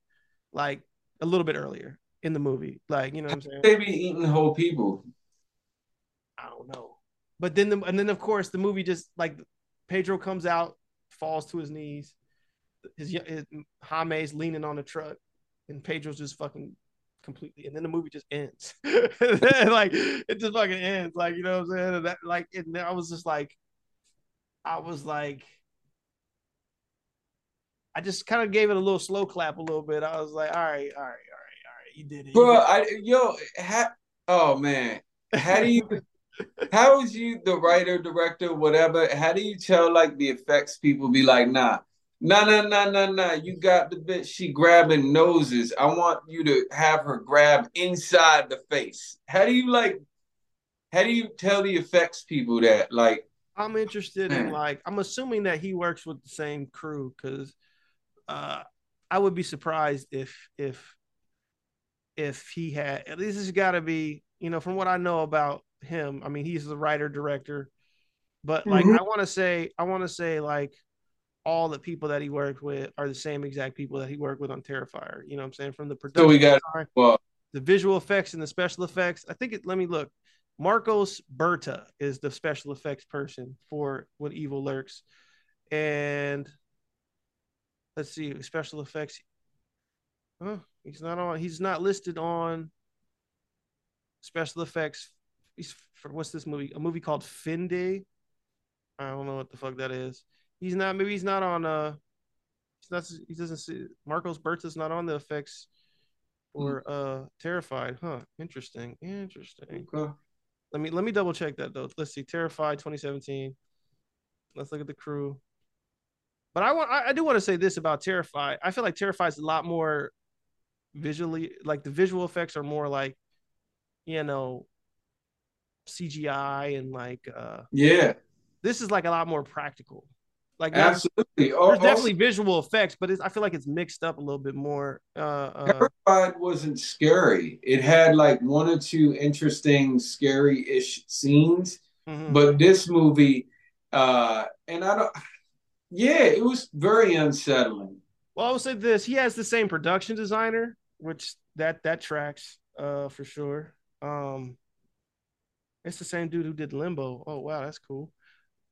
like a little bit earlier in the movie like you know what i'm saying They be eating whole people. I don't know. But then the and then of course the movie just like Pedro comes out, falls to his knees. His, his Jaime's leaning on the truck, and Pedro's just fucking completely. And then the movie just ends. like it just fucking ends. Like you know what I'm saying? And that like and I was just like, I was like, I just kind of gave it a little slow clap a little bit. I was like, all right, all right, all right, all right, you did it, Bro. I yo, ha, oh man. How do you how is you the writer, director, whatever? How do you tell like the effects people be like, nah, nah, no, no, no, no. You got the bitch, she grabbing noses. I want you to have her grab inside the face. How do you like how do you tell the effects people that? Like, I'm interested in like I'm assuming that he works with the same crew because uh I would be surprised if if if he had at least it's gotta be, you know, from what I know about him, I mean he's the writer, director, but like Mhm. I want to say, I want to say like all the people that he worked with are the same exact people that he worked with on Terrifier. You know what I'm saying? From the production, So we got design, well, the visual effects and the special effects. I think it. Let me look. Marcos Berta is the special effects person for What Evil Lurks, and let's see special effects. Huh, he's not on. He's not listed on special effects. He's for what's this movie? A movie called Fin Finde. I don't know what the fuck that is. He's not. Maybe he's not on. Uh, he's not. He doesn't see. Marcos Berta's not on the effects or uh Terrified. Huh. Interesting. Interesting. okay. Let me let me double check that though. Let's see. Terrified 2017. Let's look at the crew. But I want I, I do want to say this about Terrified. I feel like Terrified is a lot more visually like the visual effects are more like you know CGI and like uh yeah, this is like a lot more practical. Like absolutely. There's definitely visual effects, but it's, I feel like it's mixed up a little bit more. Uh, uh Terrified wasn't scary. It had like one or two interesting, scary-ish scenes. mhm. But this movie, uh, and I don't, yeah, it was very unsettling. Well, I will say this: he has the same production designer, which that that tracks uh for sure. Um, it's the same dude who did Limbo. Oh wow, that's cool.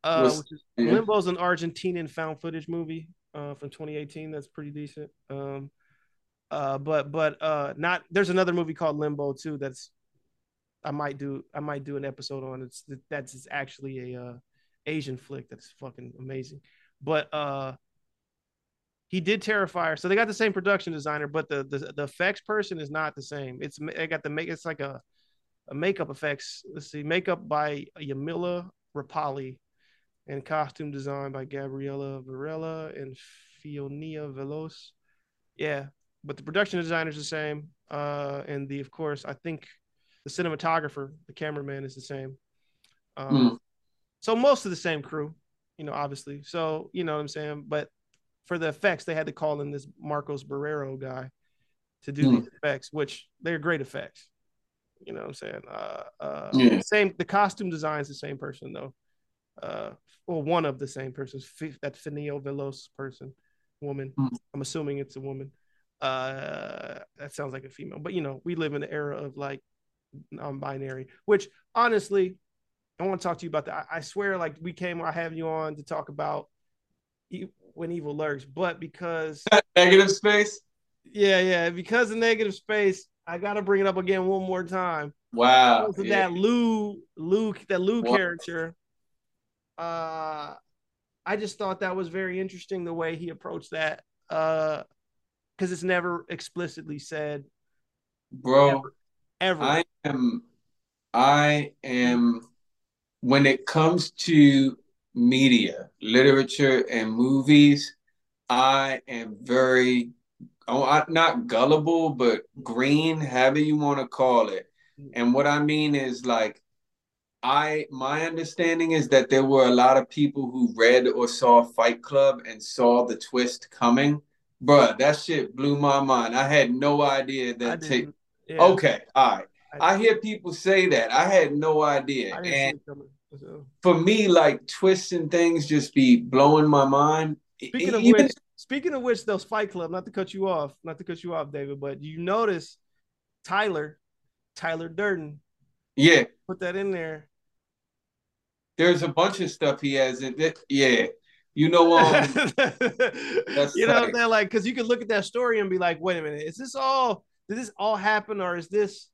Uh, which is. Limbo's an Argentinian found footage movie uh from 2018. That's pretty decent. Um, uh, but but uh, not. There's another movie called Limbo too. That's I might do. I might do an episode on. It's that's actually a uh, Asian flick that's fucking amazing. But uh he did Terrifier, so they got the same production designer, but the the, the effects person is not the same. It's they got the make it's like a, a makeup effects. Let's see, makeup by Yamila Rapali, and costume design by Gabriela Varela and Fionia Velos. Yeah, but the production designer is the same, uh, and the of course I think the cinematographer, the cameraman is the same. Um, Mm. So most of the same crew, you know, obviously. So you know what I'm saying, but for the effects, they had to call in this Marcos Barrero guy to do these effects, which they're great effects. You know what I'm saying? Uh, uh, Yeah. Same. The costume design is the same person though. Uh, well, one of the same persons. F- that Finio Velos person, woman. Hmm. I'm assuming it's a woman. Uh, that sounds like a female, but you know, we live in the era of like non-binary, which honestly, I want to talk to you about that. I, I swear, like we came, I have you on to talk about e- when evil lurks, but because Negative space. yeah, yeah, because of negative space, I gotta bring it up again one more time. Wow. Because Yeah. that Lou, Luke, that Lou What? character. Uh, I just thought that was very interesting the way he approached that. Uh, because it's never explicitly said Bro, ever. I am, I am, when it comes to media, literature, and movies, I am very, oh, I, not gullible, but green, however you want to call it. And what I mean is like, I my understanding is that there were a lot of people who read or saw Fight Club and saw the twist coming. Bruh, that shit blew my mind. I had no idea that. yeah, okay, all right. I- I hear people say that. I had no idea. And see it coming. So. for me, like twists and things just be blowing my mind. Speaking of Even- which, speaking of which, those Fight Club. Not to cut you off, not to cut you off, David, but you notice Tyler, Tyler Durden, yeah, put that in there. There's a bunch of stuff he has in it. Yeah. You know, um, you know, like- they're like, because you could look at that story and be like, wait a minute, is this all? Did this all happen, or is this?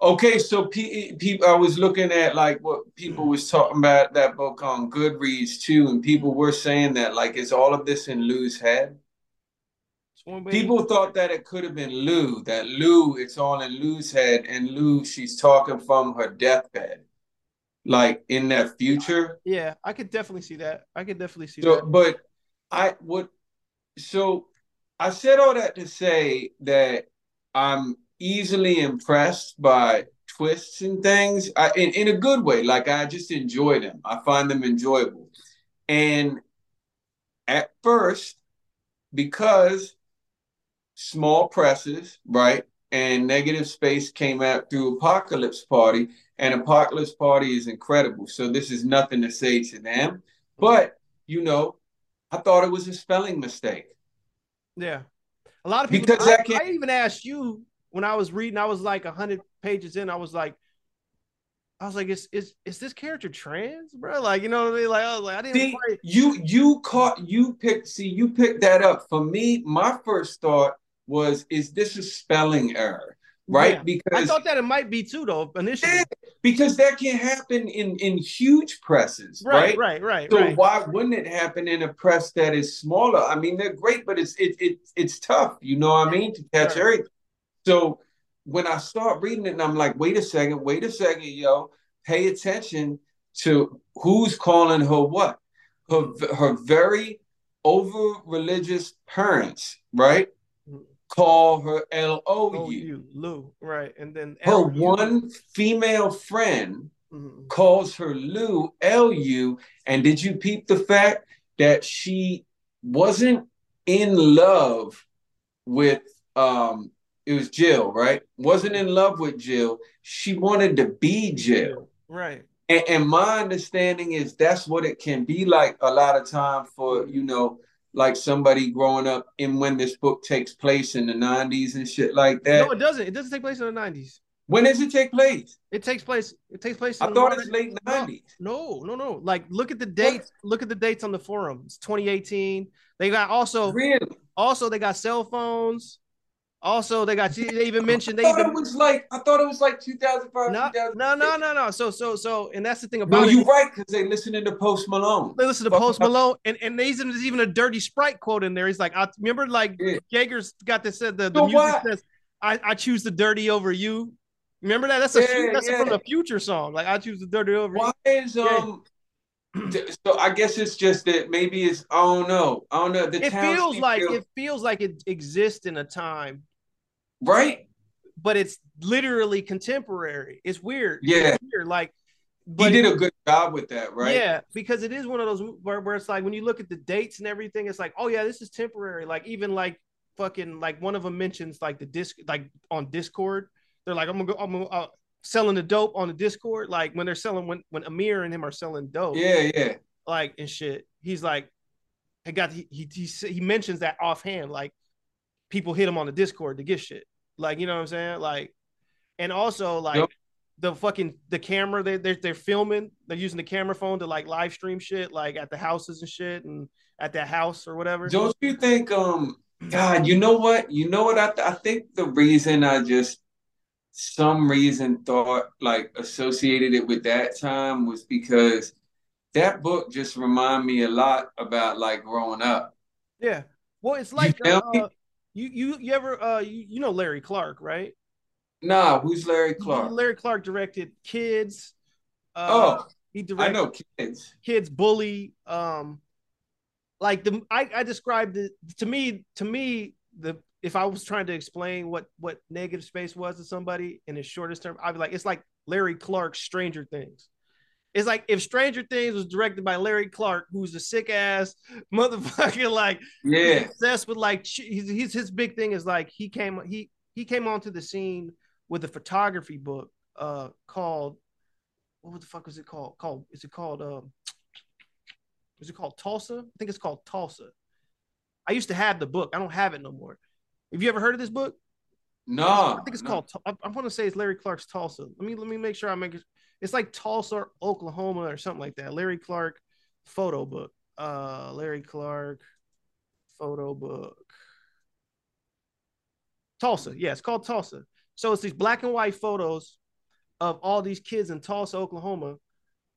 Okay, so pe- people, I was looking at like what people was talking about that book on Goodreads too, and people were saying that like is all of this in Lou's head? People thought that it could have been Lou, that Lou, it's all in Lou's head, and Lou, she's talking from her deathbed, like in that future. Yeah, I could definitely see that. I could definitely see So, that. but I would, so I said all that to say that I'm easily impressed by twists and things I, in, in a good way. Like I just enjoy them. I find them enjoyable. And at first, because small presses, right? And Negative Space came out through Apocalypse Party, and Apocalypse Party is incredible. So this is nothing to say to them, but you know, I thought it was a spelling mistake. Yeah, a lot of people. Because I, I even asked you when I was reading. I was like a hundred pages in. I was like, I was like, is is is this character trans, bro? Like, you know what I mean? Like, I was like, I didn't See, you you caught you picked see you picked that up. For me, my first thought was, is this a spelling error? Right? Yeah. I thought that it might be too, though. Initially, Yeah, because that can happen in in huge presses, right, right? right, right, So right. why wouldn't it happen in a press that is smaller? I mean, they're great, but it's it, it it's tough, you know what I mean, to catch Right. everything. So when I start reading it, and I'm like, wait a second, wait a second, yo, pay attention to who's calling her what. Her her very over religious parents, right? Call her L O U. Lou, right, and then Her one female friend Mhm. calls her Lou L U. And did you peep the fact that she wasn't in love with um it was Jill, right? Wasn't in love with Jill. She wanted to be Jill. right. And, and my understanding is that's what it can be like a lot of time for, you know, like somebody growing up in when this book takes place in the 90s and shit like that. No, it doesn't. It doesn't take place in the nineties. when does it take place? It takes place. It takes place. I thought it's late 90s. No, no, no. Like, look at the dates. Look at the dates on the forum. It's 2018. They got also, Really? also they got cell phones. Also, they got. They even mentioned they I thought even. it was like I thought it was like 2005, No, 2006. no, no, no, no. So, so, so, and that's the thing about No, you're right because they listening to Post Malone. They listen to Fuck Post. Malone, and and there's even, there's even a dirty Sprite quote in there. He's like, I remember like Yeah. Yeager's got this said the, the So music what? says, I, I choose the dirty over you. Remember that? That's a Yeah, that's yeah. from the future song. Like I choose the dirty over you. Why is um? So I guess it's just that maybe it's I don't know I don't know the It feels like to- it feels like it exists in a time, right but it's literally contemporary. It's weird. Yeah. It's weird. Like, he did a good job with that right Yeah, because it is one of those where, where it's like when you look at the dates and everything, it's like, oh yeah, this is temporary. Like even like fucking like one of them mentions like the disc like on Discord, they're like, I'm gonna go, I'm gonna, uh, selling the dope on the Discord. Like when they're selling when when Amir and him are selling dope, yeah yeah like and shit. He's like, I got he he he, he mentions that offhand, like people hit him on the Discord to get shit. Like you know what I'm saying? Like, and also like Yep. the fucking the camera they they're, they're filming. They're using the camera phone to like live stream shit, like at the houses and shit, and at that house or whatever. don't you think um God you know what you know what I th- I think the reason I just some reason thought like associated it with that time was because that book just reminded me a lot about like growing up Yeah. Well, it's like uh, you you you ever uh you, you know Larry Clark, right? nah who's Larry Clark Larry Clark directed Kids. Uh, oh he directed. I know kids kids bully um like the I, I described it to me to me the if I was trying to explain what what negative space was to somebody in the shortest term, I'd be like, it's like Larry Clark's Stranger Things. It's like if Stranger Things was directed by Larry Clark, who's a sick ass motherfucker, like yeah. obsessed with like he's, he's his big thing is like he came he he came onto the scene with a photography book uh called what the fuck was it called? Called is it called um is it called Tulsa? I think it's called Tulsa. I used to have the book. I don't have it no more. Have you ever heard of this book? No I think it's no. called I, I want to say it's Larry Clark's Tulsa. Let me let me make sure I make it it's like Tulsa Oklahoma or something like that Larry Clark photo book uh Larry Clark photo book. Tulsa, yeah, it's called Tulsa. So it's these black and white photos of all these kids in Tulsa, Oklahoma,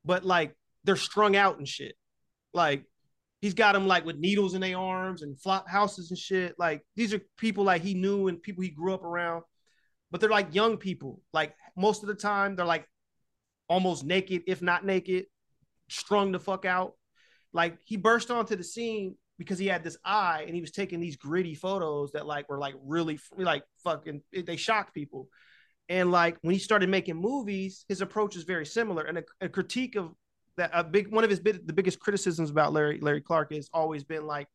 but like they're strung out and shit. Like he's got them like with needles in their arms and flop houses and shit. Like these are people like he knew and people he grew up around, but they're like young people. Like most of the time, they're like almost naked, if not naked, strung the fuck out. Like he burst onto the scene because he had this eye and he was taking these gritty photos that like were like really like fucking they shocked people. And like when he started making movies, his approach is very similar. And a, a critique of that a big one of his big, the biggest criticisms about Larry Larry Clark has always been like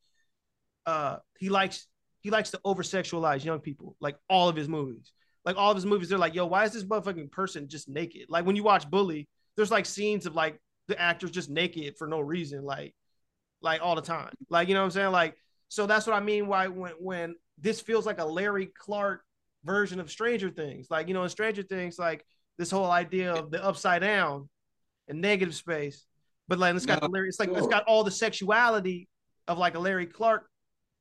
uh he likes he likes to over sexualize young people like all of his movies like all of his movies, they're like, yo, why is this motherfucking person just naked? Like when you watch Bully, there's like scenes of like the actors just naked for no reason, like like all the time. Like, you know what I'm saying? Like, so that's what I mean why when when this feels like a Larry Clark version of Stranger Things. Like, you know, in Stranger Things, like this whole idea of the upside down and negative space. But like it's got No, the Larry, it's like it's got all the sexuality of like a Larry Clark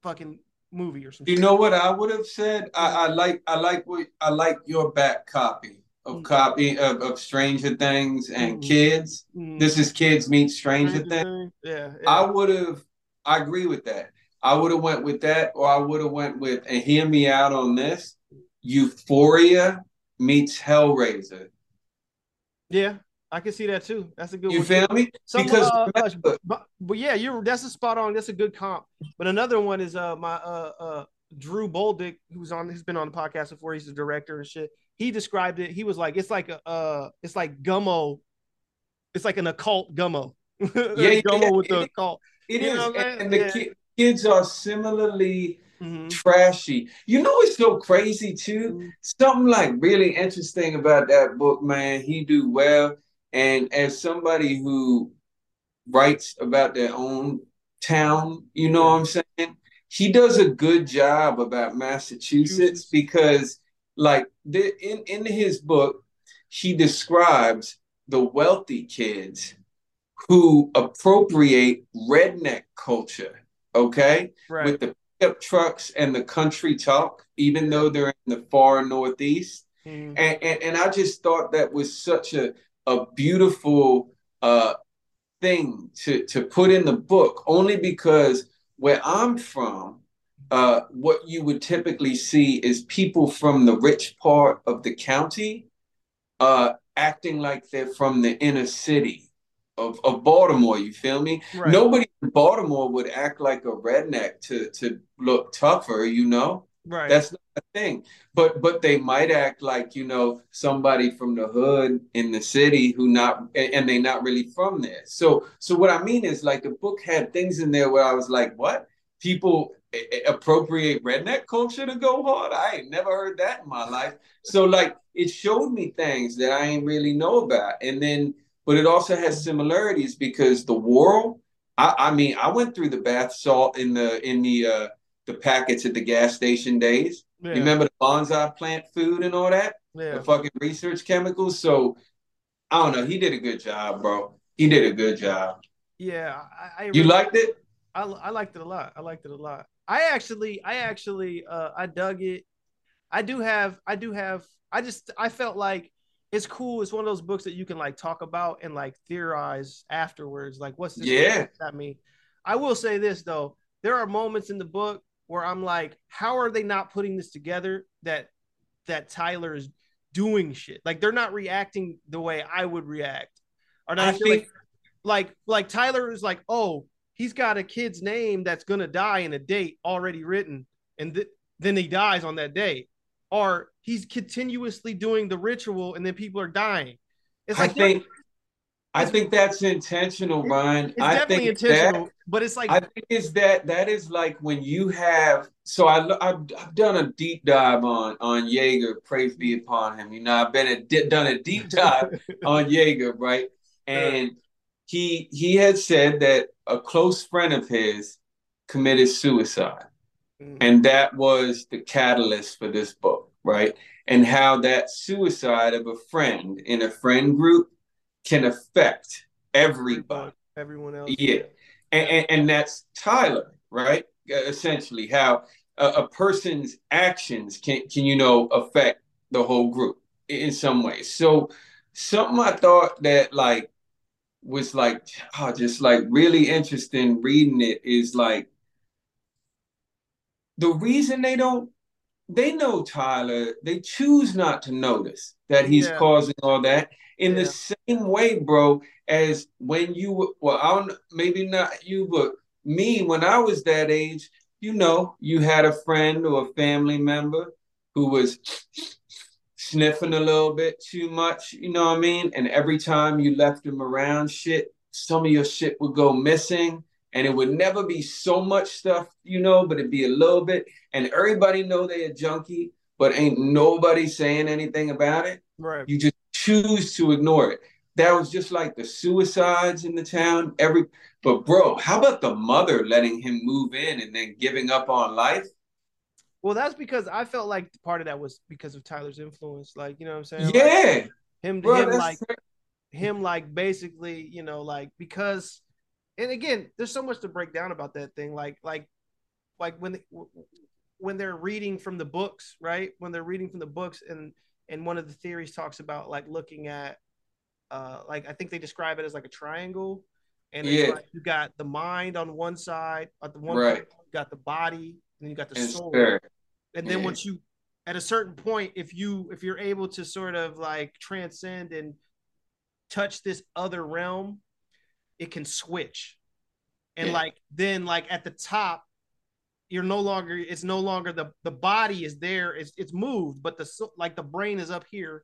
fucking movie or something. You know what I would have said? I, I like I like what I like your back copy of Mm. copy of, of Stranger Things and Mhm. Kids. Mm. This is Kids Meet Stranger Things. Things. Yeah, yeah. I would have. I agree with that. I would have went with that, or I would have went with. And hear me out on this. Euphoria meets Hellraiser. yeah, I can see that too. That's a good You one. feel me? Some, Because uh, uh, but, but yeah, you're that's a spot on. That's a good comp. But another one is uh my uh uh Drew Boldick, who's on he's been on the podcast before. He's the director and shit. He described it. He was like, it's like a uh it's like gummo. It's like an occult gummo. yeah, gummo yeah, with the it- occult. It You is, know what I'm and, the Yeah. ki- kids are similarly Mhm. trashy. You know what's so crazy too? Mhm. Something like really interesting about that book, man. He do well, and as somebody who writes about their own town, you know what I'm saying? He does a good job about Massachusetts because, like, the, in in his book, he describes the wealthy kids who appropriate redneck culture. Okay Right. with the pickup trucks and the country talk, even though they're in the far northeast. Mhm. And and, and I just thought that was such a a beautiful uh thing to to put in the book, only because where I'm from, uh, what you would typically see is people from the rich part of the county uh acting like they're from the inner city of, of Baltimore, you feel me? Right. Nobody in Baltimore would act like a redneck to to look tougher, you know? Right. That's not a thing. But but they might act like, you know, somebody from the hood in the city who not and, and they not really from there. So so what I mean is like the book had things in there where I was like, what? People a- a- appropriate redneck culture to go hard? I ain't never heard that in my life. So like it showed me things that I ain't really know about. And then but it also has similarities because the world I, I mean, I went through the bath salt in the in the uh the packets at the gas station days. yeah. You remember the bonsai plant food and all that? yeah. The fucking research chemicals. So I don't know. He did a good job, bro. He did a good job. Yeah. I, I You really- liked it? I, I liked it a lot. I liked it a lot. I actually, I actually, uh, I dug it. I do have, I do have, I just, I felt like it's cool. It's one of those books that you can like talk about and like theorize afterwards. Like, what's this? Yeah. That mean? I will say this though, there are moments in the book where I'm like, how are they not putting this together? That that Tyler is doing shit. Like they're not reacting the way I would react. Or not I I feel like think like like Tyler is like, oh, he's got a kid's name that's gonna die in a date already written, and th- then he dies on that day, or he's continuously doing the ritual and then people are dying. It's I like think I think that's intentional, Ryan. it's I definitely think intentional, that but it's like I think is that that is like when you have so I I've, I've done a deep dive on on Yeager praise be upon him you know I've been a done a deep dive on Yeager right and he he had said that a close friend of his committed suicide Mm. and that was the catalyst for this book right and how that suicide of a friend in a friend group can affect everybody everyone else. Yeah. And, and, and that's Tyler, right? Uh, Essentially, how a, a person's actions can can you know affect the whole group in some ways. So something I thought that like was like oh, just like really interesting reading it is like the reason they don't they know Tyler, they choose not to notice that he's Yeah. causing all that in Yeah. the same way, bro, as when you were, well, I don't, maybe not you, but me, when I was that age, you know, you had a friend or a family member who was sniffing a little bit too much, you know what I mean? And every time you left him around shit, some of your shit would go missing and it would never be so much stuff, you know, but it'd be a little bit. And everybody know they a junkie, but ain't nobody saying anything about it. Right. You just choose to ignore it. That was just like the suicides in the town. Every but bro, how about the mother letting him move in and then giving up on life? Well, that's because I felt like part of that was because of Tyler's influence. Like, you know what I'm saying? Like, Yeah, him, bro, him like cra- him like basically you know like because and again there's so much to break down about that thing like like like when when they're reading from the books right when they're reading from the books and and one of the theories talks about like looking at uh like i think they describe it as like a triangle and Yeah. like you got the mind on one side at the one Right. point, you got the body and then you got the and soul spirit. and then Yeah. once you at a certain point if you if you're able to sort of like transcend and touch this other realm it can switch and Yeah. like then like at the top you're no longer it's no longer the the body is there it's it's moved but the like the brain is up here.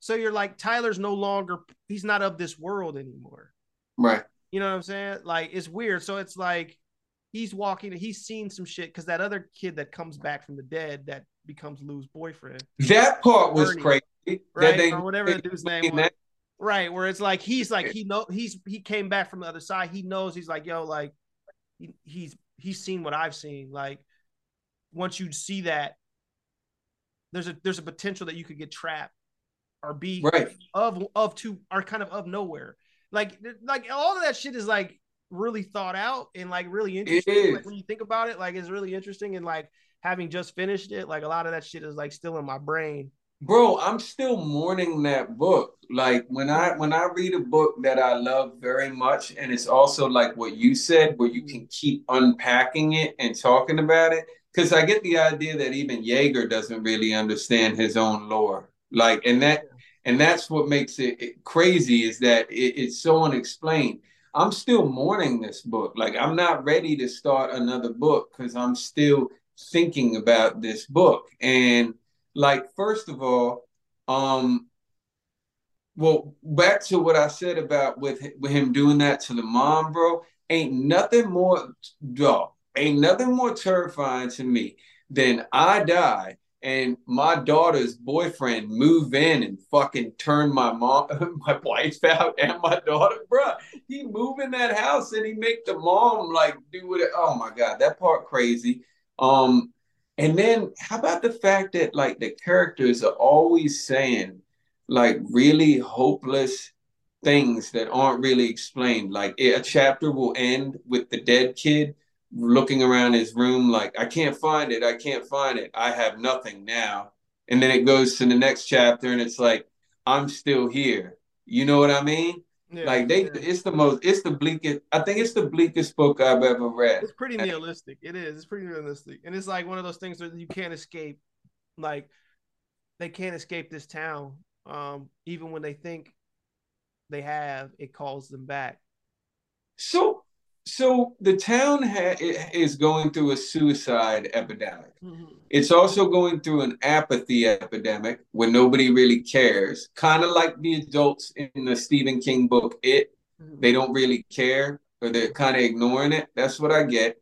So you're like tyler's no longer he's not of this world anymore. Right. you know what i'm saying? Like it's weird. So it's like he's walking he's seen some shit because that other kid that comes back from the dead that becomes lou's boyfriend. That part was Ernie, crazy. right? they or whatever the dude's name was. right where it's like he's like he know he's he came back from the other side. He knows he's like yo like he, he's he's seen what i've seen like once you see that there's a there's a potential that you could get trapped or be Right. of of two are kind of of nowhere. Like like all of that shit is like really thought out and like really interesting like when you think about it like it's really interesting and like having just finished it like a lot of that shit is like still in my brain Bro, I'm still mourning that book. Like when I when I read a book that I love very much, and it's also like what you said, where you can keep unpacking it and talking about it. Because I get the idea that even Yeager doesn't really understand his own lore. Like, and that and that's what makes it, it crazy is that it, it's so unexplained. I'm still mourning this book. Like, I'm not ready to start another book because I'm still thinking about this book. And like first of all um well back to what i said about with with him doing that to the mom bro ain't nothing more dog ain't nothing more terrifying to me than i die and my daughter's boyfriend move in and fucking turn my mom my wife out and my daughter. Bro he move in that house and he make the mom like do it oh my god that part crazy. Um and then how about the fact that like the characters are always saying like really hopeless things that aren't really explained. Like a chapter will end with the dead kid looking around his room like I can't find it, I can't find it. I have nothing now. And then it goes to the next chapter and it's like I'm still here. You know what I mean? Yeah, Like they yeah. it's the most it's the bleakest I think it's the bleakest book I've ever read. It's pretty nihilistic. It is. It's pretty nihilistic, and it's like one of those things that you can't escape. Like they can't escape this town, um, even when they think they have. It calls them back. So, so the town ha- is going through a suicide epidemic. Mm-hmm. It's also going through an apathy epidemic where nobody really cares. Kind of like the adults in the Stephen King book, It. Mm-hmm. They don't really care or they're kind of ignoring it. That's what I get.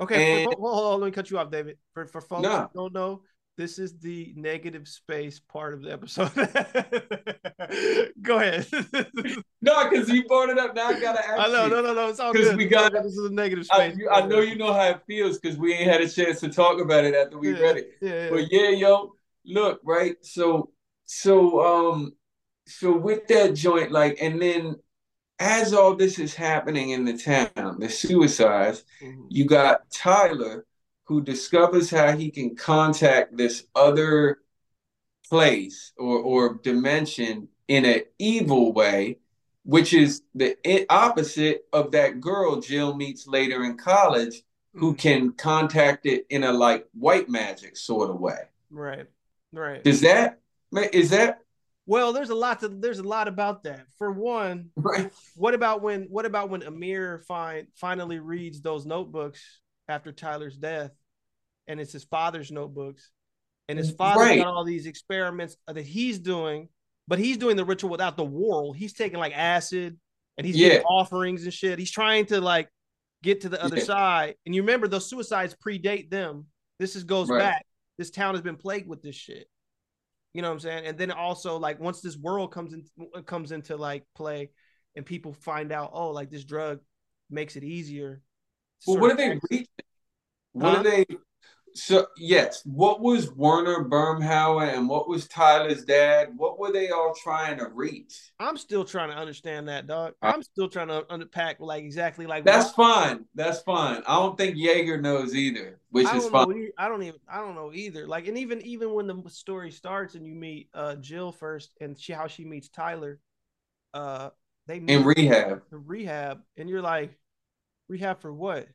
Okay, And- for, hold, hold on, let me cut you off, David. For for folks No. who don't know, this is the negative space part of the episode. Go ahead. No, because you brought it up. Now I gotta ask I know, you. no, no, no. It's all good. we got- this is a negative I, space. you- I know you know how it feels because we ain't had a chance to talk about it after we yeah, read it. Yeah, yeah. But yeah, yo, look, right? So, so, um, so with that joint, like, and then as all this is happening in the town, the suicides, Mhm. you got Tyler who discovers how he can contact this other place or or dimension in an evil way, which is the opposite of that girl Jill meets later in college who Mhm. can contact it in a like white magic sort of way. Right, right. Does that is that Well, there's a lot to there's a lot about that. For one, right? what about when what about when Amir find finally reads those notebooks after Tyler's death, and it's his father's notebooks, and his father Right. got all these experiments that he's doing, but he's doing the ritual without the whorl. He's taking like acid, and he's Yeah. getting offerings and shit. He's trying to like get to the other Yeah. side. And you remember those suicides predate them. This is goes Right. back. this town has been plagued with this shit. You know what I'm saying? And then also like once this world comes in comes into like play, and people find out, oh, like this drug makes it easier. Well, what are they reaching? What Huh? are they? So yes, what was Werner Bermhauer and what was Tyler's dad? What were they all trying to reach? I'm still trying to understand that, dog. I'm still trying to unpack like exactly like That's what- fine. That's fine. I don't think Yeager knows either, which I is fine. know. I don't even. I don't know either. Like, and even even when the story starts and you meet uh Jill first and she how she meets Tyler, uh, they meet In rehab, in rehab, and you're like, rehab for what?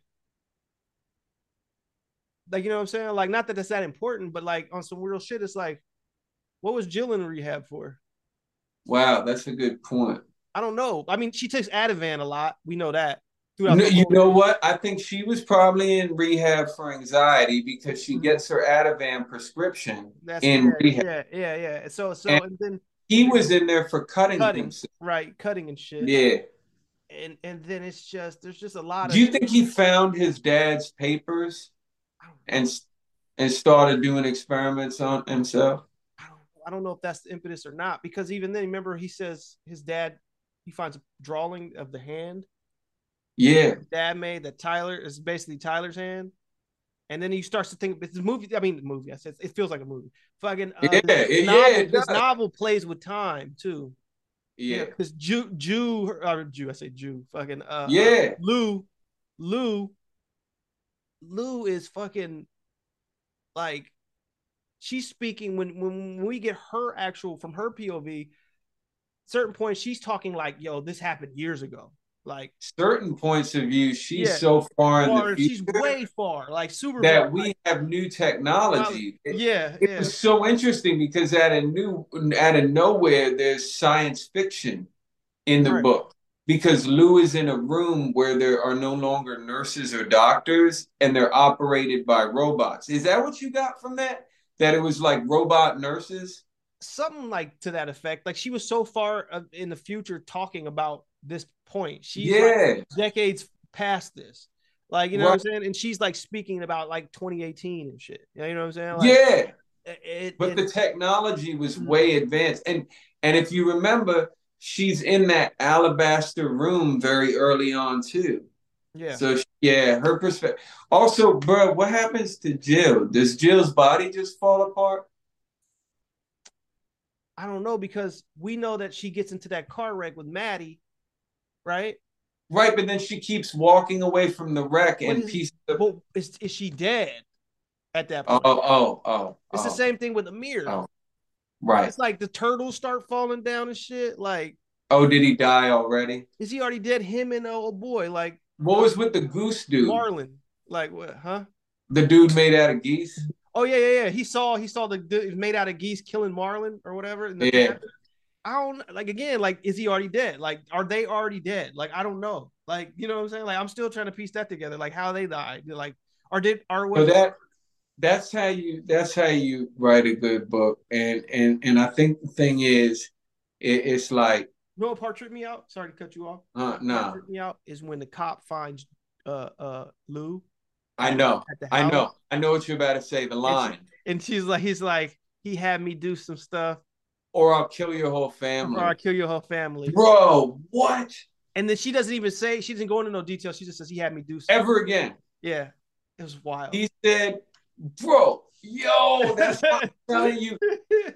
Like, you know what I'm saying? Like, not that that's that important, but like on some real shit, it's like, what was Jill in rehab for? wow, that's a good point. I don't know. I mean, she takes Ativan a lot. We know that. No, you know what? I think she was probably in rehab for anxiety because she Mhm. gets her Ativan prescription That's in yeah, rehab. yeah, yeah, yeah. So, so, And- and then He was in there for cutting, cutting, himself. right? Cutting and shit. Yeah. And and then it's just there's just a lot of Do you think he found his dad's papers and and started doing experiments on himself? I don't I don't know if that's the impetus or not because even then remember he says his dad he finds a drawing of the hand Yeah. dad made that Tyler is basically Tyler's hand. And then he starts to think it's a movie I mean the movie I said it feels like a movie. Fucking uh, Yeah, this, novel, yeah, it this novel plays with time too Yeah. because Jew Jew or Jew I say Jew fucking uh Yeah. Lou, Lou, Lou is fucking like she's speaking when when we get her actual from her POV. Certain points she's talking like, "Yo, this happened years ago." Like, Certain points of view, she's Yeah. so far in the future. she's way far, like super. that far, we like, have new technology. It- yeah, It yeah, was so interesting because out of new out of nowhere there's science fiction in the Right. book because Lou is in a room where there are no longer nurses or doctors and they're operated by robots. Is that what you got from that? That it was like robot nurses? something like to that effect. Like she was so far uh, in the future talking about this point. She's like, yeah. decades past this. Like, you know what I'm saying? And she's like speaking about like 2018 and shit. You know what I'm saying? Like, yeah. it- But it- the technology was Mhm. way advanced. And and if you remember, she's in that alabaster room very early on too. yeah. So she- yeah, her perspective. Also, bro, what happens to Jill? Does Jill's body just fall apart? I don't know because we know that she gets into that car wreck with Maddie, right? Right, but then she keeps walking away from the wreck and is- pieces of But is, is she dead at that oh point? oh oh. it's the oh, same thing with Amir. Oh. Right. It's like the turtles start falling down and shit. Like, Oh, did he die already? is he already dead? Him and the old boy, like What was with the goose dude? Marlon. Like what? Huh? The dude made out of geese? Oh yeah, yeah, yeah. He saw he saw the dude made out of geese killing Marlon or whatever. the- Yeah. I don't like again. Like, is he already dead? Like, are they already dead? Like, I don't know. Like, you know what I'm saying? Like, I'm still trying to piece that together. Like, how they died? Like, or did or So that that's how you that's how you write a good book. And and and I think the thing is it, it's like you know what part tripped me out? Sorry to cut you off. uh no, tripped me out is when the cop finds uh uh Lou I know. I know. I know what you're about to say, the line. and she's like, he's like, he had me do some stuff, Or I'll kill your whole family. or I family. kill your whole family. Bro, what? And then she doesn't even say she doesn't go into no detail. She just says he had me do something. Ever again. Yeah, it was wild. He said, Bro, yo, that's what I'm telling you.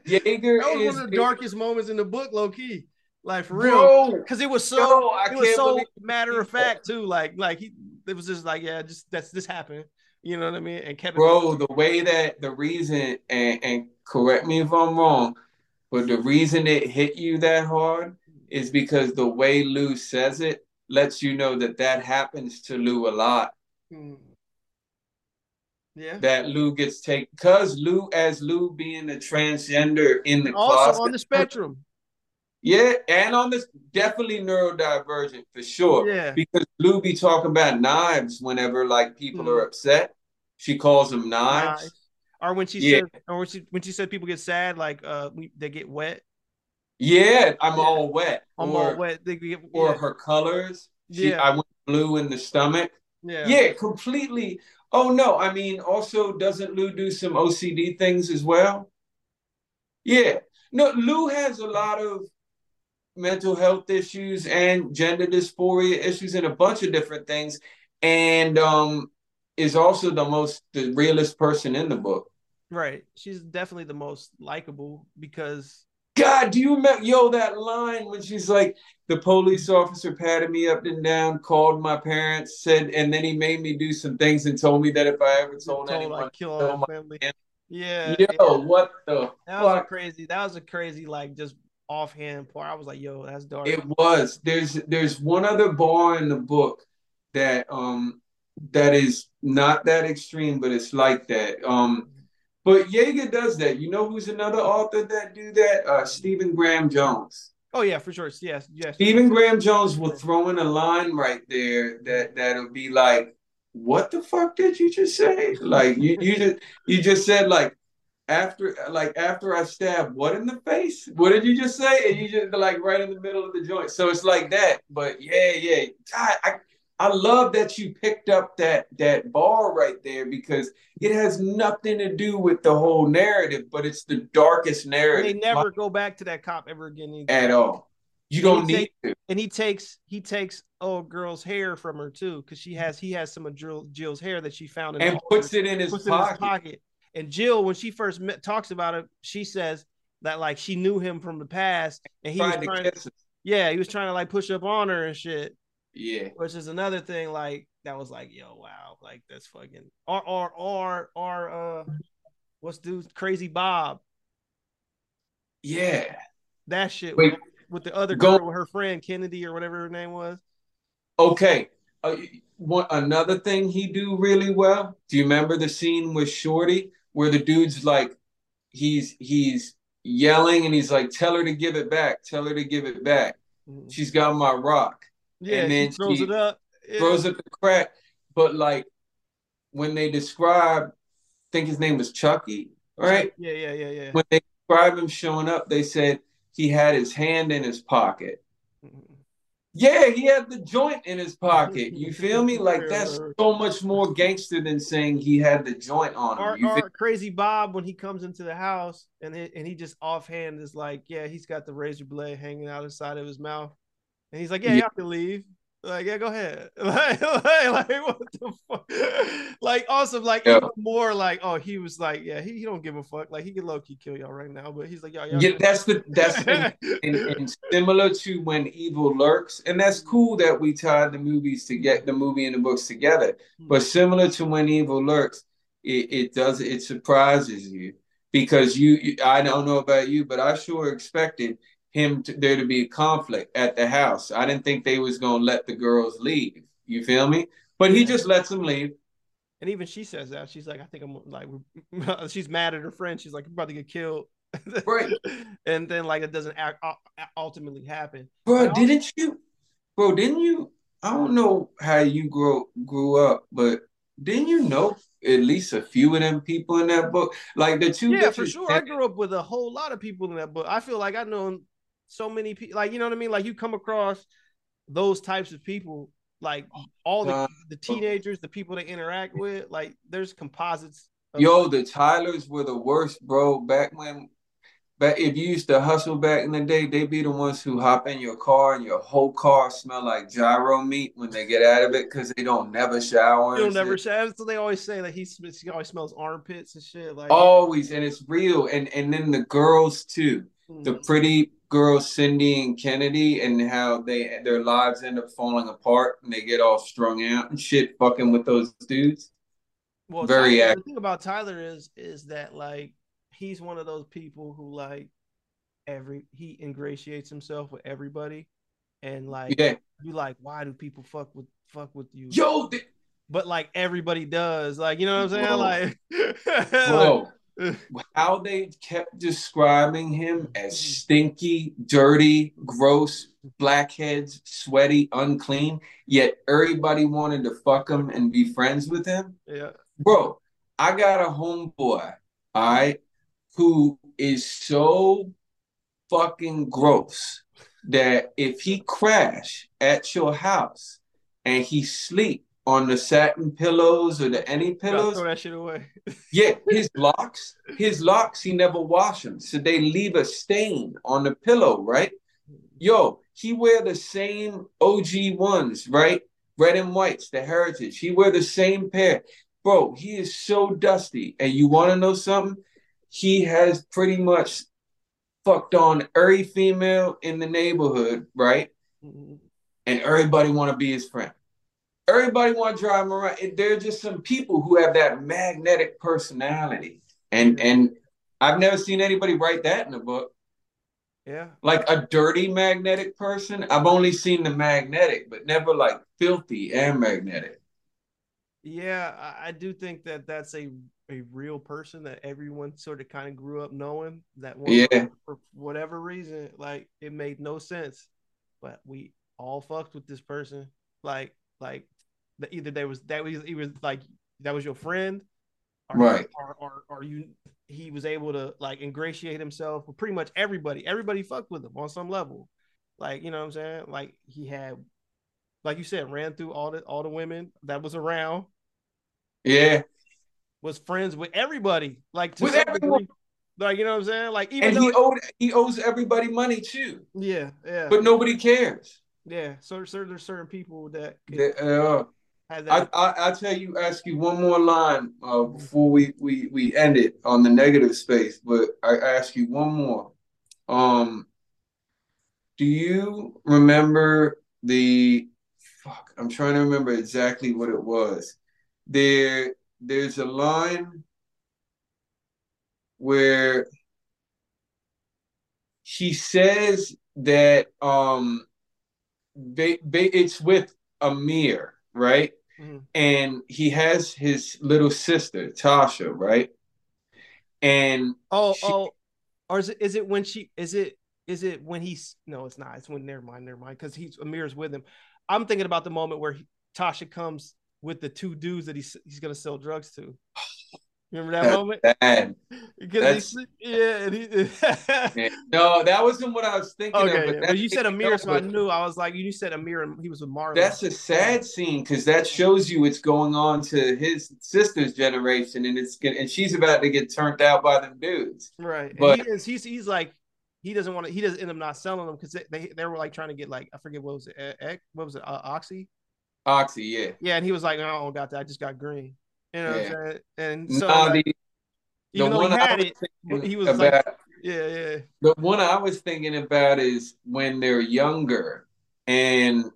Yeager That was is one of the darkest moments in the book, low key. Like for real. Because it was so yo, it was so matter of fact too. Like like he it was just like, yeah, just that's this happened. You know what I mean? And kept Bro, the way that the reason, and, and correct me if I'm wrong, but the reason it hit you that hard is because the way Lou says it lets you know that that happens to Lou a lot. Hmm. Yeah. That Lou gets taken, because Lou, as Lou being a transgender in the Also closet, on the spectrum. yeah, and on this definitely neurodivergent for sure. Yeah. Because Lou be talking about knives whenever like people Mhm. are upset. She calls them knives. Nice. Or when she Yeah. said or when she when she said people get sad, like uh we, they get wet. Yeah, I'm Yeah. all wet. I'm or, all wet. They get or yeah. her colors. She, Yeah. I went blue in the stomach. yeah. Yeah. completely Oh no, I mean, also doesn't Lou do some OCD things as well? Yeah. No, Lou has a lot of mental health issues and gender dysphoria issues and a bunch of different things. And um is also the most the realest person in the book. Right. She's definitely the most likable because God, do you remember yo that line when she's like, the police officer patted me up and down, called my parents, said, and then he made me do some things and told me that if I ever told, told anyone, I kill all my family. family. Yeah. yo, yeah. what the That was a crazy. That was a crazy, like just offhand part. I was like, "Yo, that's dark." It was. There's there's one other bar in the book that um that is not that extreme, but it's like that. Um, but Yeager does that. You know who's another author that do that? Uh, Stephen Graham Jones. oh yeah, for sure. Yes, yes. Stephen Graham Jones will throw in a line right there that that'll be like, "What the fuck did you just say?" Like you you just you just said like after like after I stabbed what in the face? What did you just say? And you just like right in the middle of the joint. So it's like that. But yeah, yeah. God, I I love that you picked up that that bar right there because it has nothing to do with the whole narrative, but it's the darkest And narrative they never go back to that cop ever again. either. at all. You don't need to. and he takes he takes old girl's hair from her too because she has he has some of Jill, Jill's hair that she found And puts it in his puts it in pocket. his pocket. And Jill, when she first met, talks about it, she says that like she knew him from the past, and he was Tried to trying, kiss it. yeah, he was trying to like push up on her and shit, Yeah. which is another thing like that was like, yo, wow, like that's fucking or or or or uh, what's dude crazy Bob Yeah. that shit Wait, with, with the other go- girl, her friend Kennedy or whatever her name was. Okay. Uh, what another thing he do really well? Do you remember the scene with Shorty where the dude's like he's he's yelling and he's like, tell her to give it back, tell her to give it back. Mhm. She's got my rock. Yeah, And she then throws it up. Yeah. Throws up the crack. But like when they describe, I think his name was Chucky, right? Yeah, yeah, yeah, yeah. When they describe him showing up, they said he had his hand in his pocket. Mhm. Yeah, he had the joint in his pocket. You feel me? Like that's so much more gangster than saying he had the joint on him. Or, You or feel- crazy Bob when he comes into the house and he, and he just offhand is like, yeah, he's got the razor blade hanging out inside of his mouth, and he's like, yeah, Yeah. y'all can leave. Like, yeah, go ahead. Like, like, like, what the fuck? Like, awesome. Like, Yeah. even more like, oh, he was like, yeah, he, he don't give a fuck. Like, he could low key kill y'all right now, but he's like, y'all, y'all yeah, that's the that's and, and, similar to when evil lurks, and that's cool that we tied the movies to get the movie and the books together. Hmm. But similar to when evil lurks, it, it does it surprises you because you, you I don't know about you, but I sure expected him to, there to be a conflict at the house. I didn't think they was gonna let the girls leave. You feel me? But he just lets them leave. And even she says that she's like, I think I'm like, she's mad at her friend. She's like, I'm about to get killed. Right. and then like it doesn't act, uh, ultimately happen. Bro, But didn't you bro, didn't you I don't know how you grew grew up, but didn't you know at least a few of them people in that book? Like the two yeah, for sure. I grew up with a whole lot of people in that book. I feel like I know so many people. Like you know what I mean. Like you come across those types of people. Like oh all the the teenagers, the people they interact with. Like there's composites. Yo, the Tylers were the worst, bro. Back when, back if you used to hustle back in the day, they be the ones who hop in your car and your whole car smell like gyro meat when they get out of it because they don't never shower. You'll and never shave. So they always say that he, he always smells armpits and shit. Like Always, and it's real. And and then the girls too, the pretty girls Cindy and Kennedy, and how they their lives end up falling apart and they get all strung out and shit, fucking with those dudes. well, very Tyler, the thing about Tyler is is that like he's one of those people who like every he ingratiates himself with everybody, and like Yeah, you like why do people fuck with fuck with you? yo, th- but like everybody does. Like, you know what I'm saying? Bro. Like, like- how they kept describing him as stinky, dirty, gross, blackheads, sweaty, unclean, yet everybody wanted to fuck him and be friends with him. yeah. Bro, I got a homeboy, all right, who is so fucking gross that if he crash at your house and he sleep on the satin pillows or the any pillows. throw that shit away. Yeah, his locks, his locks, he never wash them. So they leave a stain on the pillow, right? Yo, he wear the same OG ones, right? Red and whites, the heritage. He wear the same pair. Bro, he is so dusty. And you want to know something? He has pretty much fucked on every female in the neighborhood, right? Mhm. And everybody want to be his friend. Everybody want to drive him around. And there are just some people who have that magnetic personality. And and I've never seen anybody write that in a book. Yeah. Like a dirty magnetic person. I've only seen the magnetic, but never like filthy and magnetic. Yeah, I, I do think that that's a a real person that everyone sort of kind of grew up knowing that one Yeah. for whatever reason, like it made no sense, but we all fucked with this person. Like, like the, either they was that was he was like that was your friend, or, Right. Or, or or you he was able to like ingratiate himself with pretty much everybody. Everybody fucked with him on some level. Like you know what I'm saying? Like he had, like you said, ran through all the all the women that was around Yeah. was friends with everybody, like to With everyone. degree. Like you know what I'm saying? Like even And he owed he owes everybody money too. yeah, yeah, But nobody cares. yeah. So, so there's certain people that The- uh, I. I I tell you, ask you one more line uh, before we, we we end it on the negative space. But I ask you one more. Um, do you remember the fuck? I'm trying to remember exactly what it was. There, there's a line where he says that um, they, they, it's with Amir, right? Mhm. and he has his little sister Tasha, right? And oh, she- oh, or is it is it when she is it is it when he's no, it's not. It's when never mind, never mind, because he's Amir's with him. I'm thinking about the moment where he, Tasha comes with the two dudes that he's he's gonna sell drugs to. Remember that That's moment? bad. Because he's, yeah, and he, No, that wasn't what I was thinking okay, of. But, but you said Amir, so I knew. I was like, you said Amir, and he was with Marlon. That's a sad scene because that shows you it's going on to his sister's generation, and it's and she's about to get turned out by them dudes. Right. But- he is he's he's like he doesn't want to he doesn't end up not selling them because they, they they were like trying to get like I forget what was it what was it uh, Oxy Oxy, yeah. yeah and he was like I don't got that I just got green you know Yeah. what I'm saying and so Nah, like, the, the even though he had was it he was about, like yeah yeah The one I was thinking about is when they're younger and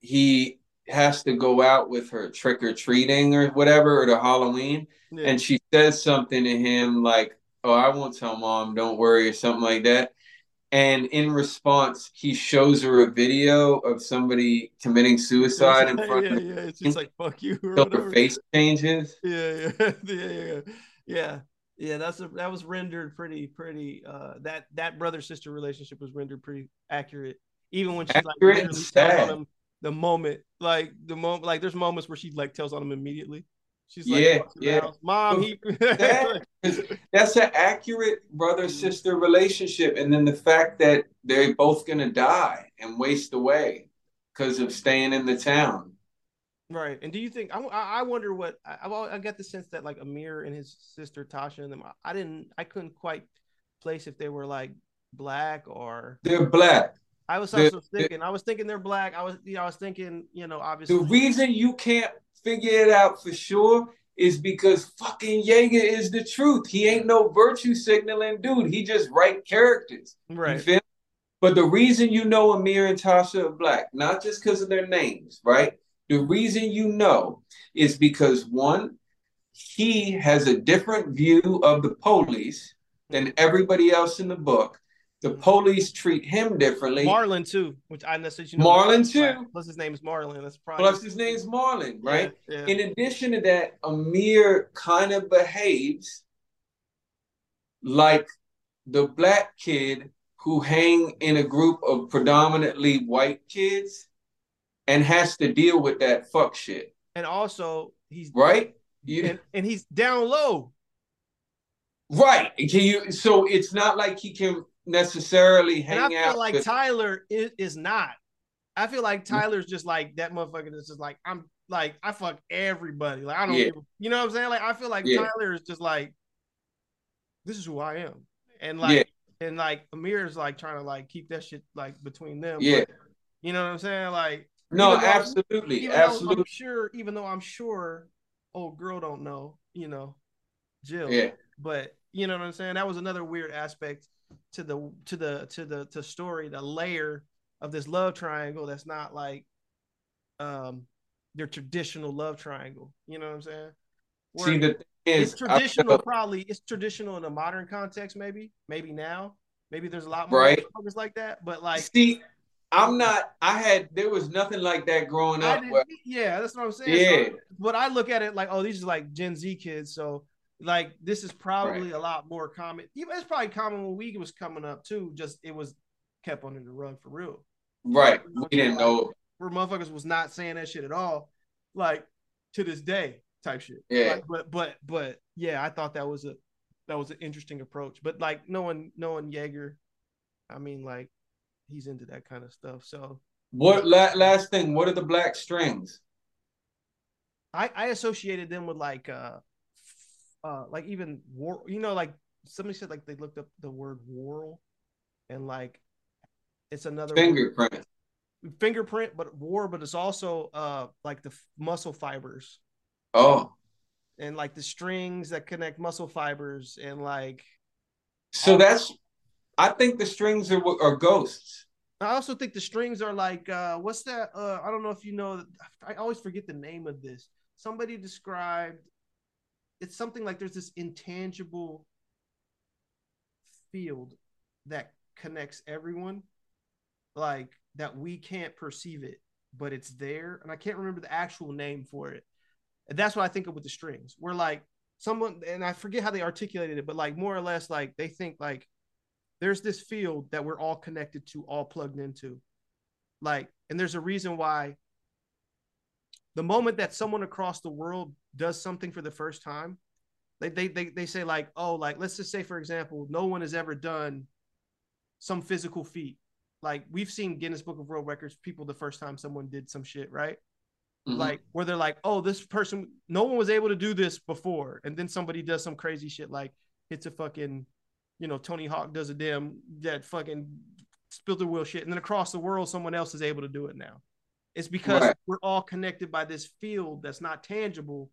he has to go out with her trick or treating or whatever, or to Halloween, yeah and she says something to him like, Oh, I won't tell mom, don't worry, or something like that. And in response, he shows her a video of somebody committing suicide in front yeah, of yeah her. it's just like fuck you or So her face changes. yeah yeah yeah yeah yeah. Yeah that's a, that was rendered pretty pretty uh that that brother sister relationship was rendered pretty accurate. Even when she's like Accurate literally tells on him the moment like the moment like there's moments where she like tells on him immediately she's like Yeah, the yeah. mom he That- That's an accurate brother sister relationship. And then the fact that they're both going to die and waste away because of staying in the town. right and do you think i i wonder what i I've i got the sense that like amir and his sister tasha and them i didn't i couldn't quite place if they were like black or They're black. I was also thinking. I was thinking they're black. I was, you know, I was thinking, you know, obviously. The reason you can't figure it out for sure is because fucking Yeager is the truth. He ain't no virtue signaling dude. He just write characters. Right. But the reason you know Amir and Tasha are black, not just because of their names, right? The reason you know is because one, he has a different view of the police than everybody else in the book. The police treat him differently. Marlon too, which I that you know. Marlon, too. Plus his name is Marlon. That's probably. Plus, his name's Marlon, right? Yeah. yeah. In addition to that, Amir kind of behaves like the black kid who hang in a group of predominantly white kids and has to deal with that fuck shit, and also he's right? You, and, and he's down low. right. Can you, so it's not like he can necessarily And I feel out like with, Tyler is, is not. I feel like mm-hmm. Tyler's just like that motherfucker. That's just like I'm. like I fuck everybody. Like I don't, Yeah. a- you know what I'm saying? Like I feel like Yeah. Tyler is just like, this is who I am, and like, and like Amir is like trying to like keep that shit like between them. Yeah. but, you know what I'm saying? Like, No, even though- absolutely, I'm absolutely. sure, even though I'm sure, old girl don't know, you know, Jill. Yeah. But you know what I'm saying? That was another weird aspect to the to the to the to story, the layer of this love triangle that's not like um their traditional love triangle. You know what I'm saying? Where See, the thing it's is, traditional, probably it's traditional in a modern context, maybe, maybe now. Maybe there's a lot more Right. motherfuckers like that, but like see, I'm not. I had there was nothing like that growing up. where- yeah, that's what I'm saying. yeah, So, but I look at it like, oh, these are like Gen Z kids, so like this is probably a lot more common. Even it's probably common when we was coming up too. Just it was kept under the rug for real. right. We didn't know. Where motherfuckers was not saying that shit at all, like to this day type shit. Yeah. Like, but but but yeah, I thought that was a that was an interesting approach. But like knowing knowing Yeager, I mean like he's into that kind of stuff. So What la- last thing? What are the black strings? I, I associated them with like uh uh like even war you know like somebody said like they looked up the word whorl and like it's another word- Fingerprint. fingerprint but war but it's also uh like the f- muscle fibers Oh, and like the strings that connect muscle fibers and like so that's. I think the strings are are ghosts. I also think the strings are like uh what's that uh I don't know if you know I always forget the name of this. Somebody described it's something like there's this intangible field that connects everyone like that we can't perceive it but it's there and I can't remember the actual name for it. And that's what I think of with the strings. We're like someone and I forget how they articulated it but like more or less like they think like there's this field that we're all connected to, all plugged into. Like, and there's a reason why the moment that someone across the world does something for the first time, they they they, they say, like, oh, like let's just say, for example, no one has ever done some physical feat. Like we've seen Guinness Book of World Records, people the first time someone did some shit, right? Mhm. Like where they're like, oh, this person, no one was able to do this before, and then somebody does some crazy shit, like hits a fucking, you know, Tony Hawk does a damn that fucking spilled the wheel shit, and then across the world, someone else is able to do it now. It's because Right. we're all connected by this field that's not tangible,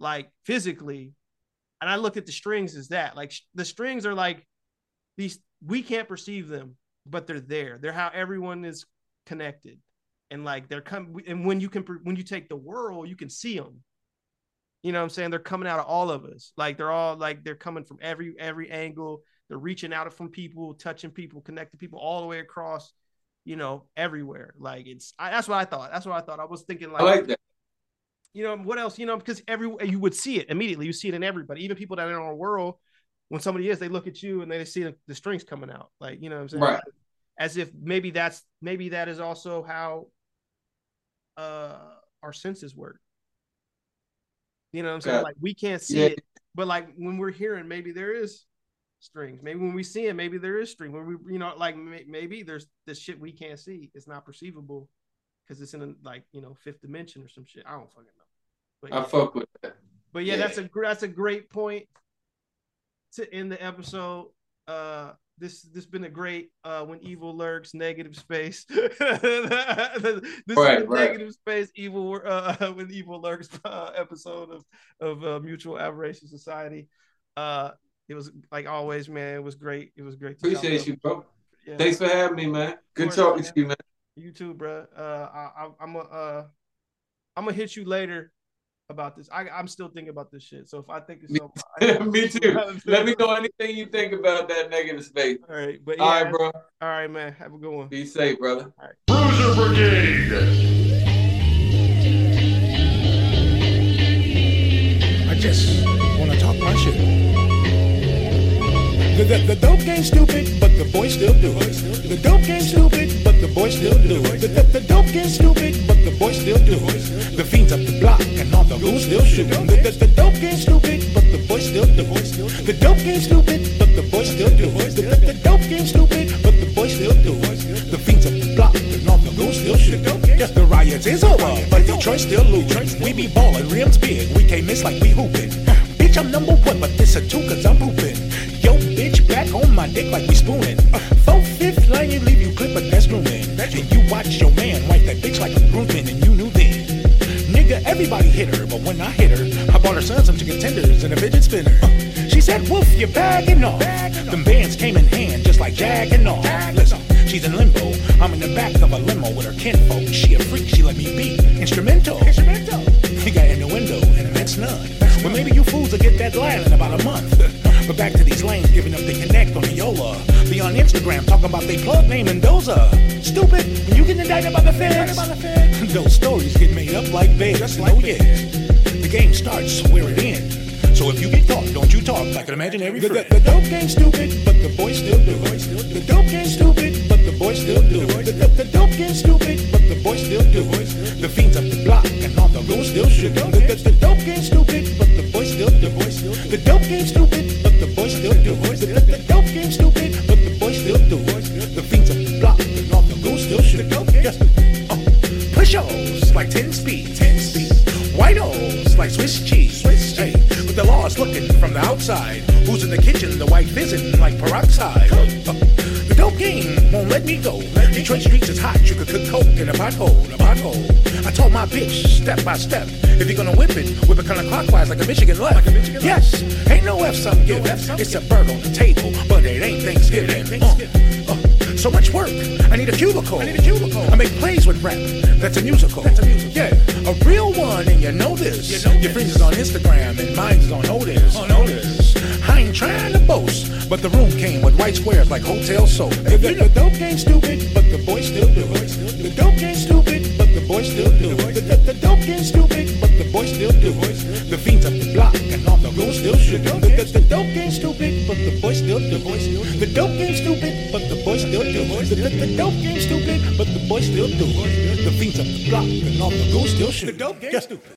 like physically. And I look at the strings as that, like the strings are like these. We can't perceive them, but they're there. They're how everyone is connected and like they're coming and when you can when you take the world you can see them you know what i'm saying they're coming out of all of us like they're all like they're coming from every every angle they're reaching out from people touching people connecting people all the way across you know everywhere. Like it's I, that's what i thought. That's what i thought. I was thinking like, like you know what else you know because every you would see it immediately. You see it in everybody. Even people that are in our world when somebody is they look at you and they see the, the strings coming out. Like you know what i'm saying? Right. as if maybe that's maybe that is also how uh our senses work. You know what i'm saying? Yeah. like we can't see Yeah. it but like when we're hearing maybe there is strings maybe when we see it maybe there is string when we you know like maybe there's this shit we can't see it's not perceivable because it's in a, like you know fifth dimension or some shit i don't fucking know but I yeah. fuck with that. But yeah, Yeah. that's a that's a great point to end the episode. Uh, this this been a great uh when evil lurks negative space. this is Right, a right. negative space evil uh when evil lurks uh, episode of of uh, Mutual Aberration Society. Uh, it was like always, man. It was great. It was great. To Appreciate you, bro. Yeah. Thanks for having me, man. Good course, talking man. to you, man. You too, bro. Uh, I, I, I'm gonna uh, I'm gonna hit you later about this. I, I'm still thinking about this shit. So if I think it's Me- something, me too. Let me know anything you think about that negative space. All right, but yeah, All right, bro. all right, man. Have a good one. Be safe, brother. Bruiser Brigade. I just want to talk my shit. The, the, dope ain't stupid, but the boys still do it. The dope ain't stupid, but the boys still do it. The, the, the dope ain't stupid, but the boys still do it. The fiends up the block and all the goons still shoot. The, the, the dope ain't stupid, but the boys still do it. The dope ain't stupid, but the boys still do it. The, the, the dope ain't stupid, but the boys still do it. The fiends up the block and all the goons still shoot. Yeah, the riots is over, but Detroit still losing. We be ballin', rims big, we can't miss like we hoopin'. Bitch, I'm number one, but this a two cause I'm pooping. Back on my dick like we spooning. Uh, four fifth you leave you clip, but that's grooming. And you watch your man wipe that bitch like a grooming, and you knew then. Nigga, everybody hit her, but when I hit her, I bought her son some chicken tenders and a fidget spinner. Uh, she said, Woof, you're bagging off. Them bands came in hand just like jagging off. Listen, she's in limbo. I'm in the back of a limo with her kinfolk. She a freak, she let me be instrumental. Instrumental. You got innuendo, and that's none. Well, maybe you fools will get that line in about a month. But back to these lanes giving up the connect on the Yola. Be on Instagram talking about they plug name Mendoza. Stupid, when you get indicted by the feds. Those stories get made up like beds. Oh yeah. The game starts where it ends. So if you get caught, don't you talk like an imaginary friend. The, the, the dope game stupid, but the boys still do. The dope game stupid, but the boys still do. The, the, the dope game stupid, but the boys still do. The fiends up the block and all the rules still should. The, the, the dope game stupid, but the boys still do. The dope game stupid, the boys still do. The, dope game stupid, but the boys still do. The fiends up the block the rules still should. Yes. Uh, push-ups like 10 speed. 10 speed. White O's like Swiss cheese. Swiss cheese. Hey, but the law's looking from the outside. Who's in the kitchen? The white fizzing like peroxide. Uh, game won't let me go. Detroit streets is hot. You could cook coke in a pothole. A pothole. I told my bitch step by step. If you're gonna whip it, whip it counterclockwise like a Michigan left. a michigan yes, ain't no F's I'm giving. It's a bird on the table, but it ain't Thanksgiving. Uh, uh, so much work. I need a cubicle. I need a cubicle. I make plays with rap. That's a musical. That's a musical. Yeah, a real one, and you know this. You know Your friends is on Instagram, and mine is on Otis. On Otis. I ain't trying to boast, but the room came with white squares like hotel soap. The, the, the dope game stupid, but the boys still do. The dope game stupid, but the boys still do. The, the, the dope game stupid, but the boys still do. The fiends up the block, and all the rules still should. The, the, the dope game stupid, but the boys still do. The dope game stupid, but the boys still do. The, the, the dope game stupid, but the boys still do. The fiends up the block, and all the rules still should. The dope game stupid.